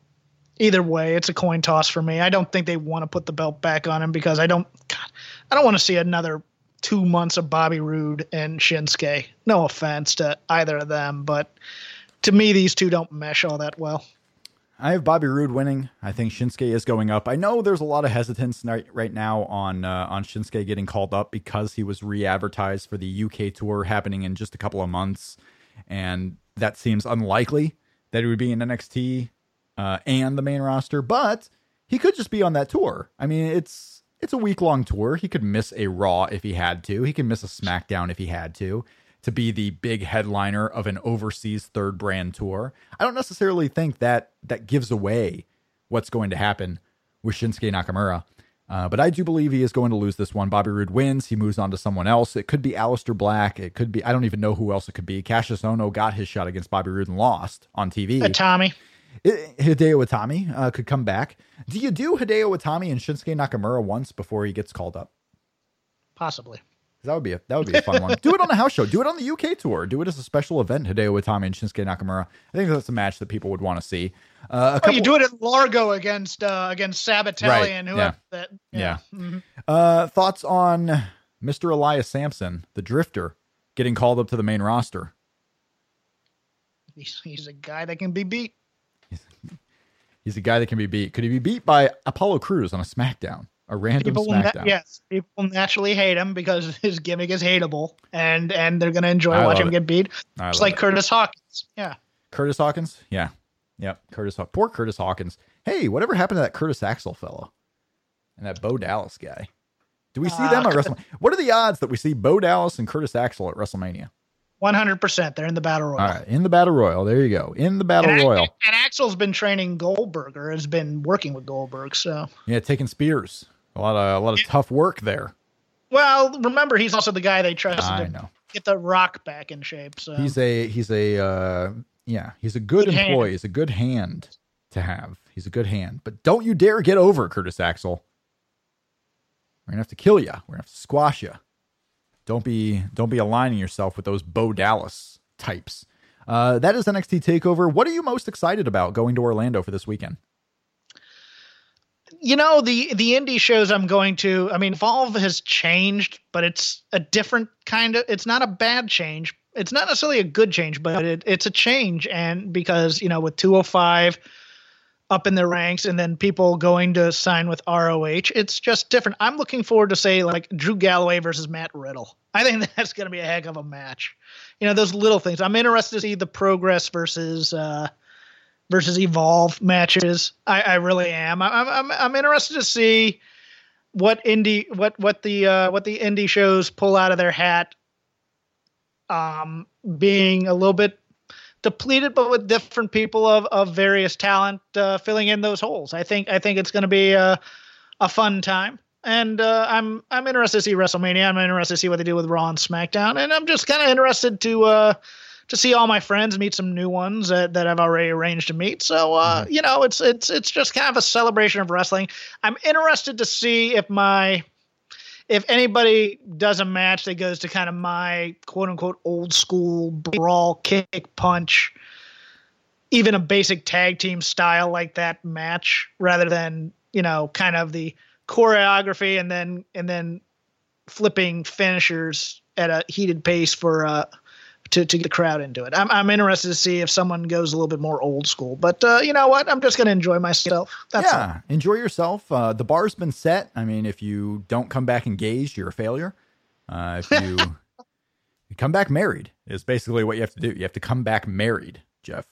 either way, it's a coin toss for me. I don't think they want to put the belt back on him because I don't, God, I don't want to see another two months of Bobby Roode and Shinsuke. No offense to either of them, but to me, these two don't mesh all that well. I have Bobby Roode winning. I think Shinsuke is going up. I know there's a lot of hesitance right, now on uh, on Shinsuke getting called up because he was re-advertised for the UK tour happening in just a couple of months, and that seems unlikely that he would be in NXT uh, and the main roster. But he could just be on that tour. I mean, it's it's a week long tour. He could miss a Raw if he had to. He could miss a SmackDown if he had to to be the big headliner of an overseas third brand tour. I don't necessarily think that that gives away what's going to happen with Shinsuke Nakamura. Uh, but I do believe he is going to lose this one. Bobby Roode wins. He moves on to someone else. It could be Aleister Black. It could be, I don't even know who else it could be. Kassius Ohno got his shot against Bobby Roode and lost on TV. Uh, Tommy. Hideo Itami uh, could come back. Do you do Hideo Itami and Shinsuke Nakamura once before he gets called up? Possibly. That would be a that would be a fun one. Do it on a house show. Do it on the UK tour. Do it as a special event. Hideo Itami and Shinsuke Nakamura. I think that's a match that people would want to see. Uh, a couple, oh, you do it at Largo against uh, against Sabatelli right. Yeah. That, yeah. yeah. Mm-hmm. Uh, thoughts on Mr. Elias Samson, the Drifter, getting called up to the main roster? He's, he's a guy that can be beat. He's, he's a guy that can be beat. Could he be beat by Apollo Crews on a SmackDown? A random people SmackDown. Na- yes, people naturally hate him because his gimmick is hateable, and and they're gonna enjoy I watching him get beat. It's like it. Curtis Hawkins. Yeah. Curtis Hawkins. Yeah. Yep. Curtis. Haw- Poor Curtis Hawkins. Hey, whatever happened to that Curtis Axel fellow and that Bo Dallas guy? Do we see uh, them at WrestleMania? What are the odds that we see Bo Dallas and Curtis Axel at WrestleMania? One hundred percent. They're in the battle royal. All right, in the battle royal. There you go. In the battle and, royal. And Axel's been training Goldberg, or has been working with Goldberg. So yeah, taking spears. A lot of a lot of tough work there. Well, remember he's also the guy they trusted I to know. get the Rock back in shape. So he's a he's a uh, yeah he's a good, good employee. Hand. He's a good hand to have. He's a good hand. But don't you dare get over Curtis Axel. We're gonna have to kill you. We're gonna have to squash you. Don't be don't be aligning yourself with those Bo Dallas types. Uh, that is NXT Takeover. What are you most excited about going to Orlando for this weekend? You know the the indie shows i'm going to i mean Evolve has changed but it's a different kind of it's not a bad change. It's not necessarily a good change but it, it's a change. And because you know with 205 up in the ranks and then people going to sign with roh it's just different. I'm looking forward to say like drew galloway versus matt riddle. I think that's going to be a heck of a match. You know those little things. I'm interested to see the progress versus uh versus Evolve matches. I, I really am. I'm, I'm I'm interested to see what indie what what the uh, what the indie shows pull out of their hat. Um, being a little bit depleted, but with different people of of various talent uh, filling in those holes. I think I think it's going to be a a fun time. And uh, I'm I'm interested to see WrestleMania. I'm interested to see what they do with Raw and SmackDown, and I'm just kind of interested to uh, to see all my friends, meet some new ones that, that I've already arranged to meet. So uh, mm-hmm. you know, it's it's it's just kind of a celebration of wrestling. I'm interested to see if my if anybody does a match that goes to kind of my quote unquote old school brawl kick punch, even a basic tag team style like that match, rather than you know kind of the choreography and then and then flipping finishers at a heated pace for uh to, to get the crowd into it. I'm, I'm interested to see if someone goes a little bit more old school. But uh, you know what? I'm just going to enjoy myself. That's yeah, all. enjoy yourself. Uh, the bar's been set. I mean, if you don't come back engaged, you're a failure. Uh, if you, you come back married, is basically what you have to do. You have to come back married, Jeff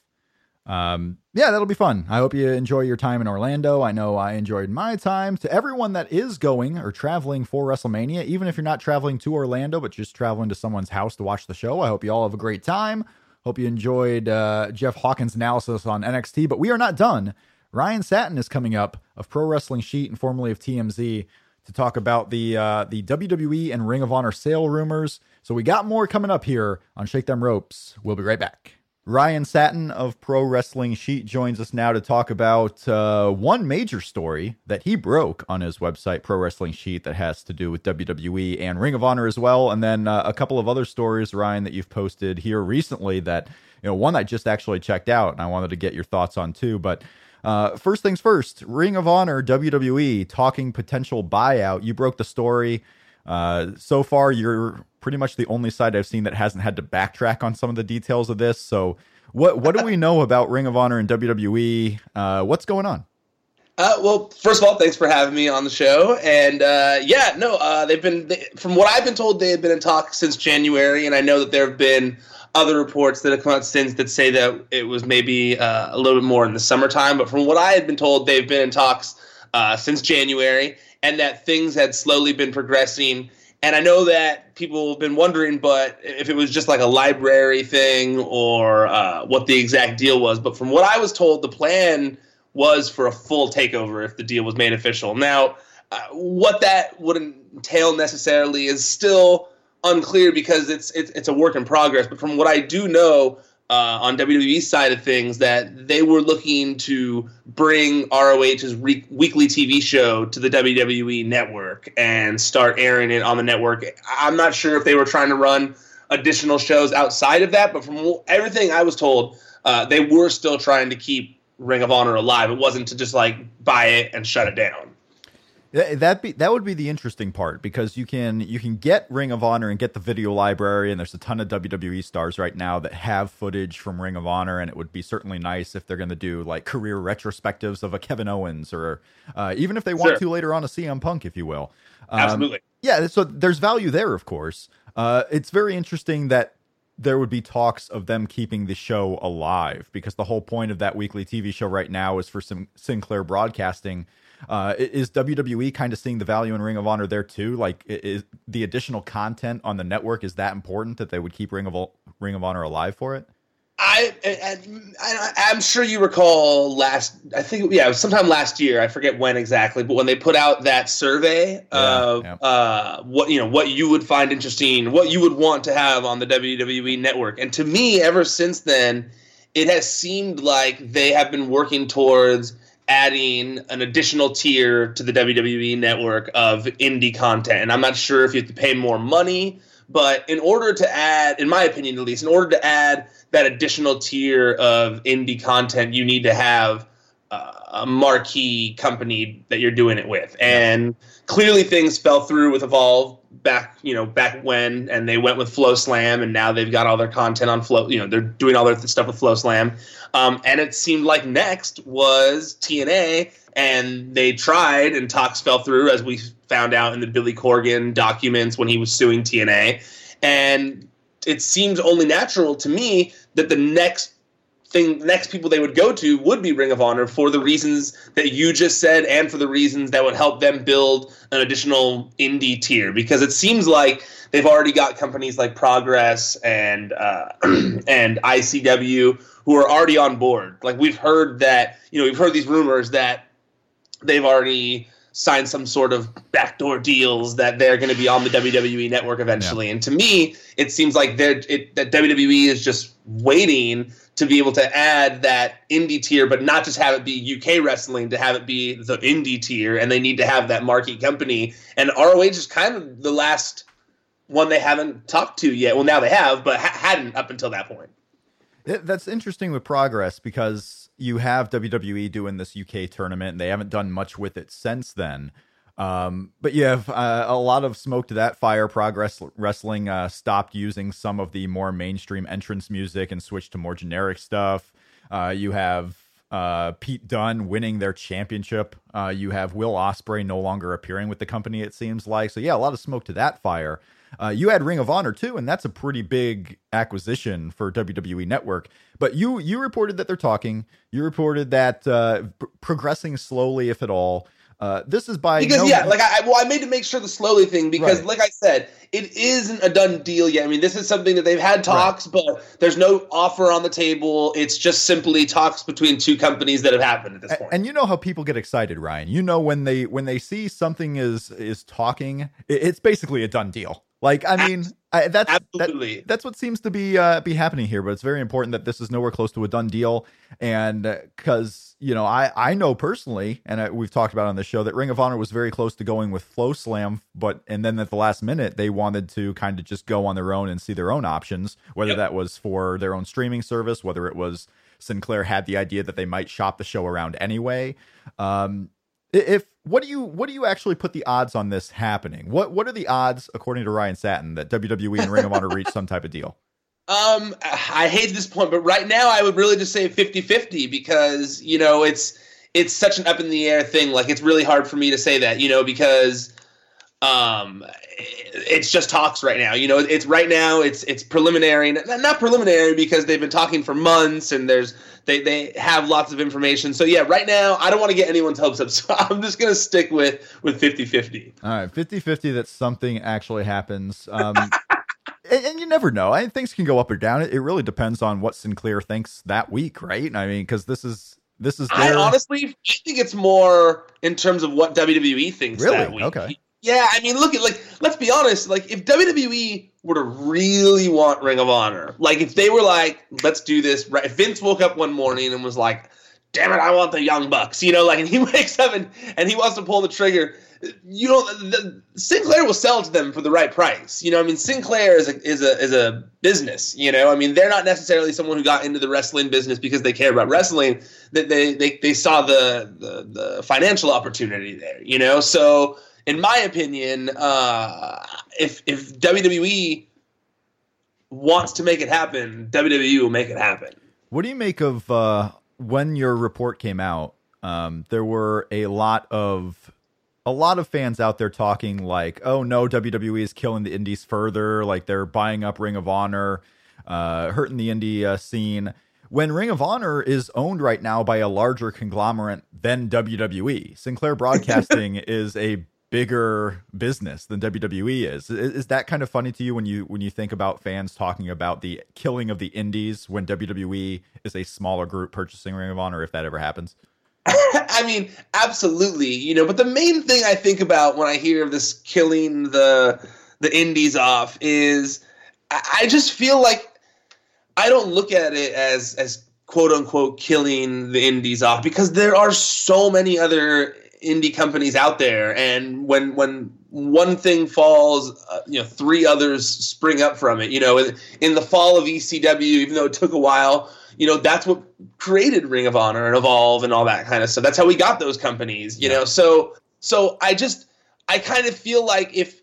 um, yeah, that'll be fun. I hope you enjoy your time in Orlando. I know I enjoyed my time. To everyone that is going or traveling for WrestleMania, even if you're not traveling to Orlando, but just traveling to someone's house to watch the show, I hope you all have a great time. Hope you enjoyed uh, Jeff Hawkins' analysis on NXT, but we are not done. Ryan Satin is coming up of Pro Wrestling Sheet and formerly of TMZ to talk about the uh, the WWE and Ring of Honor sale rumors. So we got more coming up here on Shake Them Ropes. We'll be right back. Ryan Satin of Pro Wrestling Sheet joins us now to talk about uh, one major story that he broke on his website, Pro Wrestling Sheet, that has to do with WWE and Ring of Honor as well, and then uh, a couple of other stories, Ryan, that you've posted here recently. That you know, one I just actually checked out, and I wanted to get your thoughts on too. But uh, first things first, Ring of Honor, WWE talking potential buyout. You broke the story. Uh, so far, you're pretty much the only side I've seen that hasn't had to backtrack on some of the details of this. So, What what do we know about Ring of Honor and WWE? Uh, what's going on? Uh, well, first of all, thanks for having me on the show. And uh, yeah, no, uh, they've been, they, from what I've been told, they have been in talks since January. And I know that there have been other reports that have come out since that say that it was maybe uh, a little bit more in the summertime. But from what I had been told, they've been in talks uh, since January and that things had slowly been progressing. And I know that people have been wondering, but if it was just like a library thing or uh, what the exact deal was. But from what I was told, the plan was for a full takeover if the deal was made official. Now, uh, what that would entail necessarily is still unclear because it's, it's it's a work in progress. But from what I do know uh, on WWE's side of things, that they were looking to bring ROH's re- weekly TV show to the WWE network and start airing it on the network. I'm not sure if they were trying to run additional shows outside of that, but from everything I was told, uh, they were still trying to keep Ring of Honor alive. It wasn't to just like buy it and shut it down. That be that would be the interesting part because you can you can get Ring of Honor and get the video library and there's a ton of WWE stars right now that have footage from Ring of Honor and it would be certainly nice if they're going to do like career retrospectives of a Kevin Owens or uh, even if they want sure. to later on a CM Punk if you will. Um, Absolutely. Yeah, so there's value there of course. Uh, it's very interesting that there would be talks of them keeping the show alive because the whole point of that weekly TV show right now is for some Sinclair Broadcasting. Uh, is WWE kind of seeing the value in Ring of Honor there too? Like, is the additional content on the network is that important that they would keep Ring of Ring of Honor alive for it? I, I, am sure you recall last. I think yeah, sometime last year. I forget when exactly, but when they put out that survey yeah, of yeah. Uh, what you know, what you would find interesting, what you would want to have on the WWE network, and to me, ever since then, it has seemed like they have been working towards adding an additional tier to the WWE network of indie content. And I'm not sure if you have to pay more money, but in order to add, in my opinion at least, in order to add that additional tier of indie content, you need to have uh, a marquee company that you're doing it with. And clearly things fell through with Evolve back, you know, back when, and they went with FloSlam, and now they've got all their content on Flow. You know, they're doing all their stuff with FloSlam. Um, and it seemed like next was TNA, and they tried, and talks fell through, as we found out in the Billy Corgan documents when he was suing TNA. And it seems only natural to me that the next thing next people they would go to would be Ring of Honor for the reasons that you just said and for the reasons that would help them build an additional indie tier because it seems like they've already got companies like Progress and uh, and ICW who are already on board. Like we've heard that you know we've heard these rumors that they've already sign some sort of backdoor deals that they're going to be on the WWE network eventually. Yeah. And to me, it seems like they're it, that WWE is just waiting to be able to add that indie tier, but not just have it be UK wrestling, to have it be the indie tier, and they need to have that marquee company. And ROH is kind of the last one they haven't talked to yet. Well, now they have, but ha- hadn't up until that point. That's interesting with progress because you have WWE doing this UK tournament, and they haven't done much with it since then. Um, but have uh, a lot of smoke to that fire. Progress Wrestling uh, stopped using some of the more mainstream entrance music and switched to more generic stuff. Uh, you have uh, Pete Dunne winning their championship. Uh, you have Will Ospreay no longer appearing with the company. It seems like so. Yeah, a lot of smoke to that fire. Uh, you had Ring of Honor too, and that's a pretty big acquisition for WWE Network. But you you reported that they're talking. You reported that p- progressing slowly, if at all. Uh, this is by because no yeah, like I well, I made to make sure the slowly thing because, right. like I said, it isn't a done deal yet. I mean, this is something that they've had talks, right. but there's no offer on the table. It's just simply talks between two companies that have happened at this point. And you know how people get excited, Ryan. You know when they when they see something is is talking, it's basically a done deal. Like, I mean, I, that's Absolutely. That, that's what seems to be uh, be happening here. But it's very important that this is nowhere close to a done deal, and because uh, you know, I I know personally, and I, we've talked about on the show that Ring of Honor was very close to going with FloSlam, but and then at the last minute they wanted to kind of just go on their own and see their own options, whether yep. that was for their own streaming service, whether it was Sinclair had the idea that they might shop the show around anyway. Um, if what do you what do you actually put the odds on this happening? What what are the odds, according to Ryan Satin, that WWE and Ring of Honor reach some type of deal? Um, I hate this point, but right now I would really just say 50-50 because you know it's it's such an up in the air thing. Like it's really hard for me to say that, you know, because um it's just talks right now. You know it's right now it's it's preliminary. Not preliminary because they've been talking for months and there's they they have lots of information. So yeah right now i don't want to get anyone's hopes up. So i'm just going to stick with with 50-50 all right 50-50 that something actually happens. Um and, and, you never know. I things can go up or down. It, it really depends on what sinclair thinks that week right? I mean because this is this is their... I honestly I think it's more in terms of what WWE thinks really? that week. Okay. Yeah, I mean, look at like let's be honest. Like, if WWE were to really want Ring of Honor, like if they were like, let's do this, right? If Vince woke up one morning and was like, "Damn it, I want the Young Bucks," you know, like, and he wakes up and, and he wants to pull the trigger, you know, the, Sinclair will sell to them for the right price. You know, I mean, Sinclair is a is a is a business. You know, I mean, they're not necessarily someone who got into the wrestling business because they care about wrestling. That they, they they saw the, the the financial opportunity there. You know, so in my opinion, uh, if if WWE wants to make it happen, WWE will make it happen. What do you make of uh, when your report came out? Um, there were a lot of a lot of fans out there talking like, "Oh no, WWE is killing the indies further. Like they're buying up Ring of Honor, uh, hurting the indie uh, scene." When Ring of Honor is owned right now by a larger conglomerate than WWE, Sinclair Broadcasting is a bigger business than WWE is. is. Is that kind of funny to you when you when you think about fans talking about the killing of the indies when WWE is a smaller group purchasing Ring of Honor if that ever happens? I mean, absolutely. You know, but the main thing I think about when I hear of this killing the the indies off is I just feel like I don't look at it as as quote unquote killing the indies off because there are so many other indie companies out there and when when one thing falls uh, you know three others spring up from it you know in, the fall of ECW even though it took a while you know that's what created Ring of Honor and Evolve and all that kind of stuff that's how we got those companies you yeah. know so so I just I kind of feel like if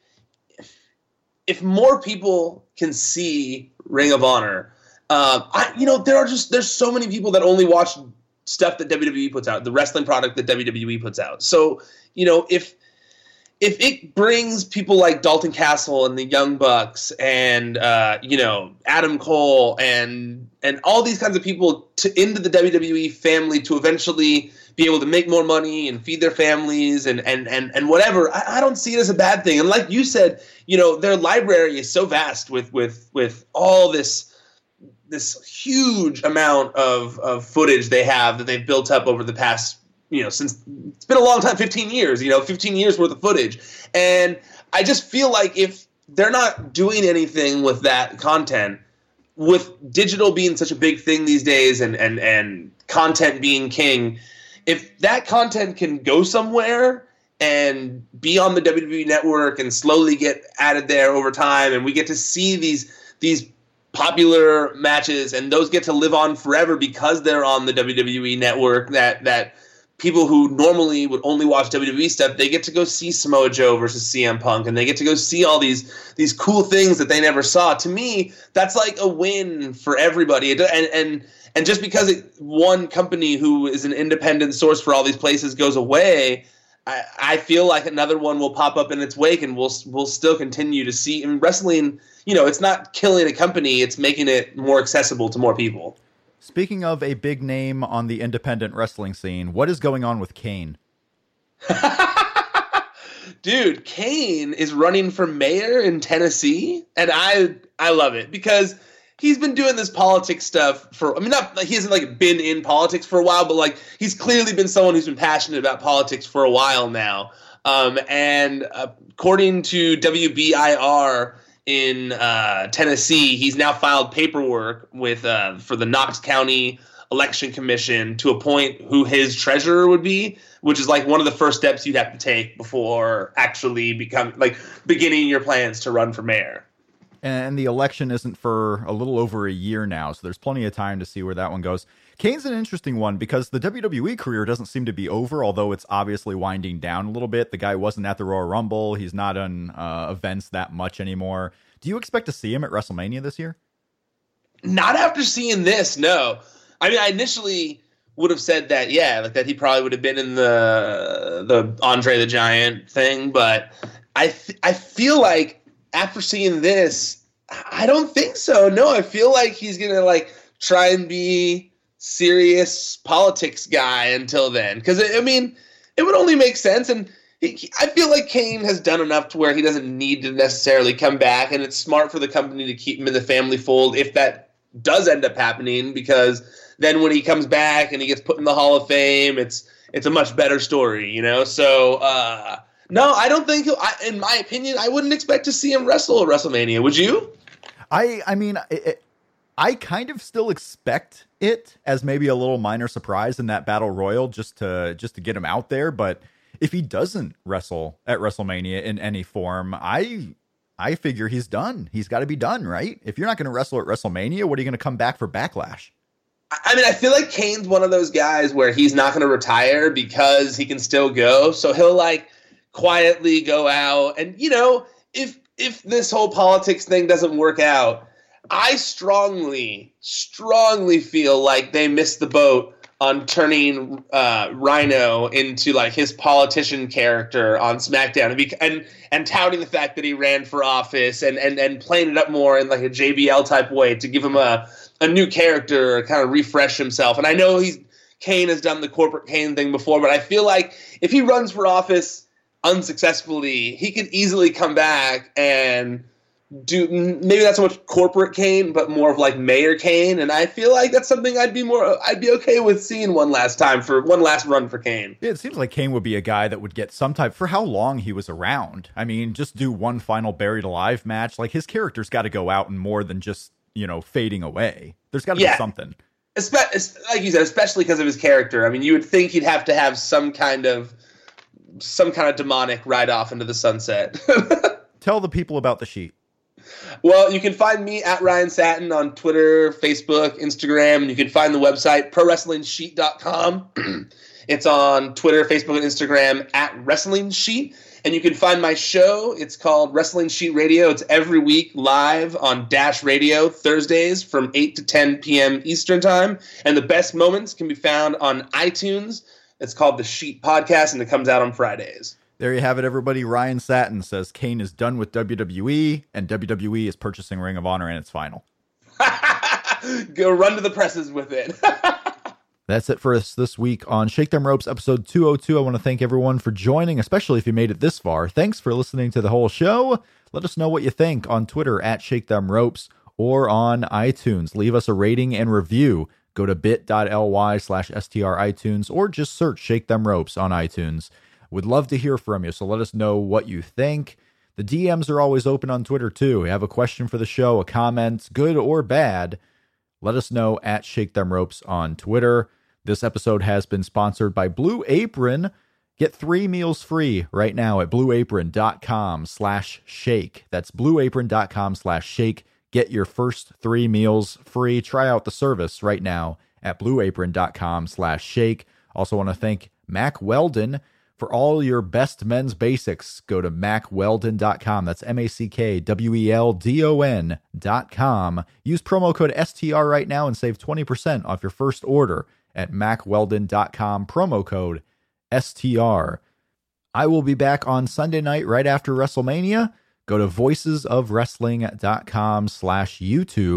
if more people can see Ring of Honor uh, I you know there are just there's so many people that only watch stuff that WWE puts out, the wrestling product that WWE puts out. So, you know, if if it brings people like Dalton Castle and the Young Bucks and uh, you know Adam Cole and and all these kinds of people to into the WWE family to eventually be able to make more money and feed their families and and and, and whatever, I, I don't see it as a bad thing. And like you said, you know, their library is so vast with with with all this this huge amount of, of footage they have that they've built up over the past you know since it's been a long time 15 years you know 15 years worth of footage. And i just feel like if they're not doing anything with that content with digital being such a big thing these days and and and content being king if that content can go somewhere and be on the WWE network and slowly get added there over time and we get to see these these popular matches and those get to live on forever because they're on the WWE network that that people who normally would only watch WWE stuff they get to go see Samoa Joe versus CM Punk and they get to go see all these these cool things that they never saw. To me that's like a win for everybody. And and and just because it, one company who is an independent source for all these places goes away I, I feel like another one will pop up in its wake and we'll we'll still continue to see and wrestling you know, it's not killing a company, it's making it more accessible to more people. Speaking of a big name on the independent wrestling scene, what is going on with Kane? Dude, Kane is running for mayor in Tennessee, and I I love it because he's been doing this politics stuff for I mean not he hasn't like been in politics for a while, but like he's clearly been someone who's been passionate about politics for a while now. Um, and uh, according to WBIR, in uh, Tennessee, he's now filed paperwork with uh, for the Knox County Election Commission to appoint who his treasurer would be, which is like one of the first steps you'd have to take before actually become like beginning your plans to run for mayor. And the election isn't for a little over a year now, so there's plenty of time to see where that one goes. Kane's an interesting one because the WWE career doesn't seem to be over, although it's obviously winding down a little bit. The guy wasn't at the Royal Rumble. He's not on uh, events that much anymore. Do you expect to see him at WrestleMania this year? Not after seeing this, no. I mean, I initially would have said that, yeah, like that he probably would have been in the the Andre the Giant thing, but I th- I feel like after seeing this, I don't think so. No, I feel like he's gonna like try and be serious politics guy until then, because I mean, it would only make sense and. I feel like Kane has done enough to where he doesn't need to necessarily come back, and it's smart for the company to keep him in the family fold if that does end up happening, because then when he comes back and he gets put in the Hall of Fame, it's it's a much better story, you know. So uh, no, I don't think. I, in my opinion, I wouldn't expect to see him wrestle at WrestleMania. Would you? I I mean, it, I kind of still expect it as maybe a little minor surprise in that battle royal, just to just to get him out there. But if he doesn't wrestle at WrestleMania in any form, I I figure he's done. He's got to be done, right? If you're not going to wrestle at WrestleMania, what are you going to come back for Backlash? I mean, I feel like Kane's one of those guys where he's not going to retire because he can still go. So he'll like quietly go out, and you know, if if this whole politics thing doesn't work out, I strongly, strongly feel like they missed the boat on turning uh, Rhyno into like his politician character on SmackDown and, be, and and touting the fact that he ran for office and and and playing it up more in like a JBL type way to give him a a new character, kind of refresh himself. And I know he's Kane has done the corporate Kane thing before, but I feel like if he runs for office unsuccessfully, he could easily come back and do maybe not so much corporate Kane, but more of like Mayor Kane. And I feel like that's something I'd be more I'd be okay with seeing one last time for one last run for Kane. Yeah, it seems like Kane would be a guy that would get some type for how long he was around. I mean, just do one final buried alive match. Like his character's got to go out and more than just you know fading away. There's got to yeah. be something. Espe- like you said, especially because of his character. I mean, you would think he'd have to have some kind of some kind of demonic ride off into the sunset. Tell the people about the sheet. Well, you can find me at Ryan Satin on Twitter, Facebook, Instagram, and you can find the website prowrestlingsheet.com. it's on Twitter, Facebook, and Instagram at Wrestling Sheet. And you can find my show. It's called Wrestling Sheet Radio. It's every week live on Dash Radio Thursdays from 8 to 10 p.m. Eastern Time. And the best moments can be found on iTunes. It's called the Sheet Podcast, and it comes out on Fridays. There you have it, everybody. Ryan Satin says Kane is done with WWE, and WWE is purchasing Ring of Honor and its final. Go run to the presses with it. That's it for us this week on Shake Them Ropes episode 202. I want to thank everyone for joining, especially if you made it this far. Thanks for listening to the whole show. Let us know what you think on Twitter at Shake Them Ropes or on iTunes. Leave us a rating and review. Go to bit.ly slash STR iTunes or just search Shake Them Ropes on iTunes. Would love to hear from you, so let us know what you think. The DMs are always open on Twitter too. Have a question for the show, a comment, good or bad let us know at Shake Them Ropes on Twitter. This episode has been sponsored by Blue Apron. Get three meals free right now at blueapron.com slash shake. That's blueapron.com slash shake. Get your first three meals free. Try out the service right now at blueapron.com slash shake. Also want to thank Mack Weldon for all your best men's basics, go to mackweldon.com. That's M A C K W E L D O N.com. Use promo code STR right now and save 20% off your first order at mackweldon.com. Promo code STR. I will be back on Sunday night right after WrestleMania. Go to voicesofwrestling.com slash YouTube.